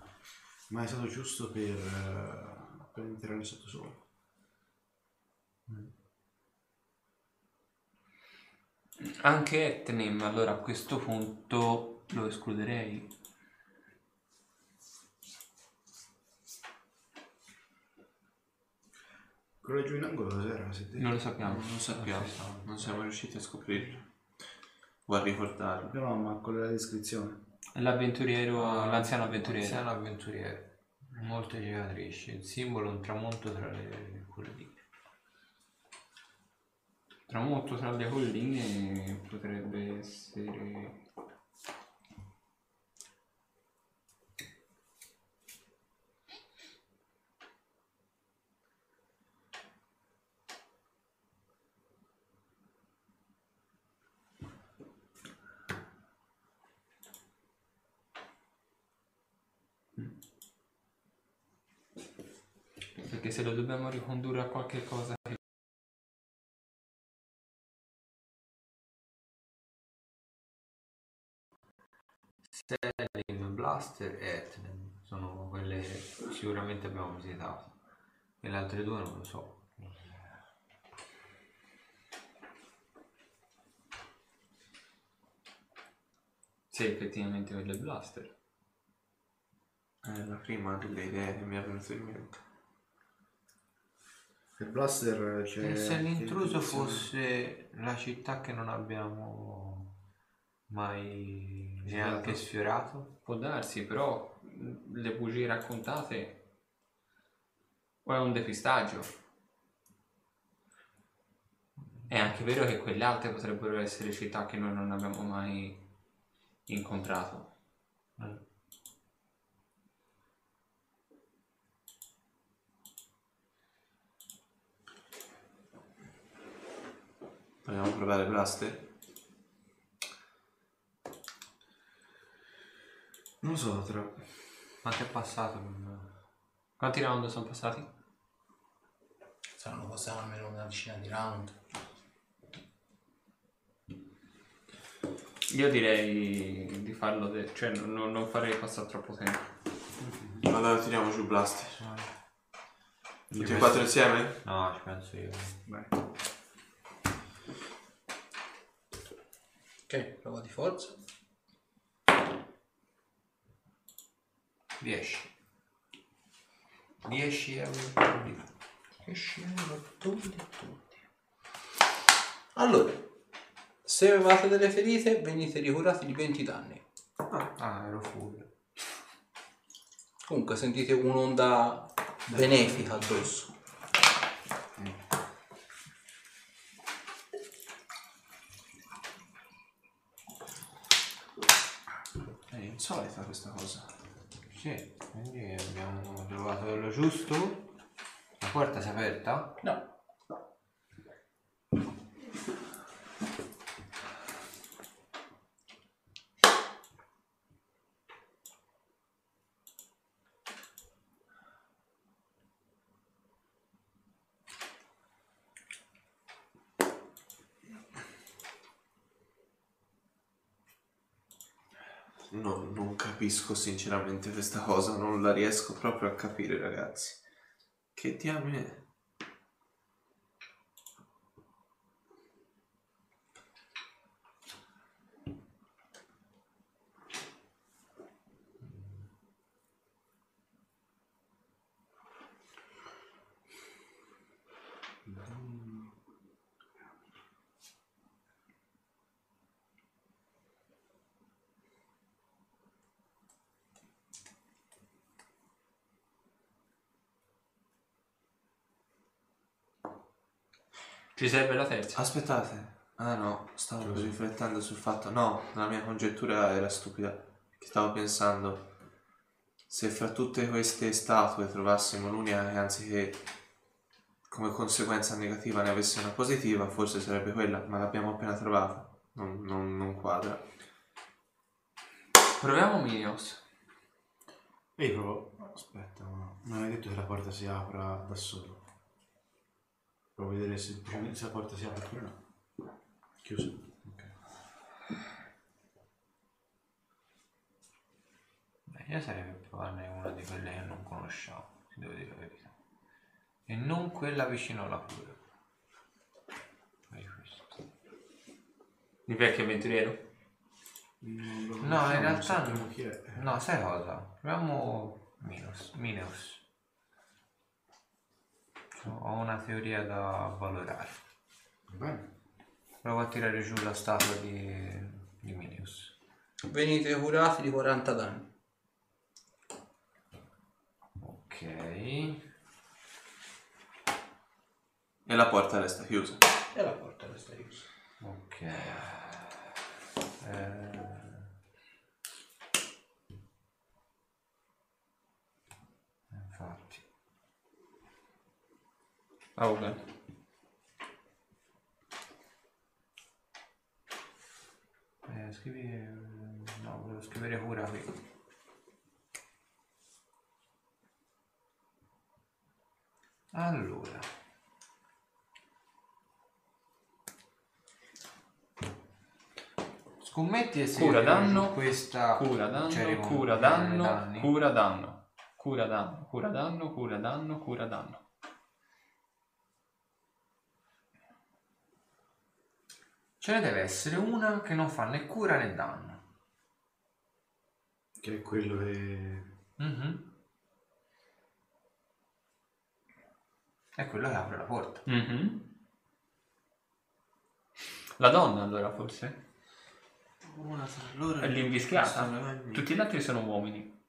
ma è stato giusto per, eh, per entrare sotto sole. Anche Etnem, allora a questo punto lo escluderei. Quello giù in angolo cos'era? Non lo sappiamo. Non lo sappiamo, non siamo riusciti a scoprirlo. O a ricordarlo. No, no, ma con la descrizione. L'avventuriero, l'anziano avventuriero. Anziano avventuriero. Molte cicatrici. Il simbolo è un tramonto tra le colline. Tramonto tra le colline potrebbe essere... Perché se lo dobbiamo ricondurre a qualche cosa che Selim, Blaster e Etnem sono quelle che sicuramente abbiamo visitato. E le altre due non lo so. Sì, effettivamente quelle blaster. È la prima delle idee che mi è venuta in mente. Il blaster c'è... E se l'intruso fosse la città che non abbiamo mai neanche sfiorato? Può darsi, però le bugie raccontate o è un depistaggio. È anche vero che quelle altre potrebbero essere città che noi non abbiamo mai incontrato. Vogliamo provare Blaster? Non so, tra... Quanto è passato? Quanti round sono passati? Saranno passati almeno una decina di round. Io direi di farlo, de- cioè non, non- farei passare troppo tempo. Allora tiriamo giù Blaster. Tutti e quattro insieme? No, ci penso io. Vai. Ok, prova di forza. 10. 10 euro di 10 euro tutti tutti. Allora, se avevate delle ferite, venite ricurati di 20 danni. Ah, ero full. Comunque sentite un'onda benefica addosso. È questa cosa. Sì, quindi abbiamo trovato quello giusto. La porta si è aperta? No. No, non capisco sinceramente questa cosa, non la riesco proprio a capire, ragazzi. Che diamine. Ci serve la terza. Aspettate. Ah no, stavo riflettendo sul fatto. No, la mia congettura era stupida. Che stavo pensando. Se fra tutte queste statue trovassimo l'unica che anziché come conseguenza negativa ne avesse una positiva, forse sarebbe quella, ma l'abbiamo appena trovata. Non, non- non quadra. Proviamo Minios. Ehi, proprio. Aspetta, ma non hai detto che la porta si apra da solo? Provo a vedere se, se la porta si apre oppure no. Chiusa. Ok. Beh, io sarei per provarne una di quelle che non conosciamo, se devo dire la verità. E non quella vicino alla cura. Fai questo. Il vecchio avventuriero. Non lo No, in realtà no. chi è. No, sai cosa? Proviamo Minos. Mineus. Ho una teoria da valorare. Va bene. Provo a tirare giù la statua di, di Mineus. Venite curati di 40 danni. Ok. E la porta resta chiusa. E la porta resta chiusa. Ok. Eh, Infatti. Augan. Eh, scrivi... No, volevo scrivere cura qui. Allora. Scommetti e se Cura danno, questa Cura danno, cura danno, cura danno. Cura danno, cura danno, cura danno, cura danno. Ce ne deve essere una che non fa né cura né danno. Che è quello che... Mhm. È quello che apre la porta. Mhm. La donna allora forse? Una tra loro È l'invischiata? Tutti gli altri sono uomini.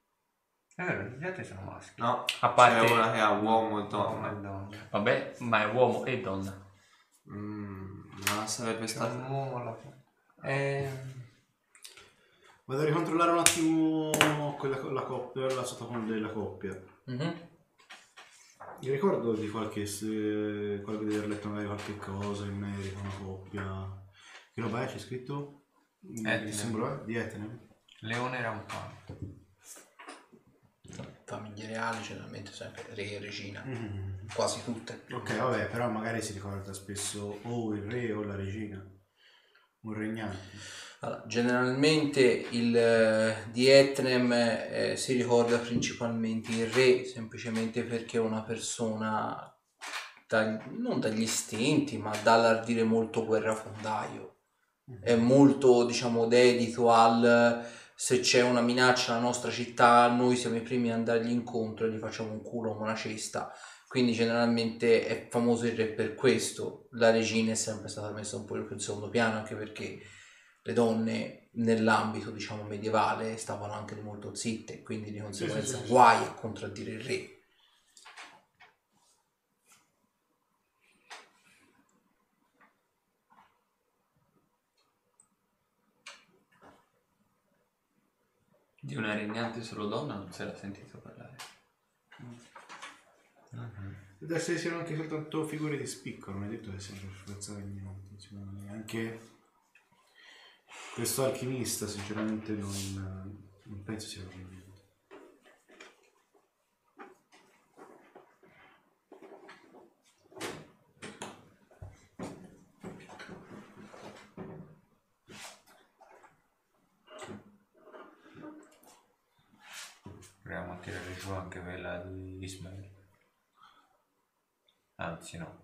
È vero, gli altri sono maschi. No, A parte- c'è una che ha uomo e Donna e donna. donna. Vabbè, ma è uomo e donna. Mm, ma sarebbe stato... un uomo alla fine. Eh, Vado a ricontrollare un attimo quella, la coppia, la sottofondo della coppia. Mhm. Mi ricordo di qualche, se- qualche di aver letto magari qualche cosa in merito a una coppia. Che roba è? C'è scritto? Etne. Il simbolo è? Di Etne? leone rampante. Famiglie reali generalmente sempre re e regina. Mm. Quasi tutte. Ok, vabbè, però magari si ricorda spesso o il re o la regina. Un regnante. Allora, generalmente il, eh, di Etnem eh, si ricorda principalmente il re, semplicemente perché è una persona dal- non dagli istinti, ma dall'ardire molto guerrafondaio. È molto, diciamo, dedito al se c'è una minaccia alla nostra città, noi siamo i primi ad andargli incontro e gli facciamo un culo come una cesta. Quindi generalmente è famoso il re per questo. La regina è sempre stata messa un po' più in secondo piano, anche perché le donne nell'ambito diciamo medievale stavano anche molto zitte, quindi di conseguenza sì, sì. guai a contraddire il re. Di una regnante solo donna non si era sentito parlare. Deve essere siano anche soltanto figure di spicco, non è detto che siano forza regnanti. me. Anche questo alchimista sinceramente non, non penso sia regnante. Proviamo a tirare giù anche quella di Ismail. Anzi no.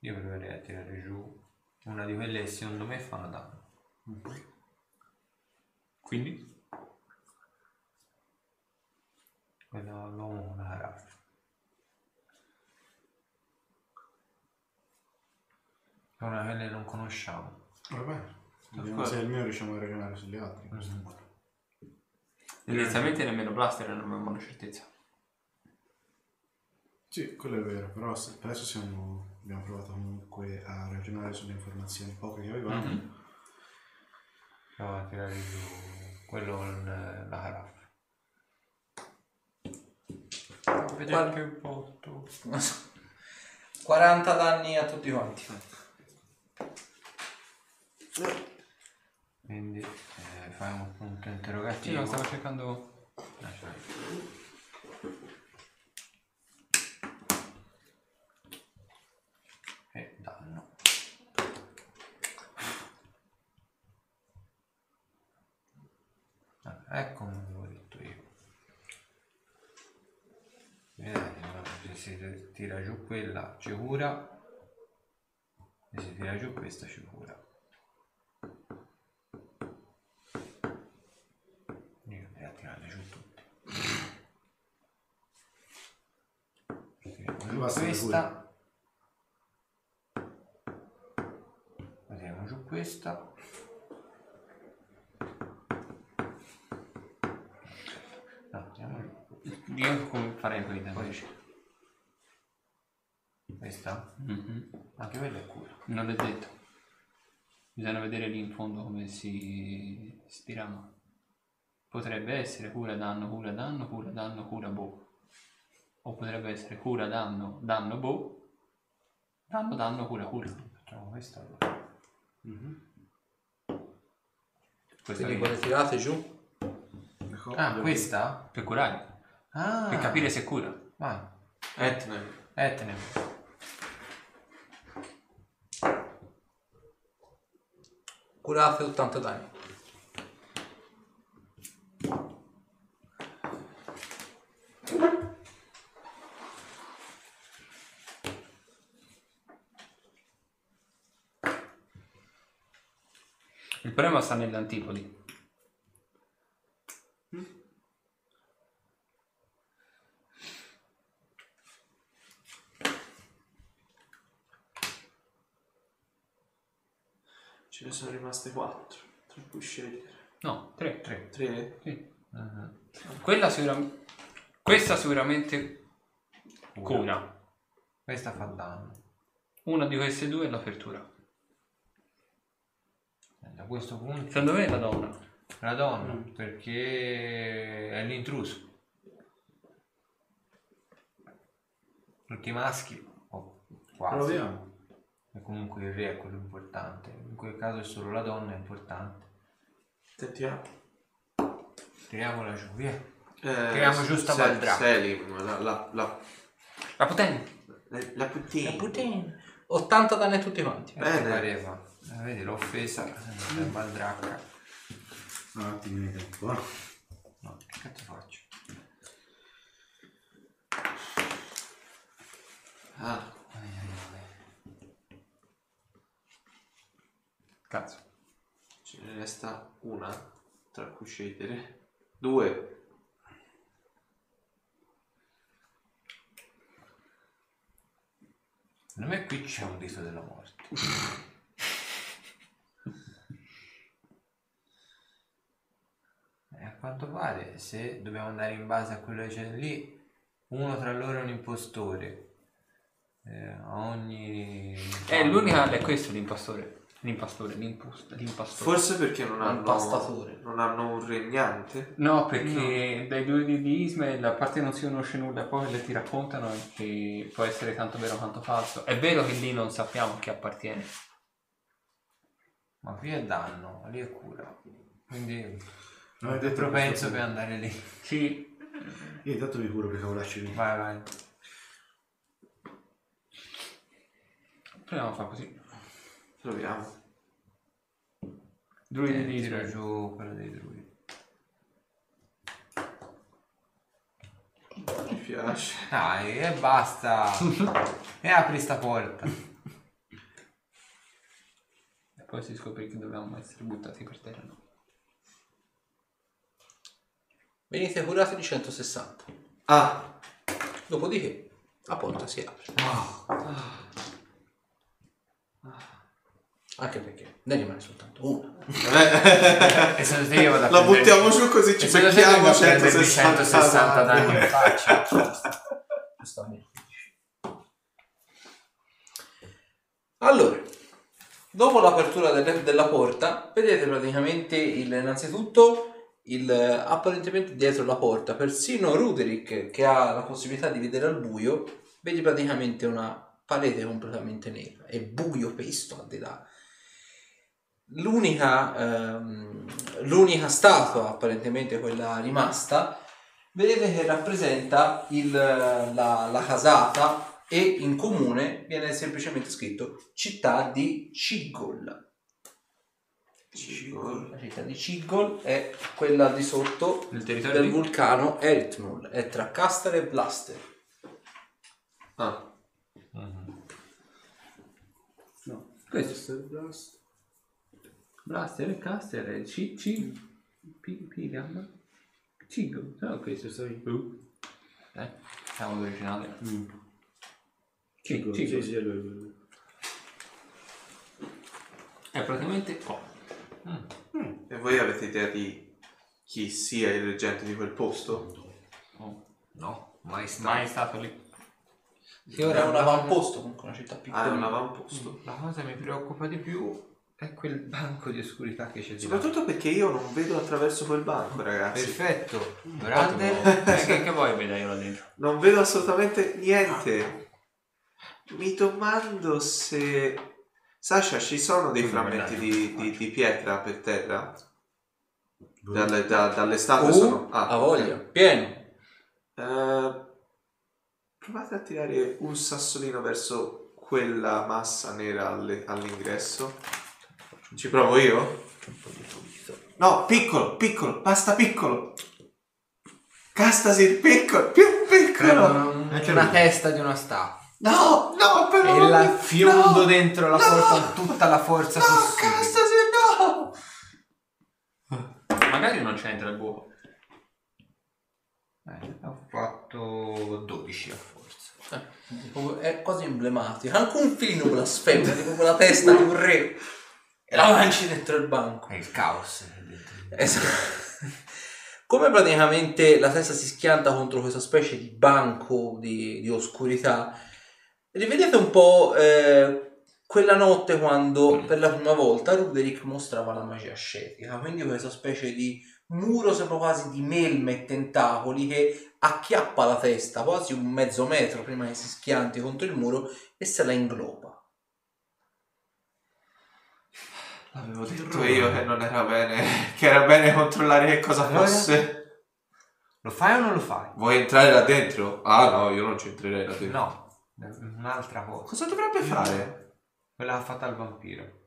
Io proverei a tirare giù una di quelle che secondo me fanno danno. Quindi? Quella l'uomo con la caraffa. È una di quelle che non conosciamo. Vabbè, vediamo se almeno riusciamo a ragionare sugli altri. in questo modo. Inizialmente nemmeno Blaster non avevamo una certezza. Sì, quello è vero, però adesso siamo abbiamo provato comunque a ragionare sulle informazioni poche che avevamo. Mhm. Proviamo a tirare giù quello con eh, la caraffa. Guarda- che botto. 40 danni a tutti quanti. Quindi eh, fai un punto Sì, interrogativo. no, stavo cercando... Ah, cioè. E danno. Ah, ecco come avevo detto io. Vedete, no? se si tira giù quella ci cura, se si tira giù questa ci cura. Io andrei a tirare giù tutti. Tiriamo giù questa. Tiriamo giù questa. No, tiriamo giù. Io come farei con i danni? Poi Questa? Mhm. Anche quella è cura. Non l'ho detto. Bisogna vedere lì in fondo come si, si. Potrebbe essere cura danno, cura danno, cura danno, cura boh. O potrebbe essere cura danno, danno boh. Danno, danno, cura, cura. Facciamo questa allora. Questa Quindi lì. quelle tirate giù. Ah, questa? Per curare. Ah, Per capire se cura. Vai. Etne. Etne. Curate 80 danni. Il problema sta nell'antipodi. Sono rimaste 4. Tra cui scegliere. No, tre, tre. 3? Sì. Mhm. Quella sicuramente... Questa sicuramente cura. Questa fa danno. Una di queste due è l'apertura. Da questo punto Secondo me è la donna. la donna, perché è l'intruso. Tutti i maschi, o quasi. Proviamo. E comunque il re è quello importante. In quel caso è solo la donna è importante. Tentiamo. Tiriamola giù, via. Eh, Tiriamo giù sta. Selim, la, la, la, La potente. la, la puttana. 80 danni a tutti quanti. Bene. pareva. Eh, vedi, l'ho offesa. La baldracca. Un attimo di tempo. eh. No, che cazzo faccio? Ah, Ai, ai, ai. Cazzo. ce ne resta una tra cui scegliere. Due. Secondo me qui c'è un dito della morte. E a quanto pare, se dobbiamo andare in base a quello che c'è lì, uno tra loro è un impostore. Eh, ogni... Eh, l'unica è questo l'impastore. L'impastore, l'impost- l'impastore. Forse perché non Un hanno, pastatore. non hanno un regnante. No, perché dai due di di Ismael, a parte non si conosce nulla, poi le ti raccontano che può essere tanto vero quanto falso. È vero che lì non sappiamo a chi appartiene. Ma qui è danno, lì è cura. Quindi Non hai detto propenso per andare lì. Sì. Io intanto vi curo per cavolacci lì. Vai, vai. Proviamo a fare così. Proviamo. Druidi Eh, di tiro Ismael. giù quello dei druidi. Mi piace. Dai, e basta. *laughs* e apri sta porta. E poi si scopre che dovevamo essere buttati per terra. No. Venite curati di 160. Ah, Dopodiché la porta si apre. Anche perché ne rimane soltanto una. E se te io vado a la prendere- buttiamo giù così ci E becchiamo vado a prendermi 160, 160 danni in *laughs* faccia. Giustamente. Allora, dopo l'apertura delle- della porta, vedete praticamente il, innanzitutto il, apparentemente dietro la porta, persino Ruderick che ha la possibilità di vedere al buio, vedi praticamente una parete completamente nera, è buio pesto al di là. L'unica, ehm, l'unica statua, apparentemente quella rimasta, vedete che rappresenta il- la, la casata e in comune viene semplicemente scritto città di Cigol. La città di Cigol è quella di sotto Nel territorio del di... vulcano Eritmul, è tra Castor e Blaster. Ah, No, Questo. è il blast. Blaster e Caster e C... C... P... Piriam... Cigo. No, questo. È Uh. Eh, siamo l'originale. Mm. Cigo, Sì, Cigo. sì, è lui, lui. È praticamente qua. e voi avete idea di chi sia il reggente di quel posto? Oh, No, mai stato. mai stato lì. Sì, È un avamposto, comunque una città Ah, è piccola. un avamposto. La cosa che mi preoccupa di più è quel banco di oscurità che c'è di là. Soprattutto perché io non vedo attraverso quel banco, ragazzi. Perfetto. Grande. Eh, *laughs* che, che vuoi vedere io là dentro? Non vedo assolutamente niente. Mi domando se... Sasha, ci sono dei frammenti di, di- di pietra per terra? Dalle, da- dalle statue Uh, sono... Ah, a voglia, pieno. Eh, provate a tirare un sassolino verso quella massa nera alle- all'ingresso. Ci provo io? No, piccolo, piccolo, basta piccolo. Castasir, piccolo, più piccolo. C'è una testa di una statua. No, no, però. E la fiondo no, dentro la no, porta con tutta la forza No, possibile. Castasir, no. Magari non c'entra il buco. Eh, ho fatto 12 a forza. Eh, È quasi emblematico. Anche un filino blasfema, *laughs* tipo con la testa di un re. E la lanci dentro il banco. È il caos. Esatto. *laughs* Come praticamente la testa si schianta contro questa specie di banco di, di oscurità, rivedete un po' eh, quella notte quando per la prima volta Ruderick mostrava la magia ascetica, quindi questa specie di muro sembra quasi di melme e tentacoli che acchiappa la testa quasi un mezzo metro prima che si schianti contro il muro e se la ingloba. Avevo detto io che non era bene, *laughs* che era bene controllare che cosa Allora? fosse. Lo fai o non lo fai? Vuoi entrare là dentro? Ah no, io non ci entrerei là dentro. No, un'altra cosa. Cosa dovrebbe fare? Quella fatto al vampiro.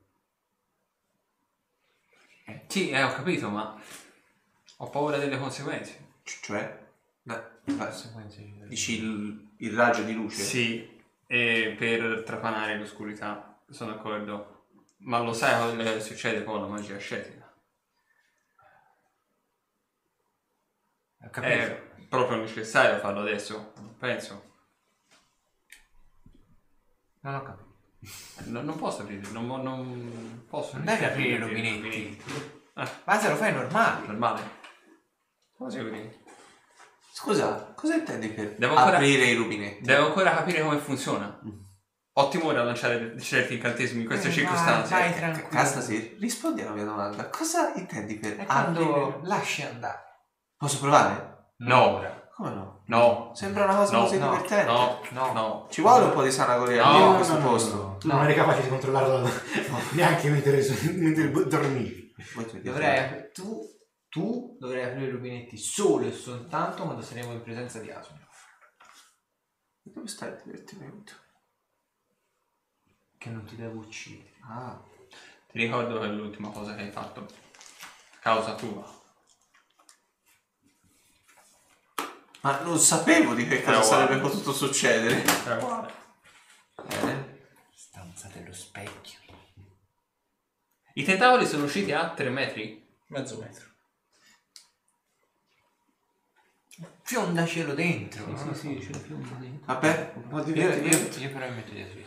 Sì, eh, ho capito, ma ho paura delle conseguenze. C- cioè? No. Conseguenze di- Dici il, il raggio di luce? Sì, e per trapanare l'oscurità, sono d'accordo. Ma lo sai cosa succede con la magia ascetica? È proprio necessario farlo adesso, penso. Non ho capito. Non, non posso aprire, non, non posso. Non devi aprire i rubinetti. Ah, Ma se lo fai normale. normale. Vuoi dire? Scusa, cosa intendi per Devo ancora- aprire i rubinetti? Devo ancora capire come funziona. Ho timore a lanciare certi incantesimi in queste Eh, circostanze. Vai, vai tranquillo. Castasir, rispondi alla mia domanda. Cosa intendi per quando lasci andare. Posso provare? No, Come no? no, Sembra una cosa no, così no, divertente. no, No. no. Ci vuole un po' di sanagoria No, in no, questo no, no, posto. no. Tu non eri capace di controllarlo *laughs* neanche mentre, mentre dormivi. Dovrei, tu, tu dovrai aprire i rubinetti solo e soltanto quando saremo in presenza di Asmio. Dove sta il divertimento? Che non ti devo uccidere. Ah, Ti ricordo che è l'ultima cosa che hai fatto. Causa tua. ma non sapevo di che cosa Eh, sarebbe potuto succedere. Bene. Stanza dello specchio. I tentacoli sono usciti a 3 metri? Mezzo metro. Fiondacelo dentro. Sì, sì, ce l'ho Vabbè, un po' di Io, io, io però mi metto dietro.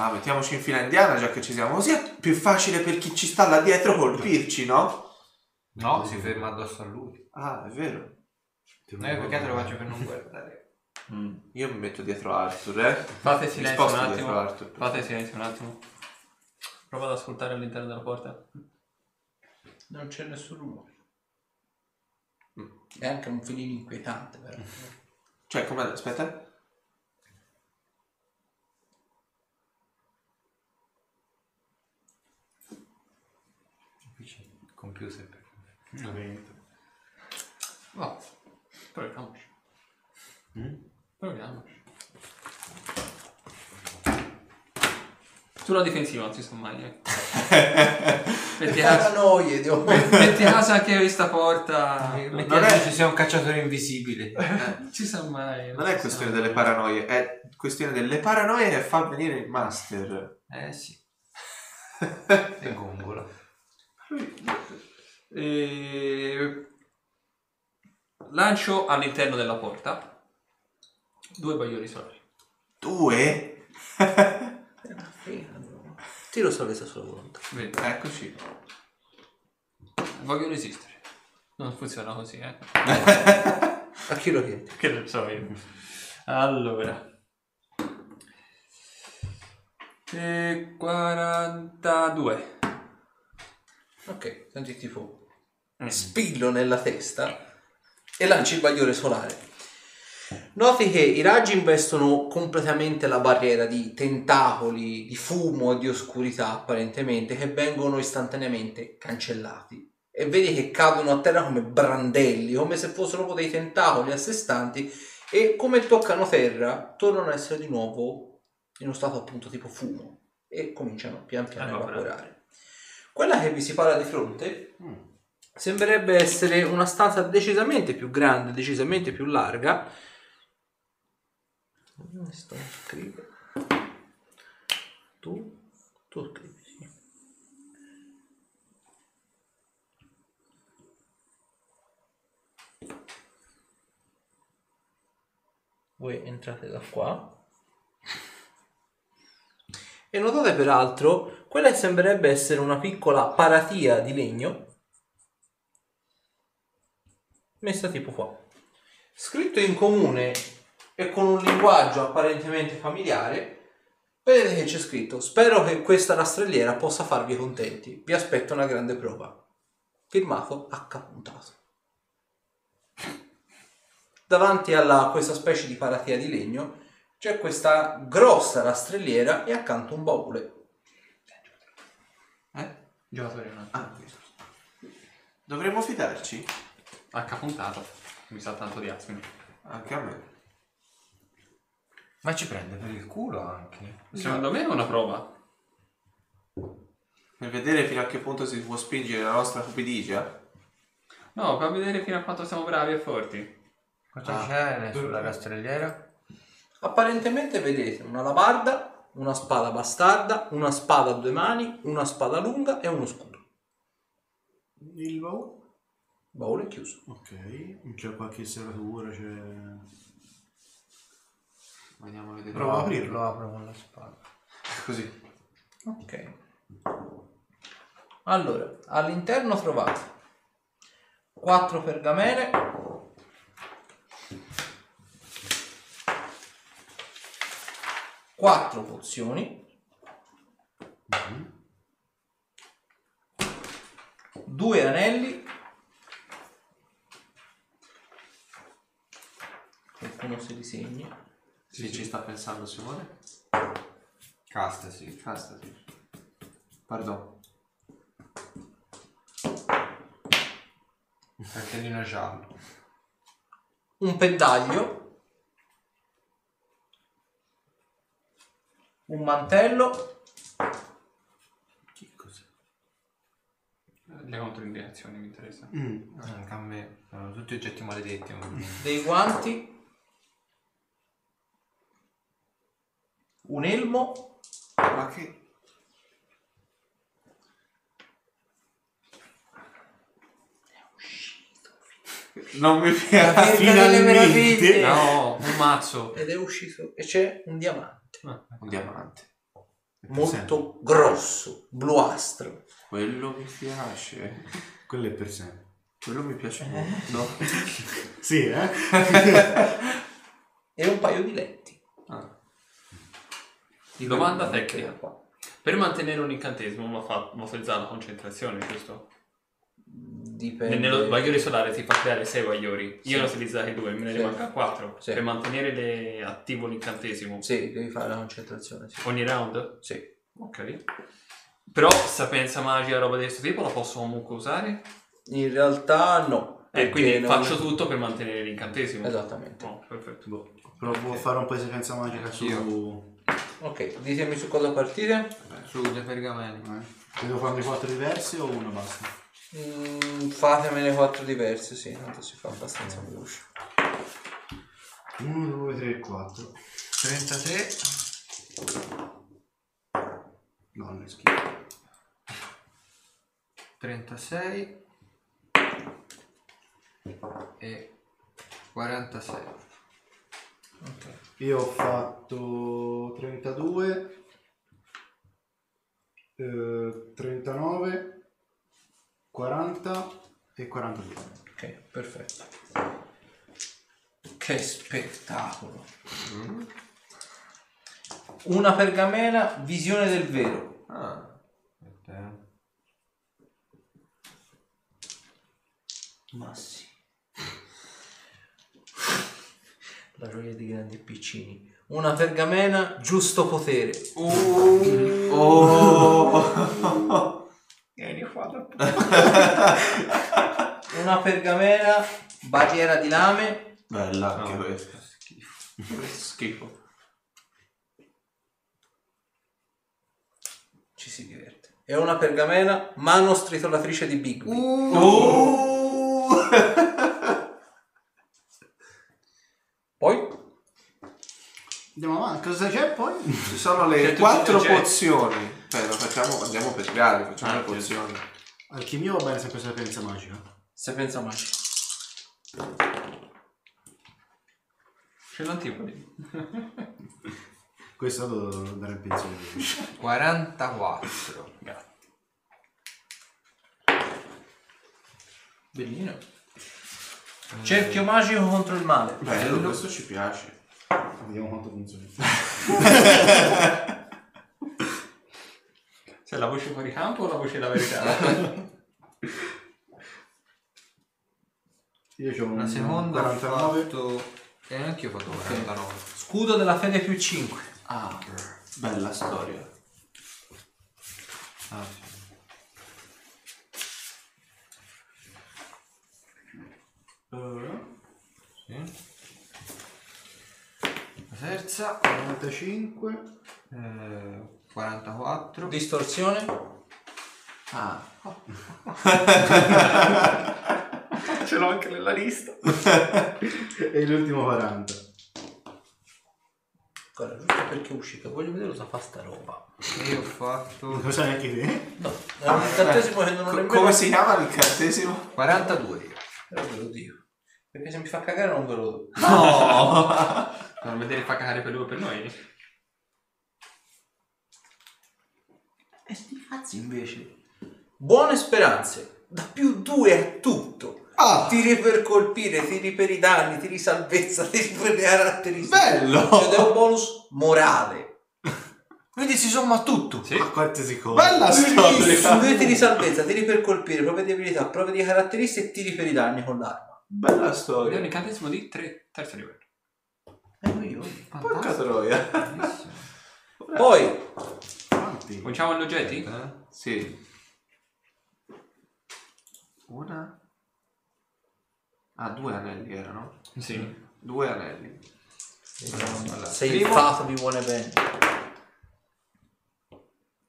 Ah, mettiamoci in fila indiana già che ci siamo. Così è più facile per chi ci sta là dietro colpirci, no? No, si ferma addosso a lui. Ah, è vero. No, io perché te lo faccio per non guardare. Io mi metto dietro Arthur, eh. Fate silenzio un attimo. Arthur. Fate silenzio un attimo. Prova ad ascoltare all'interno della porta. Non c'è nessun rumore. È anche un filino inquietante, però. Cioè, come... Aspetta. Computer. Va. Proviamoci. Proviamoci. Sulla difensiva non si sa mai. Eh. *laughs* metti, caso, Paranoie, Dio. *laughs* metti caso anche questa porta. Non Non è è- ci sia un cacciatore invisibile. Non *laughs* si sa mai. Non è si questione sa delle mai. paranoie, è questione delle paranoie che fa venire il master. Eh sì. E gongola. E... Lancio all'interno della porta due bagliori solari. Due? Tiro salvezza sulla volontà. Vedi? Eccoci. Voglio resistere. Non funziona così, eh. *laughs* A chi lo chiedi? Che ne so io. Allora. E 42. Ok, senti tipo Mm. spillo nella testa e lanci il bagliore solare. Noti che i raggi investono completamente la barriera di tentacoli, di fumo e di oscurità apparentemente che vengono istantaneamente cancellati e vedi che cadono a terra come brandelli, come se fossero proprio dei tentacoli a sé stanti e come toccano terra tornano ad essere di nuovo in uno stato appunto tipo fumo e cominciano pian piano a evaporare. Quella che vi si parla di fronte sembrerebbe essere una stanza decisamente più grande, decisamente più larga. Sto a scrivere? Tu? Tu scrivi, sì. Voi entrate da qua. E notate peraltro, quella che sembrerebbe essere una piccola paratia di legno messa tipo qua. Scritto in comune e con un linguaggio apparentemente familiare, vedete che c'è scritto: Spero che questa rastrelliera possa farvi contenti. Vi aspetto una grande prova. Firmato H. puntato. Davanti a questa specie di paratia di legno c'è questa grossa rastrelliera e accanto un baule. Giocatore un attimo. Ah, dovremmo fidarci? H puntato. Mi sa tanto di asino. Anche a me. Ma ci prende per il culo anche. Secondo me è una prova. Per vedere fino a che punto si può spingere la nostra cupidigia. No, per vedere fino a quanto siamo bravi e forti. Cosa Ah. c'è sulla rastrelliera? Apparentemente vedete una labarda, una spada bastarda, una spada a due mani, una spada lunga e uno scudo. Il baule? Baule chiuso. Ok, non c'è qualche serratura, c'è... Andiamo a vedere. Prova a aprirlo. Lo apro con la spada. *laughs* Così. Ok. Allora, all'interno trovate quattro pergamene, quattro pozioni, due anelli, qualcuno si disegna, Sì, ci sta pensando Simone. Casta, sì. Castati. Pardon. Cartellino giallo. un pendaglio, un mantello, Che cos'è? Le controindicazioni mi interessano. Mm. Anche a me. Sono tutti oggetti maledetti. ma- dei guanti, un elmo, Ma che... Non mi piace. *laughs* Finalmente! No, un mazzo. ed è uscito e c'è un diamante Un diamante. molto grosso, bluastro. Quello mi piace. Quello è per sempre. Quello mi piace molto. *laughs* Sì, eh? *laughs* e un paio di letti. Ah. Di Domanda tecnica. qua. Per mantenere un incantesimo va, fa- va utilizzare la concentrazione, giusto? Dipende. Nello Vagliore solare si fa creare 6 vagliori. Sì. Io ne ho utilizzati 2, me ne Sì. rimanca 4. Sì. Per mantenere le- attivo l'incantesimo. Sì, devi fare la concentrazione. Sì. Ogni round? Sì. Ok. Però sapienza magica, roba di questo tipo, la posso comunque usare? In realtà no. E perché quindi non- faccio tutto per mantenere l'incantesimo. Esattamente. Oh, perfetto. Boh, provo a fare un po' di sequenza magica su... Ok, ditemi su cosa partire. Su dei pergameni. Eh. Devo farne quattro diversi o uno basta? Mm, fatemene quattro diverse, sì, tanto si fa abbastanza veloce. 1, 2, 3, 4. 33. No, non è schifo. 36 e 46. Ok. Io ho fatto 32, eh, 39, 40 e 42. Ok, perfetto. Che spettacolo. Una pergamena, visione del vero. Ah. Ma sì. La gioia di grandi e piccini. Una pergamena, giusto potere. Oh. *laughs* Vieni qua. *laughs* Una pergamena, barriera di lame. Bella anche No. questa. Schifo. Schifo. Ci si diverte. E una pergamena, mano stritolatrice di Bigby. Oh. Poi Andiamo avanti, cosa c'è poi? Ci sono le tutti quattro pozioni. Beh, lo facciamo, andiamo per gradi, facciamo Ah, le sì. pozioni. Alchimia va bene sempre sapienza magica. se pensa magica. C'è l'antipodi. *laughs* Questo devo andare in pensione. 44. Bellino. Cerchio magico contro il male. Bello, questo ci piace. Vediamo quanto funziona. *laughs* C'è la voce fuori campo o la voce della verità? *laughs* Io ho un Una seconda ho 49. fatto... E anche io ho fatto 49. Scudo della fede più 5. Ah, bella storia. Ah, sì. Sì. Terza. 45. eh, 44. Distorsione. Ah, *laughs* Ce l'ho anche nella lista. *laughs* e l'ultimo 40. Guarda, giusto perché è uscito, voglio vedere cosa fa sta roba. Io ho fatto Non lo sai neanche te? No, è un incantesimo che non ho Co- nemmeno... come si chiama l'incantesimo? 42 io. Però ve lo dico. Perché se mi fa cagare non ve lo do. No! *laughs* Non vedere fa cagare per lui o per noi. E sti cazzi invece. Buone speranze. Da più due a tutto. Ah, Tiri per colpire, tiri per i danni, tiri salvezza, *laughs* tiri per le caratteristiche. bello! Ed è un bonus morale. Quindi si somma tutto. Sì. Ma quante cose? Bella storia! due tiri salvezza, tiri per colpire, prove di abilità, prove di caratteristiche e tiri per i danni con l'arma. Bella storia. incantesimo di tre, terzo livello. Eh, io. Porca troia. Bellissimo. Poi, Quanti? Cominciamo agli oggetti? Eh? Sì. Una. Ah, due anelli erano? Sì. Due anelli. Allora, sei primo- il fato di buone bene.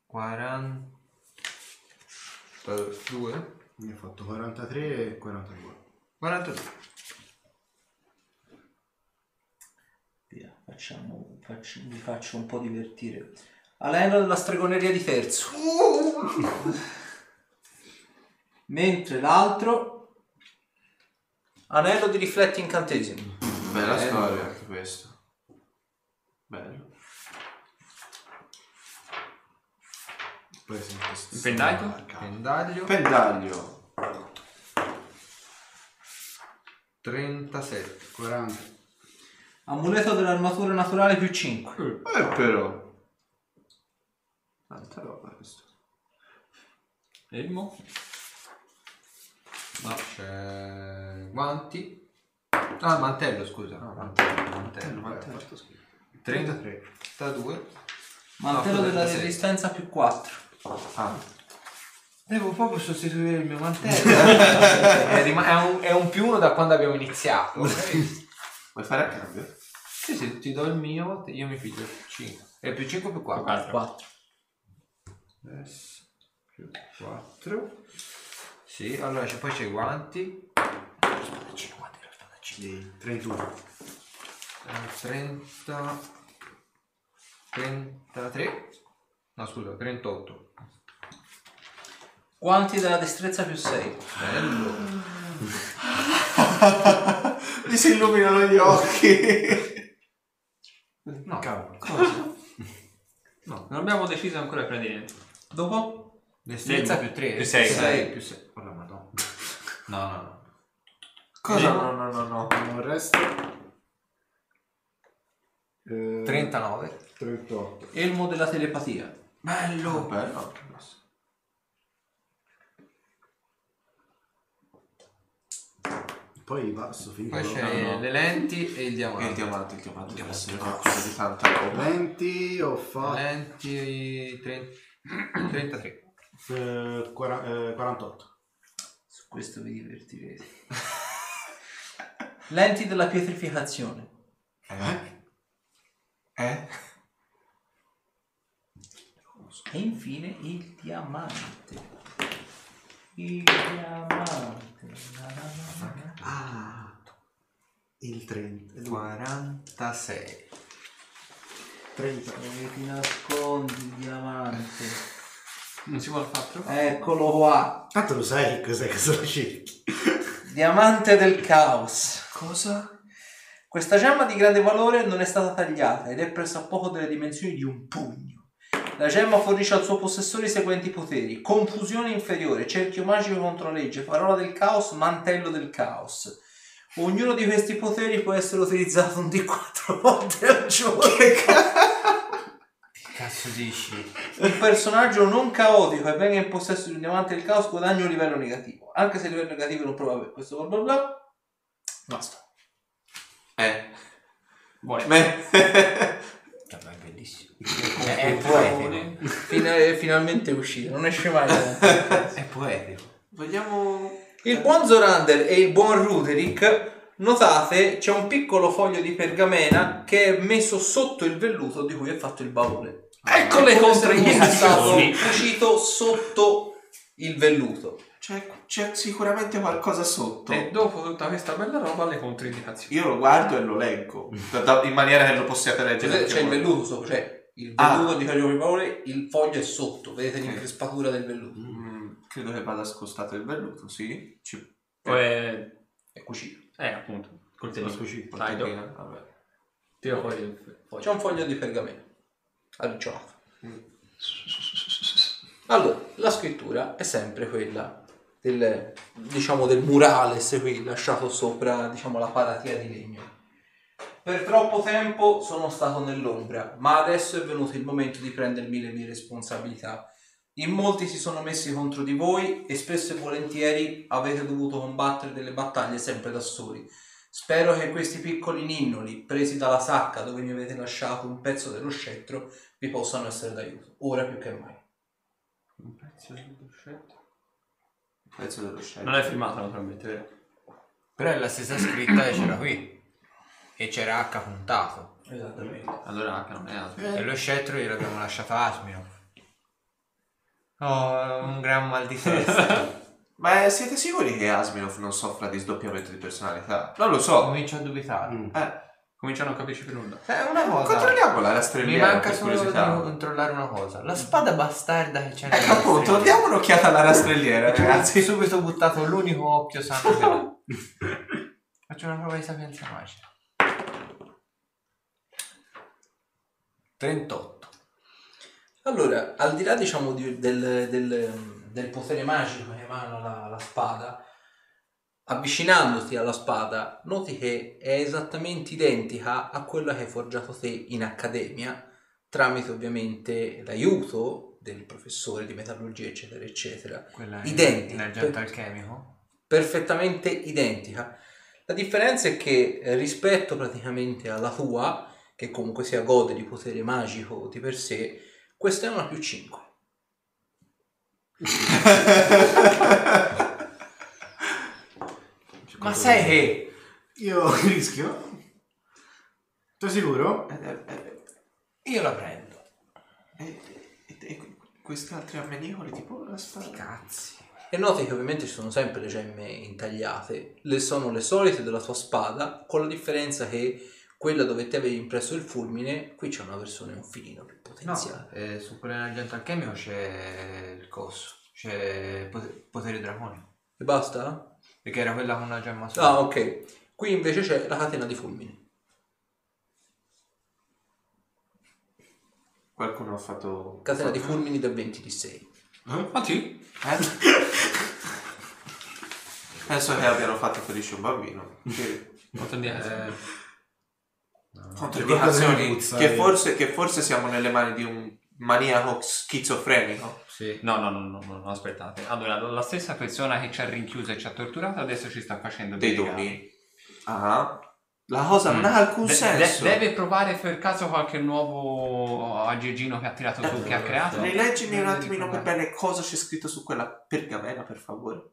42. Ne ho fatto 43 e 42. 42. Via, facciamo, faccio- vi faccio un po' divertire. Aleno della stregoneria di terzo. *laughs* Mentre l'altro... Anello di rifletti incantesimi. Bella Bello. storia anche questo. Bello. Poi Il pendaglio? Pendaglio. Pendaglio. 37. 40. Amuleto dell'armatura naturale più 5. Eh però. Tanta roba questo. Elmo? No, c'è guanti. Ah, mantello, scusa. No, mantello, mantello, mantello. 32. Mantello No, della 36. resistenza più 4. Ah, Devo proprio sostituire il mio mantello. *laughs* è, un, è un più uno da quando abbiamo iniziato. vuoi fare a cambio? Sì, ti do il mio, io mi piglio 5. È più 5 più 4. 4. 4. Adesso, più 4. Sì, allora c'è, poi c'è i guanti. Di 31. Eh, 30 33 No scusa 38 Guanti della destrezza più 6. Bello *laughs* Mi si illuminano gli occhi. *laughs* No Cavolo. *laughs* No Non abbiamo deciso ancora per niente. Dopo? Destrezza più 3 più sei. Sei, più 6 Oh la madonna No no no Cosa? No, no, no, no. Il resto. Eh, 39 38. Elmo della telepatia. Bello Bello. Poi basta, finito. Poi c'è No, no. le lenti e il E il diamante diamante, il diamante deve essere qualcosa di tanta roba. 20 ho fatto Lenti 30 33 eh, quara- eh, 48. Su questo vi divertirete. *laughs* Lenti della pietrificazione. Eh? Eh? E infine il diamante. Il diamante. Ah, il 30. 46 30. Dove ti nascondi il diamante? Non si vuole fatto? Eccolo qua. Tanto lo sai cos'è che sono cerchi. Diamante del caos. Cosa? Questa gemma di grande valore non è stata tagliata ed è pressappoco delle dimensioni di un pugno. La gemma fornisce al suo possessore i seguenti poteri: confusione inferiore, cerchio magico contro legge, parola del caos, mantello del caos. Ognuno di questi poteri può essere utilizzato un di 4 *laughs* volte al giorno. Che cazzo dici? Un personaggio non caotico e venga in possesso di un diamante del caos guadagna un livello negativo. Anche se il livello negativo non prova per questo bla bla bla. Basta. Eh. Vuole. Beh. È poetico è finalmente uscito, non esce mai. *laughs* è poetico Vogliamo... Il buon Zorander e il buon Ruderick, notate, c'è un piccolo foglio di pergamena che è messo sotto il velluto di cui è fatto il baule. Ecco le controindicazioni. cucito sotto il velluto. C'è, c'è sicuramente qualcosa sotto. E dopo tutta questa bella roba le controindicazioni. Io lo guardo e lo leggo. in maniera che lo possiate leggere. Anche c'è il velluto sopra, cioè il Ah. velluto di cui il baule, il foglio è sotto, vedete l'increspatura del velluto. Mm, credo che vada spostato il velluto, sì. Ci... Poi è... È cucito. Eh, appunto. Coltellino. sfuggito. Dai, do- Botteghina, vabbè. Tira fuori il foglio. C'è un foglio di pergamena arricciolato. Allora, la scrittura è sempre quella del, diciamo, del murales qui lasciato sopra diciamo, la paratia di legno. Per troppo tempo sono stato nell'ombra, ma adesso è venuto il momento di prendermi le mie responsabilità. In molti si sono messi contro di voi e spesso e volentieri avete dovuto combattere delle battaglie sempre da soli. Spero che questi piccoli ninnoli, presi dalla sacca dove mi avete lasciato un pezzo dello scettro, vi possano essere d'aiuto, ora più che mai. Un pezzo dello scettro. Pezzo dello scelto. Non è filmato naturalmente, vero? però è la stessa scritta che c'era qui e c'era H puntato Esattamente. Allora H non è altro. e lo scettro gliel'abbiamo lasciato a Asmino oh un gran mal di testa *laughs* Ma siete sicuri che Asminov non soffra di sdoppiamento di personalità? Non lo so. comincio a dubitare Mm. Eh, Comincia a non capisci più nulla. è una cosa controlliamo la mi rastrelliera manca per solo di controllare una cosa la spada bastarda che c'è Ecco nella appunto, rastrelliera. diamo un'occhiata alla rastrelliera, Ragazzi, subito buttato l'unico occhio sano che ho. *laughs* Faccio una prova di sapienza magica. 38. Allora, al di là diciamo di- del, del- del potere magico che emana la, la spada, avvicinandoti alla spada, noti che è esattamente identica a quella che hai forgiato te in accademia, tramite ovviamente l'aiuto del professore di metallurgia, eccetera, eccetera. Quella Identica. L'agente Per- alchemico? perfettamente identica. La differenza è che eh, rispetto praticamente alla tua, che comunque sia gode di potere magico di per sé, questa è una più 5. *laughs* Ma sai che... Io *laughs* rischio. Sei sicuro? Eh, eh, Io la prendo. eh, eh, eh, questi altri ammenicoli tipo la spada. Cazzi. E noti che ovviamente ci sono sempre le gemme intagliate, le sono le solite della tua spada, con la differenza che quella dove te avevi impresso il fulmine, qui c'è una versione un filino più No, potenziale. eh, su quella dell'agente alchemico c'è il coso. C'è pot- potere draconico. E basta? Perché era quella con una gemma sola. Ah, ok. Qui invece c'è la catena di fulmini. Qualcuno ha fatto... Catena di fulmini da 20 di 6. Ah sì? Eh? *laughs* Penso che abbiano fatto felice un bambino. Che... Molto indietro. Eh, Controindicazioni puzza, che eh. forse, che forse siamo nelle mani di un maniaco schizofrenico. sì. No, no, no, no, aspettate. Allora, la stessa persona che ci ha rinchiuso e ci ha torturato adesso ci sta facendo Dei doni. Ah. La cosa non Mm. ha alcun De- senso. de- deve provare per caso qualche nuovo aggeggino che ha tirato su, che ha creato? Rileggimi un attimino per bene cosa c'è scritto su quella pergamena, per favore.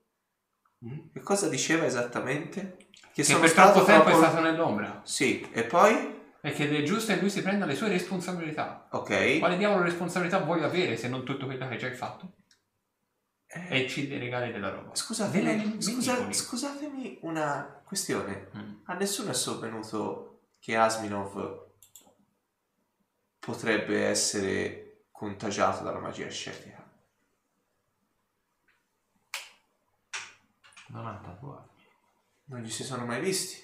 Che cosa diceva esattamente? Che, Che per troppo tempo è stato nell'ombra. Sì, e poi? Che è giusto che lui si prenda le sue responsabilità. Ok. Quale diavolo responsabilità vuoi avere se non tutto quello che già hai fatto? Eh, E ci dei regali della roba. scusatemi, scusa- scusatemi una questione. Mm. A nessuno è sovvenuto che Asminov potrebbe essere contagiato dalla magia ascetica. Non ha tatuato. Non gli si sono mai visti.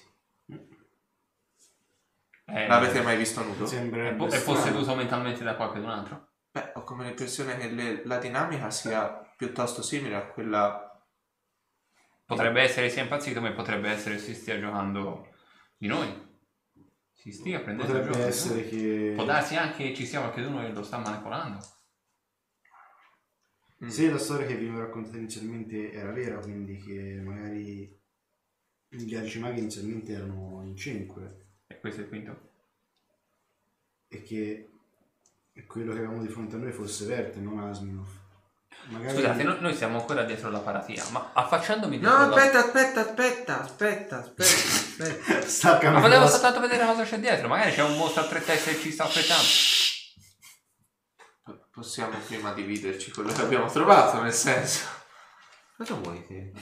Eh, L'avete mai visto nudo? È, Sembrerebbe è strano. posseduto mentalmente da qualcun altro? Beh, ho come l'impressione che le- la dinamica sia piuttosto simile a quella... Potrebbe essere sia impazzito, ma potrebbe essere si stia giocando di noi. Si stia prendendo il Potrebbe gioco. di essere che... Può darsi anche che ci sia qualcuno che lo sta manipolando. Mm. Se la storia che vi ho raccontato inizialmente era vera, quindi che magari gli arcimaghi inizialmente erano in 5 E questo è il quinto. e che quello che avevamo di fronte a noi fosse Verte, non Asminov. Magari... Scusate, no- noi siamo ancora dietro la paratia, ma affacciandomi No, dietro la... aspetta, aspetta, aspetta, aspetta, aspetta, aspetta. *laughs* Sta Ma volevo soltanto vedere cosa c'è dietro. Magari c'è un mostro a tre teste che ci sta aspettando. P- Possiamo prima dividerci quello che abbiamo trovato, nel senso... Cosa vuoi te?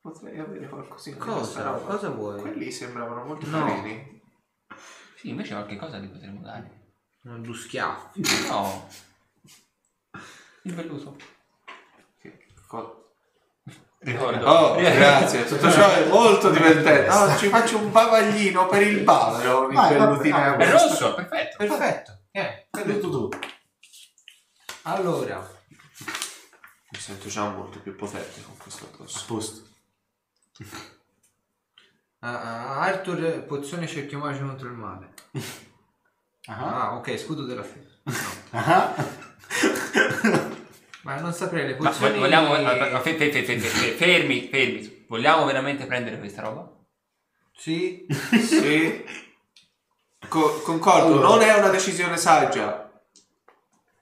Potrei avere qualcosina di Cosa? questa roba. Cosa vuoi? Quelli sembravano molto No. carini. Sì, invece qualche cosa li potremmo dare. Non due schiaffi. No. Il velluto. Che co- Ricordo. Oh, *laughs* grazie, tutto ciò è molto divertente. Oh, ci faccio un bavaglino per il il Vai, vellutino vai, È rosso, perfetto. Perfetto. Eh, Hai detto tu. allora, Mi sento già molto più potente con questo addosso. posto. a- a- Arthur, pozione cerchio magico contro il male. Ah. Ah, ok, scudo della fede. Ah. Ma non saprei, le Ma pozioni... vogliamo... aspetta, fe- fe- fe- fe- fe- Fermi, fermi. Vogliamo veramente prendere questa roba? Sì. *laughs* Sì. Co- concordo, Allora. non è una decisione saggia,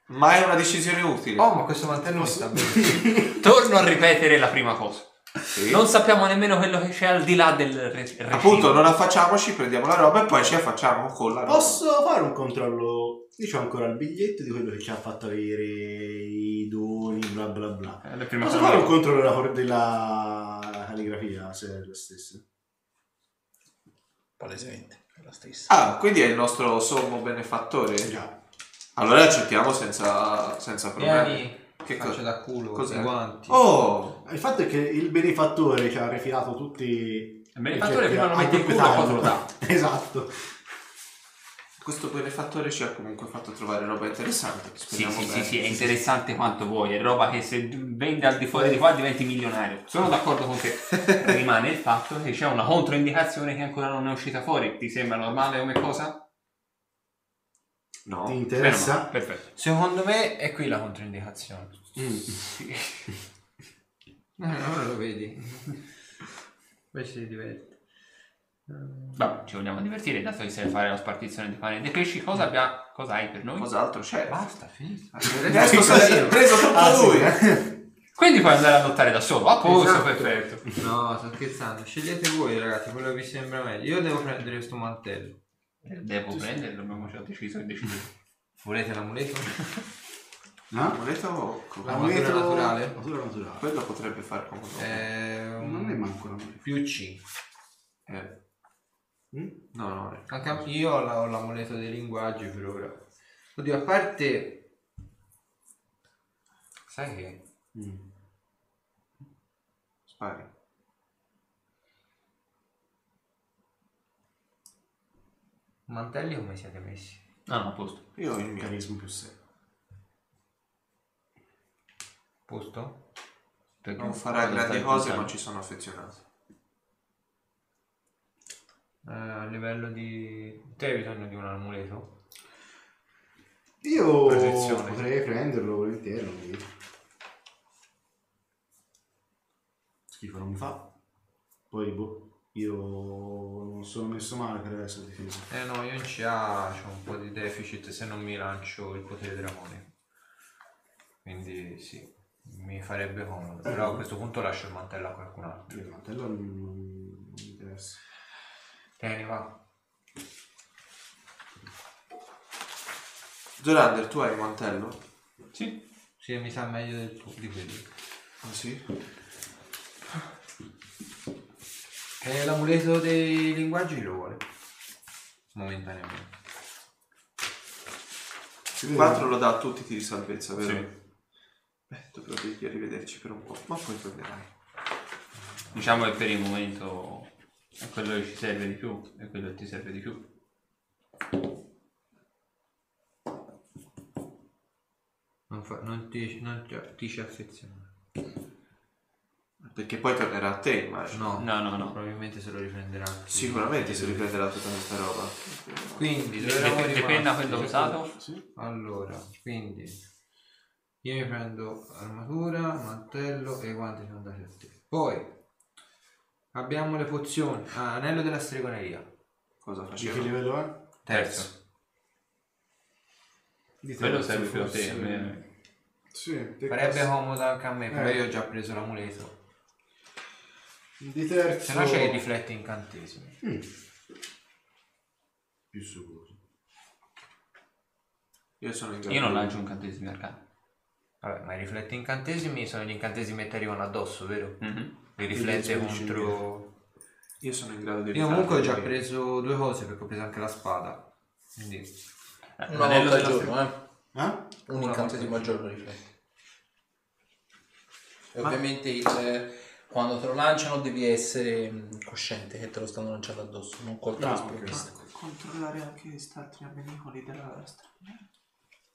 ma è una decisione utile. Oh, ma questo mantello mi sta bene. Torno a ripetere la prima cosa. Sì. Non sappiamo nemmeno quello che c'è al di là del re- recinto. Appunto, non affacciamoci, prendiamo la roba e poi ci affacciamo con la roba. Posso fare un controllo? Io ho ancora il biglietto di quello che ci ha fatto avere i doni, bla bla bla. Eh, Posso fare un controllo della, della calligrafia, se è la stessa? Palesemente, è la stessa. Ah, quindi è il nostro sommo benefattore. Già. Allora accettiamo senza, senza problemi. Vieni, Che faccio cosa? da culo, Cos'è? i guanti. Oh! Il fatto è che il benefattore ci ha rifilato tutti... Il benefattore prima lo mette in culo poi te lo dà. *laughs* Esatto. Questo benefattore ci ha comunque fatto trovare roba interessante. Sì, sì, sì, sì, è interessante quanto vuoi, è roba che se vende al di fuori di qua diventi milionario. Sono d'accordo con te. *laughs* Rimane il fatto che c'è una controindicazione che ancora non è uscita fuori. Ti sembra normale come cosa? No. Ti interessa? male, Perfetto. Secondo me è qui la controindicazione. Mm. *laughs* Eh, ora lo vedi. Poi si diverte. Vabbè, ci vogliamo divertire, dato che sai fare la spartizione di pane dei pesci, cosa, abbia, cosa hai per noi? Cos'altro c'è? Basta, finito. Adesso sei preso troppo Ah, sì. lui. Quindi puoi andare a lottare da solo, a posto, Esatto. perfetto. No, sto scherzando. Scegliete voi, ragazzi, quello che vi sembra meglio. Io devo prendere questo mantello. Devo prenderlo, abbiamo già deciso e deciso. *laughs* Volete l'amuleto? No? Amuleto o co- L'amuleto naturale? Natura naturale. Quello potrebbe fare comodo. Eh, Non è manco la mia. più C. Eh, Mm? No, no. eh. Anche a- io ho, la- ho l'amuleto dei linguaggi per ora. Oddio, a parte... Sai che... Mm. Spari. Mantelli come siete messi? Ah, no, a posto. Io ho il mio. Carisma più 6. Posto? Perché Non farà cosa grandi stai cose, pensando? ma ci sono affezionato. Eh, a livello di... Te hai bisogno di un amuleto? Io Protezione. potrei prenderlo volentieri. non mi- Schifo non mi fa. Poi boh, io non sono messo male per essere difeso. Eh no, io in CA ho un po' di deficit se non mi lancio il potere draconico. Quindi sì, mi farebbe comodo. Però a questo punto lascio il mantello a qualcun altro. Il mantello non, non mi interessa. Tieni, va. Zorander, tu hai il mantello? Sì. Sì, mi sa meglio del tuo, di quelli. Ah sì? E l'amuleto dei linguaggi lo vuole. Momentaneamente. Il 4 lo dà a tutti i tiri salvezza, vero? Sì. Beh, dovrò dirgli arrivederci per un po', ma poi tornerai. Diciamo che per il momento è quello che ci serve di più, è quello che ti serve di più. Non, fa- non ti, non ti, ti ci affeziona. Perché poi tornerà a te, immagino. No, No, no, no. probabilmente se lo riprenderà. Sicuramente si riprenderà tutta questa roba. Quindi, Dipende da rimasti? quello usato. Sì? Allora, quindi io mi prendo armatura, mantello e i guanti sono andati a te. Poi abbiamo le pozioni. Ah, anello della stregoneria. Cosa Di che livello è? Terzo. Di Quello terzo, serve più a te, a me. Sì, Farebbe comodo anche a me, però Eh. io ho già preso l'amuleto. Di terzo. Se no c'è i rifletti incantesimi. Mm. Più sicuro. Io sono in grado. Io non lancio incantesimi arcani. Vabbè, ma i rifletti incantesimi sono gli incantesimi che ti arrivano addosso, vero? Mhm. Li riflette contro... Io sono in grado di Io comunque ho già rifarli. preso due cose perché ho preso anche la spada. Quindi... Eh, volta al della- giorno, eh. Ah? Un incantesimo al giorno rifletti. E ovviamente il- quando te lo lanciano devi essere mh, cosciente che te lo stanno lanciando addosso, non colto ok. sprovvista. Ma controllare anche questi altri amenicoli della strada.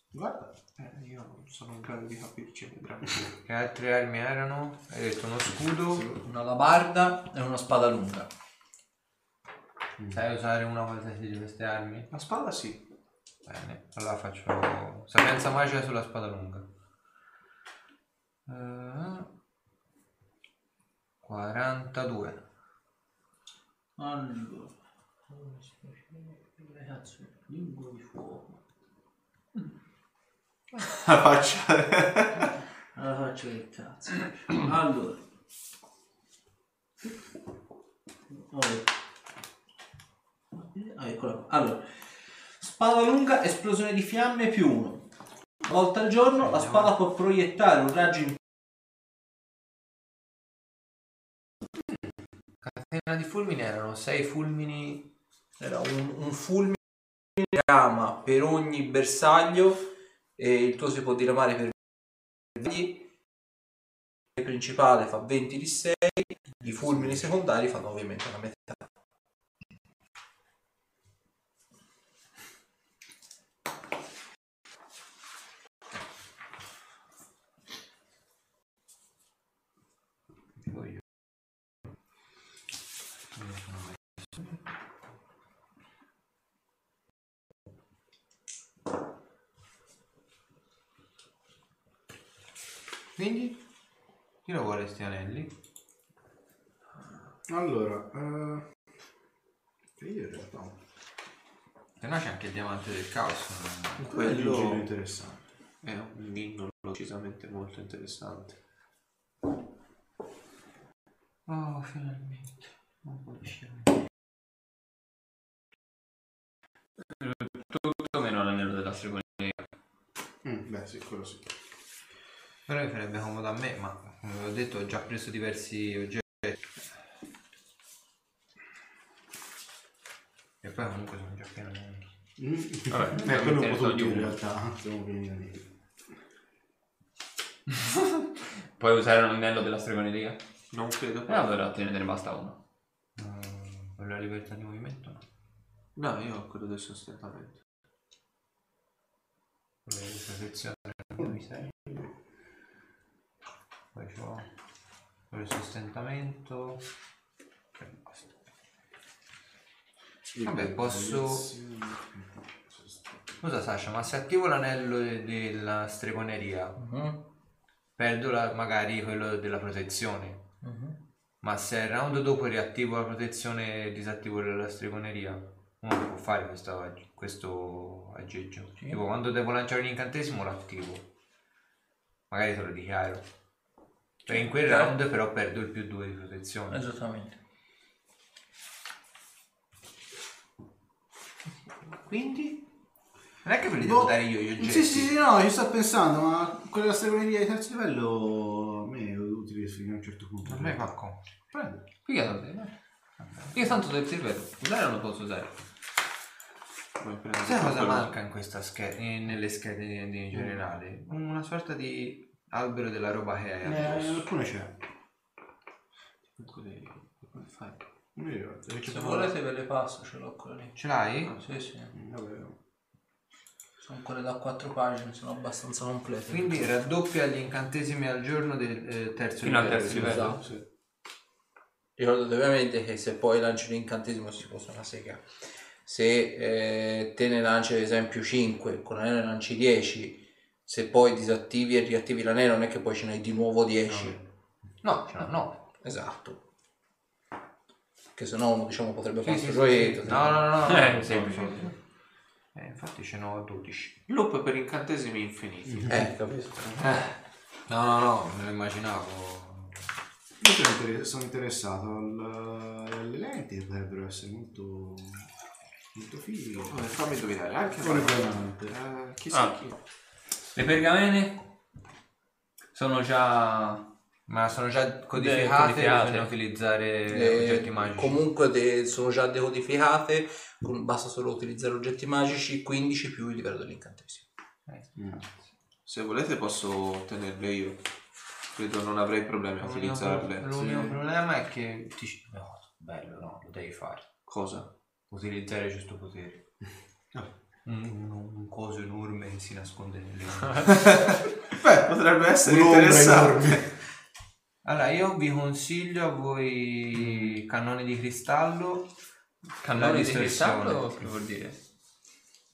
Guarda. Eh, io non sono in grado di capirci, vedremo. *laughs* Che altre armi erano? Hai detto uno scudo. Una labarda e una spada lunga. Sai usare una qualsiasi di queste armi? La spada sì. Bene, allora faccio sapienza magica sulla spada lunga. Eh, 42. Allora, cazzo, lingua di fuoco. La faccia. *laughs* Alla faccia del cazzo. Allora. Ah, eccola qua. Allora, spada lunga, esplosione di fiamme più uno. Una volta al giorno la spada può proiettare un raggio in Catena di fulmini erano 6 fulmini. Era un, un fulmine rama per ogni bersaglio e il tuo si può diramare per 20. Il principale fa 20 di 6, i fulmini secondari fanno ovviamente la metà. Quindi, chi lo vuole sti anelli? Allora, eh, che io in realtà Se no c'è anche il diamante del caos. non- quello è un giro interessante. È un inno decisamente molto interessante. Oh, finalmente. Non può uscire. Tutto meno l'anello della stregoneria. Mm, beh, sì, quello sì. Però mi farebbe comodo a me, ma come ho detto ho già preso diversi oggetti. E poi comunque sono già pieno di... Mm. Vabbè, eh, quello un po' tutti in realtà. Siamo pieni di... *laughs* Puoi usare l'anello della stregoneria? Non credo. E allora te ne basta uno. Mm, per la libertà di movimento no. No, io ho quello del sostentamento. Di protezione mi serve. Poi c'ho quello di sostentamento. E basta. Vabbè, posso- Scusa Sasha, ma se attivo l'anello de- della stregoneria, Mhm, perdo la- magari quello della protezione. mhm. Ma se il round dopo riattivo la protezione e disattivo la stregoneria, uno può fare questo, questo aggeggio. Sì. Tipo quando devo lanciare un incantesimo lo attivo. Magari te lo dichiaro. Cioè in quel round però perdo il più 2 di protezione. Esattamente. Quindi? Non è che ve li devo Boh. dare io gli oggetti. Sì, sì, sì, no, ci sto pensando, ma quella stregoneria di terzo livello a me è utile fino a un certo punto. A me fa comodo. Prendo. Figato te, no? Io tanto del cervello. Usare non lo posso usare. Sai cosa manca in questa scheda, nelle schede in generale? Una sorta di albero della roba che hai Eh, addosso. alcune c'è. Come fai? Non mi ricordo. Se volete ve le passo, ce l'ho quella lì. Ce l'hai? Sì, sì. Vabbè. Sono quelle da quattro pagine, sono abbastanza complete. Quindi raddoppia gli incantesimi al giorno del eh, terzo Fino al livello. terzo livello. Esatto. Ricordate ovviamente che se poi lanci l'incantesimo si posa una sega. Se eh, te ne lanci ad esempio 5, con ne lanci 10, se poi disattivi e riattivi l'anello non è che poi ce n'hai di nuovo 10. No, ce n'ho 9. Esatto. Che se no uno diciamo potrebbe fare Sì, un sì, gioietto. sì. No, no, no. no, Eh, no, semplice. no. Eh, infatti ce n'ho 12. Loop per incantesimi infiniti. Eh, capito. No, no, no, me lo immaginavo. Io sono, inter- sono interessato al- alle lenti che potrebbero essere molto, molto fighe. Fammi indovinare, anche veramente. Eh, chi Ah. sa chi? Le pergamene sono già... Ma sono già codificate. codificate, bisogna utilizzare Eh, oggetti magici. Comunque de- sono già decodificate, con- basta solo utilizzare oggetti magici, 15 più il livello dell'incantesimo. Mm. Se volete posso tenerle io. Credo non avrei problemi a utilizzarle. l'unico Sì. problema è che ti... No, bello, no, lo devi fare. Cosa? Utilizzare giusto potere. Un, un, un coso enorme che si nasconde nelle... *laughs* Beh, potrebbe essere Un'ombra interessante. enorme. allora, io vi consiglio a voi cannoni di cristallo Cannoni La di distorsione. cristallo? Che vuol dire?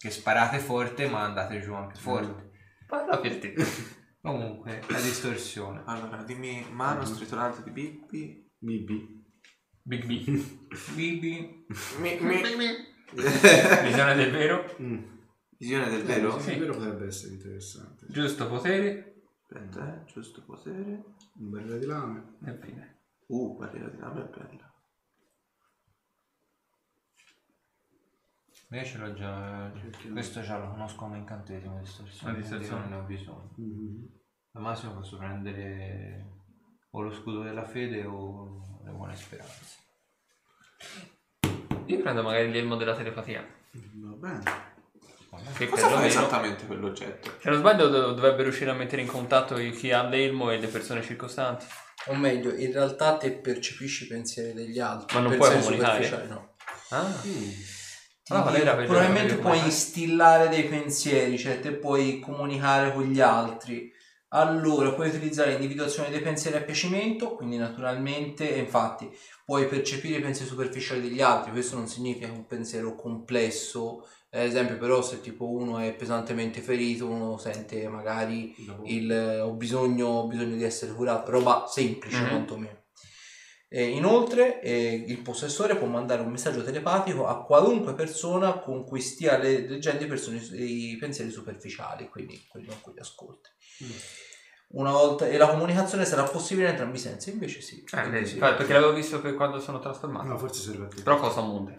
che sparate forte ma andate giù anche forte. Parla per te. *laughs* Comunque, la distorsione. Allora, dimmi mano stritolante di Bippi. Bibi. Big B. Bibi. Mi, mi. Visione del vero. Mm. Visione del vero? Sì, vero potrebbe essere interessante. Giusto potere. Aspetta, eh, giusto potere. Un bel di lame. E fine. Uh, barriera di lame è bella. Io ce l'ho già. Questo già lo conosco come incantesimo distorsione. La distorsione. Non ne ho bisogno. Mm. Al massimo posso prendere o lo scudo della fede o le buone speranze. Io prendo magari l'elmo della telepatia. Va bene. Che Cosa fa esattamente quell'oggetto? se non sbaglio, dov- dovrebbe riuscire a mettere in contatto chi ha l'elmo e le persone circostanti. O meglio, in realtà te percepisci i pensieri degli altri. Ma non pensieri puoi comunicare? superficiali, no. Ah, Ti Ah, dico, era per- probabilmente per puoi instillare dei pensieri, cioè te puoi comunicare con gli altri, Allora, puoi utilizzare l'individuazione dei pensieri a piacimento, quindi naturalmente, infatti, puoi percepire i pensieri superficiali degli altri, questo non significa un pensiero complesso, ad esempio però se tipo uno è pesantemente ferito, uno sente magari il, ho, bisogno, ho bisogno di essere curato, roba semplice Mhm. quantomeno. E inoltre eh, il possessore può mandare un messaggio telepatico a qualunque persona con cui stia le- leggendo i, personi- i pensieri superficiali, quindi quelli con cui li ascolti. Una volta, e la comunicazione sarà possibile in entrambi i sensi, invece sì. Eh, vedi, sì. perché l'avevo visto per quando sono trasformato. No, forse serve a te. Però cosa monte?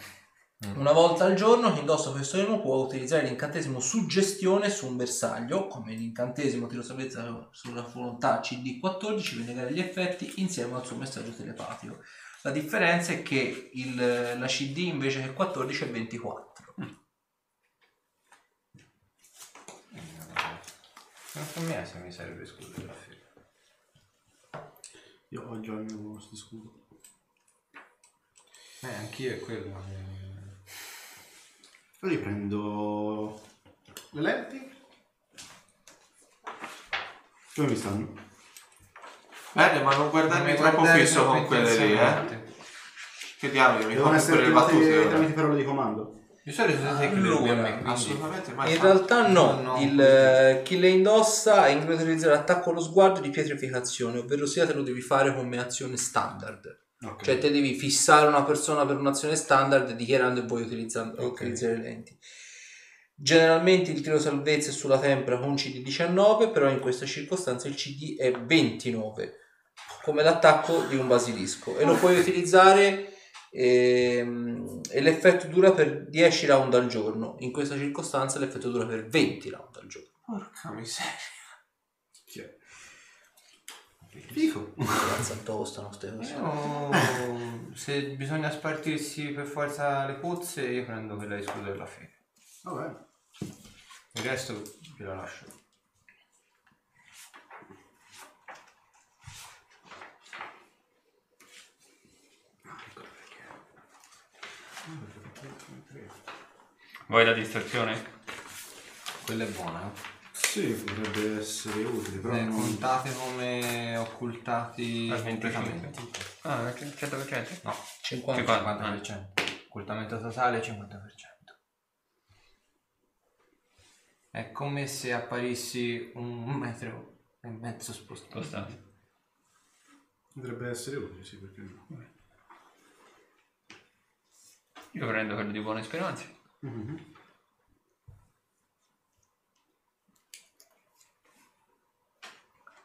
Una volta al giorno chi indossa questo elmo può utilizzare l'incantesimo suggestione su un bersaglio, come l'incantesimo tiro salvezza sulla volontà CD14 per negare gli effetti insieme al suo messaggio telepatico. La differenza è che il- la CD invece che 14 è 24. Non so mi serve scudo della fede. Io ho già il mio scudo. Eh, anch'io è quello. Eh. Poi prendo le lenti. Come mi stanno? Bene, ma non guardarmi Non mi troppo guardare fisso con quelle lì, eh. intensamente. Che diamine, mi Devono fanno essere pure le battute tramite, ora. tramite parole di comando. Di solito siete che lui a me, quindi... Assolutamente mai In fatto. realtà no, No, il, no. eh, chi le indossa è in grado di utilizzare l'attacco allo sguardo di pietrificazione, ovvero sia te lo devi fare come azione standard. Ok. Cioè te devi fissare una persona per un'azione standard dichiarando che vuoi utilizzare, Ok. utilizzare le lenti. Generalmente il tiro salvezza è sulla tempra con CD 19, però in questa circostanza il CD è 29, come l'attacco di un basilisco. E lo puoi utilizzare ehm, e l'effetto dura per 10 round al giorno. In questa circostanza l'effetto dura per 20 round al giorno. Porca miseria. Fico. Cazzo, costano queste cose. Io, se bisogna spartirsi per forza le pozze, io prendo quella di scudo della fede. Vabbè. Il resto ve la lascio. Vuoi la distorsione? Quella è buona. eh. Sì, potrebbe essere utile, però Eh, non... contate come occultati Al 25. completamente. Ah, il 100%? No, 50. 50%. Occultamento totale 50%. È come se apparissi un metro e mezzo spostato. Costante. Potrebbe essere utile, sì, perché no. Io prendo quello di buone speranze. Mhm.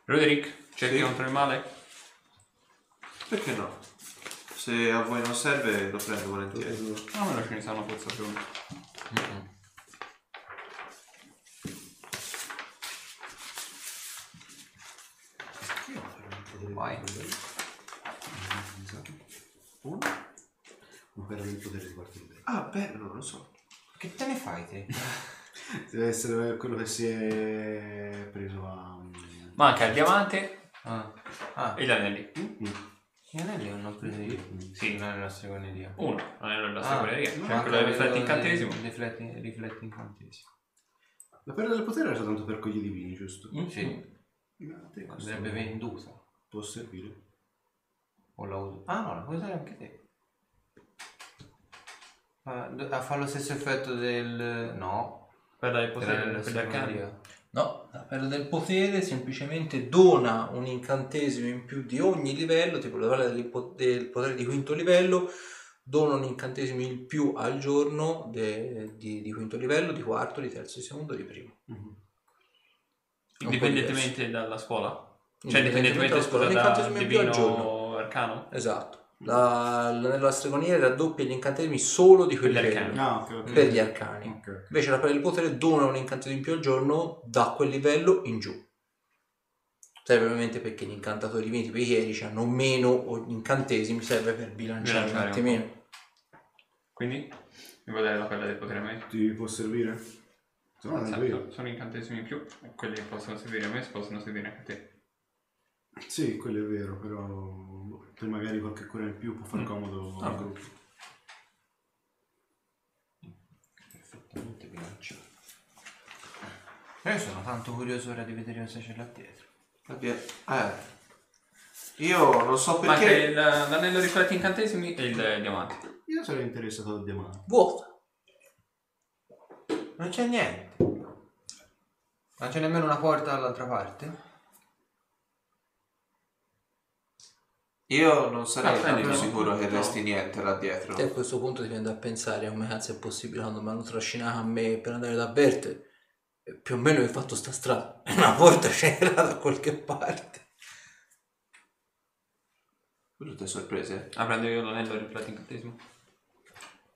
Roderick, cerchi Sì. contro il male? Perché no? Se a voi non serve lo prendo volentieri. No, me lo ce ne sono forse più. Vai. Uno? Non per il potere di quarto livello. Ah, bello, non lo so. Che te ne fai te? *laughs* Deve essere quello che si è preso a... Manca il diamante Ah, ah e gli anelli. Mm. gli anelli non ho preso io. Sì. non è la stregoneria. Uno, l'anello della Ah, stregoneria. manca C'è quello del rifletti incantesimo. del- Rifletti, rifletti incantesimo. La perla del potere era soltanto per quegli divini, giusto? Mm. Sì, te questo andrebbe venduta. Può servire. O la uso. Ah no, la puoi usare anche te. Ah, fa lo stesso effetto del... No. Quella del Era potere, gli arcani. stregoneria. No, la perla del potere semplicemente dona un incantesimo in più di ogni livello, tipo la perla del potere di quinto livello, dona un incantesimo in più al giorno de- di, di quinto livello, di quarto, di terzo, di secondo, di primo. Mhm. Indipendentemente dalla scuola? Cioè, Indipendentemente indipendentemente dalla scuola, da incantesimo in più al giorno. divino arcano? Esatto. La, l'anello della stregoneria raddoppia gli incantesimi solo di quel Per arcani. Ah, ok, ok. per gli arcani. Ok. Invece la perla del potere dona un incantesimo in più al giorno da quel livello in giù. Serve ovviamente perché gli incantatori divini tipo i chierici hanno meno o- incantesimi, serve per bilanciare un Bilanciare un attimino. Quindi, mi vuoi dare la perla del potere a me? Ti può servire? Se no, Esatto, sono incantesimi in più quelli che possono servire a me possono servire anche a te. Sì, quello è vero, però poi magari qualche cura in più può far Mm. comodo Ah. al gruppo. Perfettamente bilanciato. Io sono tanto curioso ora di vedere cosa c'è là dietro. Abbia- Eh. Io non so Manca perché. il- l'anello rifletti incantesimi e il diamante. Io sarei interessato al diamante. Vuota. Non c'è niente. Non c'è nemmeno una porta dall'altra parte? Io non sarei Ah, sicuro che resti niente là dietro. E a questo punto ti viene da pensare come cazzo è possibile quando mi hanno trascinato a me per andare da Berte. E Più o meno ho fatto sta strada. E *laughs* Una porta c'era da qualche parte. Brutte sorprese. Ah, prendo io l'anello rifletti incantesimo.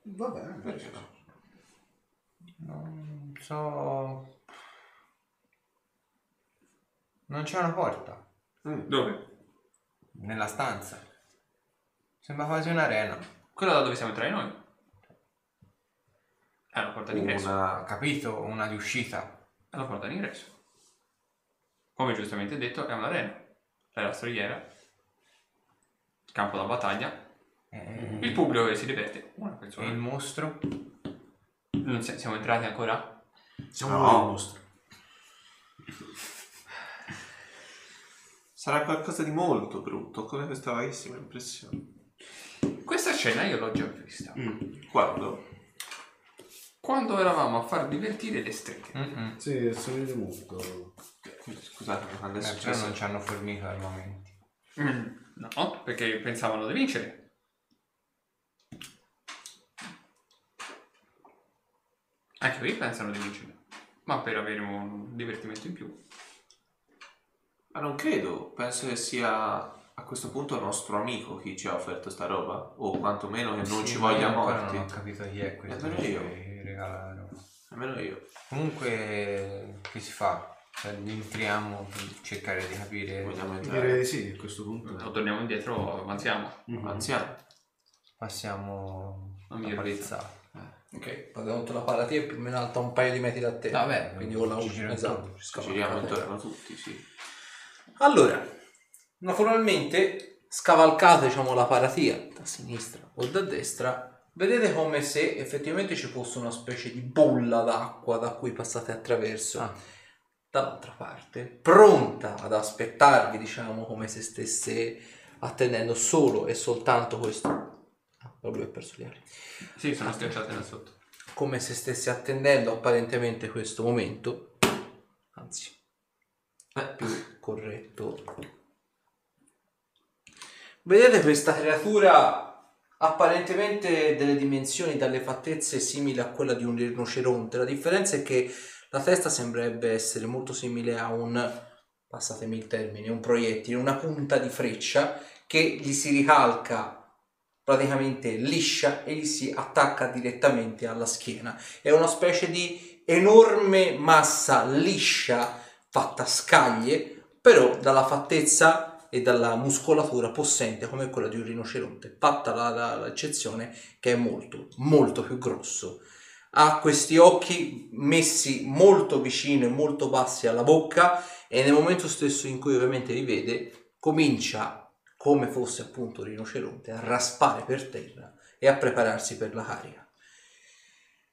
Va bene. Perché no? Non so. Non c'è una porta Dove? Nella stanza. Sembra quasi un'arena. Quella da dove siamo entrati noi. È una porta d'ingresso. Una... capito, una di uscita. È una porta d'ingresso. Come giustamente detto, è un'arena. C'è la storiera. Campo da battaglia. E Il pubblico che si diverte. Una e il persona. mostro? Non si- siamo entrati ancora? Siamo No. noi il mostro. Sarà qualcosa di molto brutto, come questa vaghissima impressione. Questa scena io l'ho già vista. Quando? Quando eravamo a far divertire le streghe. Mm-mm. Sì, assomiglia molto. Scusate, quando è Eh, però successo? non ci hanno fornito armamenti. Mm, No, perché pensavano di vincere. Anche qui pensano di vincere. Ma per avere un divertimento in più. Ma non credo, penso che sia a questo punto il nostro amico chi ci ha offerto sta roba, o quantomeno che non Sì, ci voglia morti. Non ho capito chi è questo. Eh, non io. che regala la roba. Almeno io. Comunque, che si fa? Cioè, entriamo per cercare di capire. Vogliamo Direi entrare. di sì, a questo punto. O torniamo indietro, avanziamo. Mhm. Anziano. Passiamo Non a mi palezzare. Ok, fate la paratia è più o meno alta un paio di metri da te. Vabbè, quindi con la ci giriamo esatto, intorno. ci giriamo intorno tutti, sì. Allora, naturalmente scavalcate diciamo la paratia da sinistra o da destra, vedete come se effettivamente ci fosse una specie di bolla d'acqua da cui passate attraverso. Ah. Dall'altra parte, pronta ad aspettarvi, diciamo, come se stesse attendendo solo e soltanto questo. Ah, lui ha perso gli ali. Sì, sono schiacciate da sotto. Come se stesse attendendo apparentemente questo momento. Anzi, è più corretto. Vedete questa creatura apparentemente delle dimensioni, dalle fattezze simili a quella di un rinoceronte. La differenza è che la testa sembrerebbe essere molto simile a un, passatemi il termine, un proiettile, una punta di freccia che gli si ricalca praticamente liscia e gli si attacca direttamente alla schiena. È una specie di enorme massa liscia fatta a scaglie, però dalla fattezza e dalla muscolatura possente come quella di un rinoceronte, fatta la- la- l'eccezione che è molto, molto più grosso. Ha questi occhi messi molto vicino e molto bassi alla bocca e nel momento stesso in cui ovviamente li vede comincia come fosse appunto un rinoceronte a raspare per terra e a prepararsi per la carica.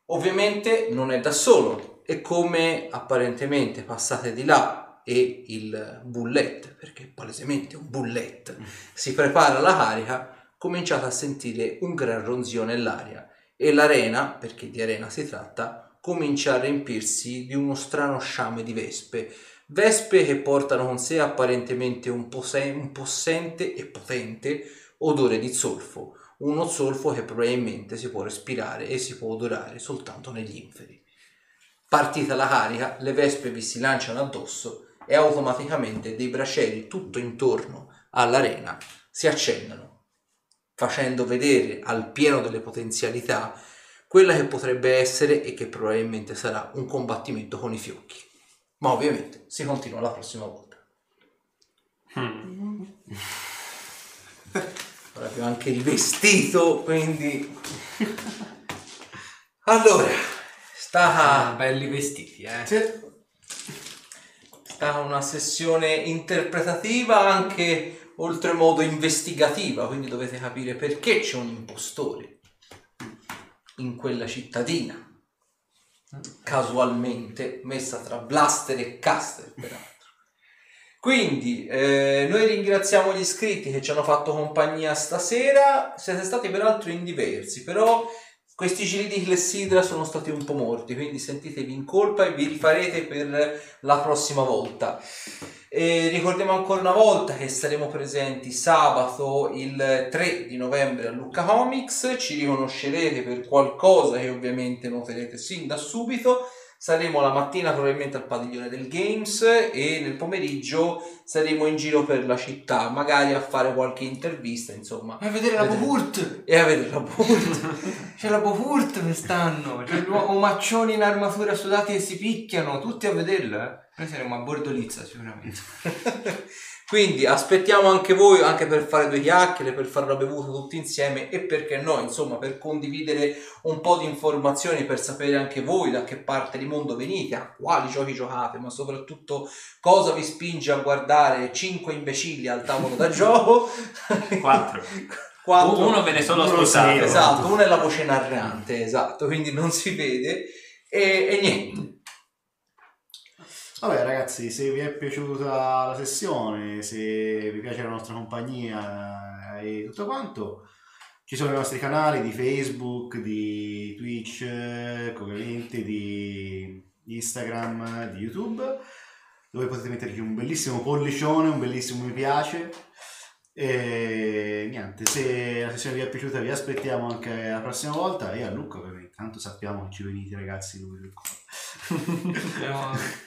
Ovviamente non è da solo e come apparentemente passate di là e il bullet, perché palesemente un bullet, si prepara alla carica, cominciate a sentire un gran ronzio nell'aria e l'arena, perché di arena si tratta, comincia a riempirsi di uno strano sciame di vespe. Vespe che portano con sé apparentemente un, pose- un possente e potente odore di zolfo, uno zolfo che probabilmente si può respirare e si può odorare soltanto negli inferi. Partita la carica, le vespe vi si lanciano addosso e automaticamente dei bracieri tutto intorno all'arena si accendono, facendo vedere al pieno delle potenzialità quella che potrebbe essere e che probabilmente sarà un combattimento con i fiocchi. Ma ovviamente si continua la prossima volta. Mm. Ora abbiamo anche rivestito, quindi... Allora, sta... Ah, belli vestiti, eh. Sta una sessione interpretativa anche oltremodo investigativa, quindi dovete capire perché c'è un impostore in quella cittadina, casualmente messa tra blaster e caster peraltro. Quindi eh, noi ringraziamo gli iscritti che ci hanno fatto compagnia stasera, siete stati peraltro in diversi, però questi giri di clessidra sono stati un po' morti, quindi sentitevi in colpa e vi rifarete per la prossima volta. E ricordiamo ancora una volta che saremo presenti sabato il 3 di novembre a Lucca Comics, ci riconoscerete per qualcosa che ovviamente noterete sin da subito. Saremo la mattina probabilmente al padiglione del Games e nel pomeriggio saremo in giro per la città, magari a fare qualche intervista, insomma. E a vedere la. Bohurt! E a vedere la Bohurt. *laughs* C'è la Bohurt quest'anno! C'è omaccioni in armatura sudati che si picchiano, tutti a vederla. eh. Noi saremo a Bordolizza sicuramente. *laughs* Quindi aspettiamo anche voi, anche per fare due chiacchiere, per fare la bevuta tutti insieme e perché no, insomma, per condividere un po' di informazioni, per sapere anche voi da che parte di mondo venite, a quali giochi giocate, ma soprattutto cosa vi spinge a guardare 5 imbecilli al tavolo da *laughs* gioco. Quattro. *laughs* Quattro. Uno ve ne solo Uno ascoltato. sì, Esatto, una è la voce narrante, esatto, quindi non si vede e, e niente. Vabbè ragazzi, se vi è piaciuta la sessione, se vi piace la nostra compagnia e tutto quanto, ci sono i nostri canali di Facebook, di Twitch, eh, ovviamente di Instagram, di YouTube, dove potete metterci un bellissimo pollicione, un bellissimo mi piace. E niente, se la sessione vi è piaciuta vi aspettiamo anche la prossima volta e a Luca ovviamente, tanto sappiamo che ci venite ragazzi lui del.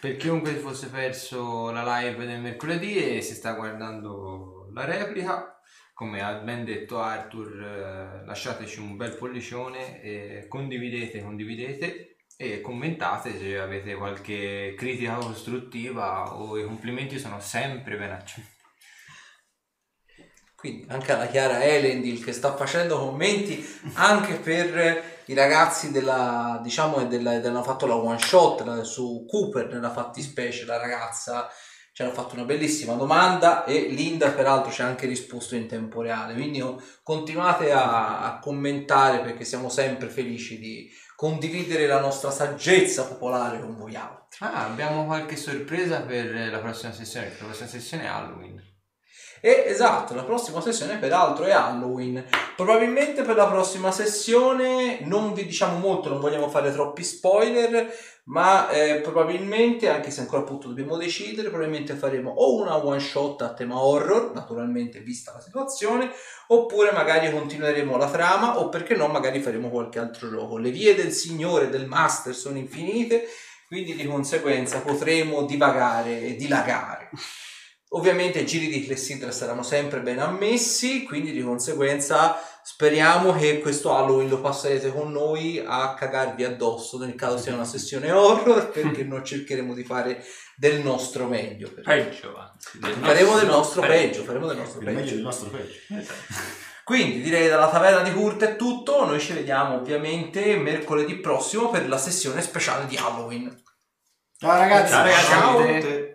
Per chiunque fosse perso la live del mercoledì e si sta guardando la replica, come ha ben detto Arthur, eh, lasciateci un bel pollicione, condividete, condividete e commentate se avete qualche critica costruttiva o i complimenti sono sempre ben accetti. Quindi anche alla Chiara Elendil che sta facendo commenti anche per i ragazzi della, diciamo, della, hanno fatto la one shot su Cooper nella fattispecie, la ragazza ci hanno fatto una bellissima domanda e Linda peraltro ci ha anche risposto in tempo reale, quindi oh, continuate a, a commentare perché siamo sempre felici di condividere la nostra saggezza popolare con voi altri. Ah, abbiamo qualche sorpresa per la prossima sessione, la prossima sessione è Halloween. E esatto, la prossima sessione peraltro è Halloween. Probabilmente per la prossima sessione non vi diciamo molto, non vogliamo fare troppi spoiler, ma eh, probabilmente, anche se ancora appunto dobbiamo decidere, probabilmente faremo o una one shot a tema horror, naturalmente vista la situazione, oppure magari continueremo la trama o perché no magari faremo qualche altro gioco. Le vie del signore, del master sono infinite, quindi di conseguenza potremo divagare e dilagare. Ovviamente i giri di Clessidra saranno sempre ben ammessi, quindi di conseguenza speriamo che questo Halloween lo passerete con noi a cagarvi addosso nel caso sia una sessione horror, perché noi cercheremo di fare del nostro meglio. Peggio, anzi. del Faremo del nostro nostro peggio, faremo del nostro Il meglio peggio. del nostro peggio. Quindi direi dalla taverna di Kurt è tutto, noi ci vediamo ovviamente mercoledì prossimo per la sessione speciale di Halloween. Ciao ragazzi, Ciao, ragazzi. Ciao. Ciao.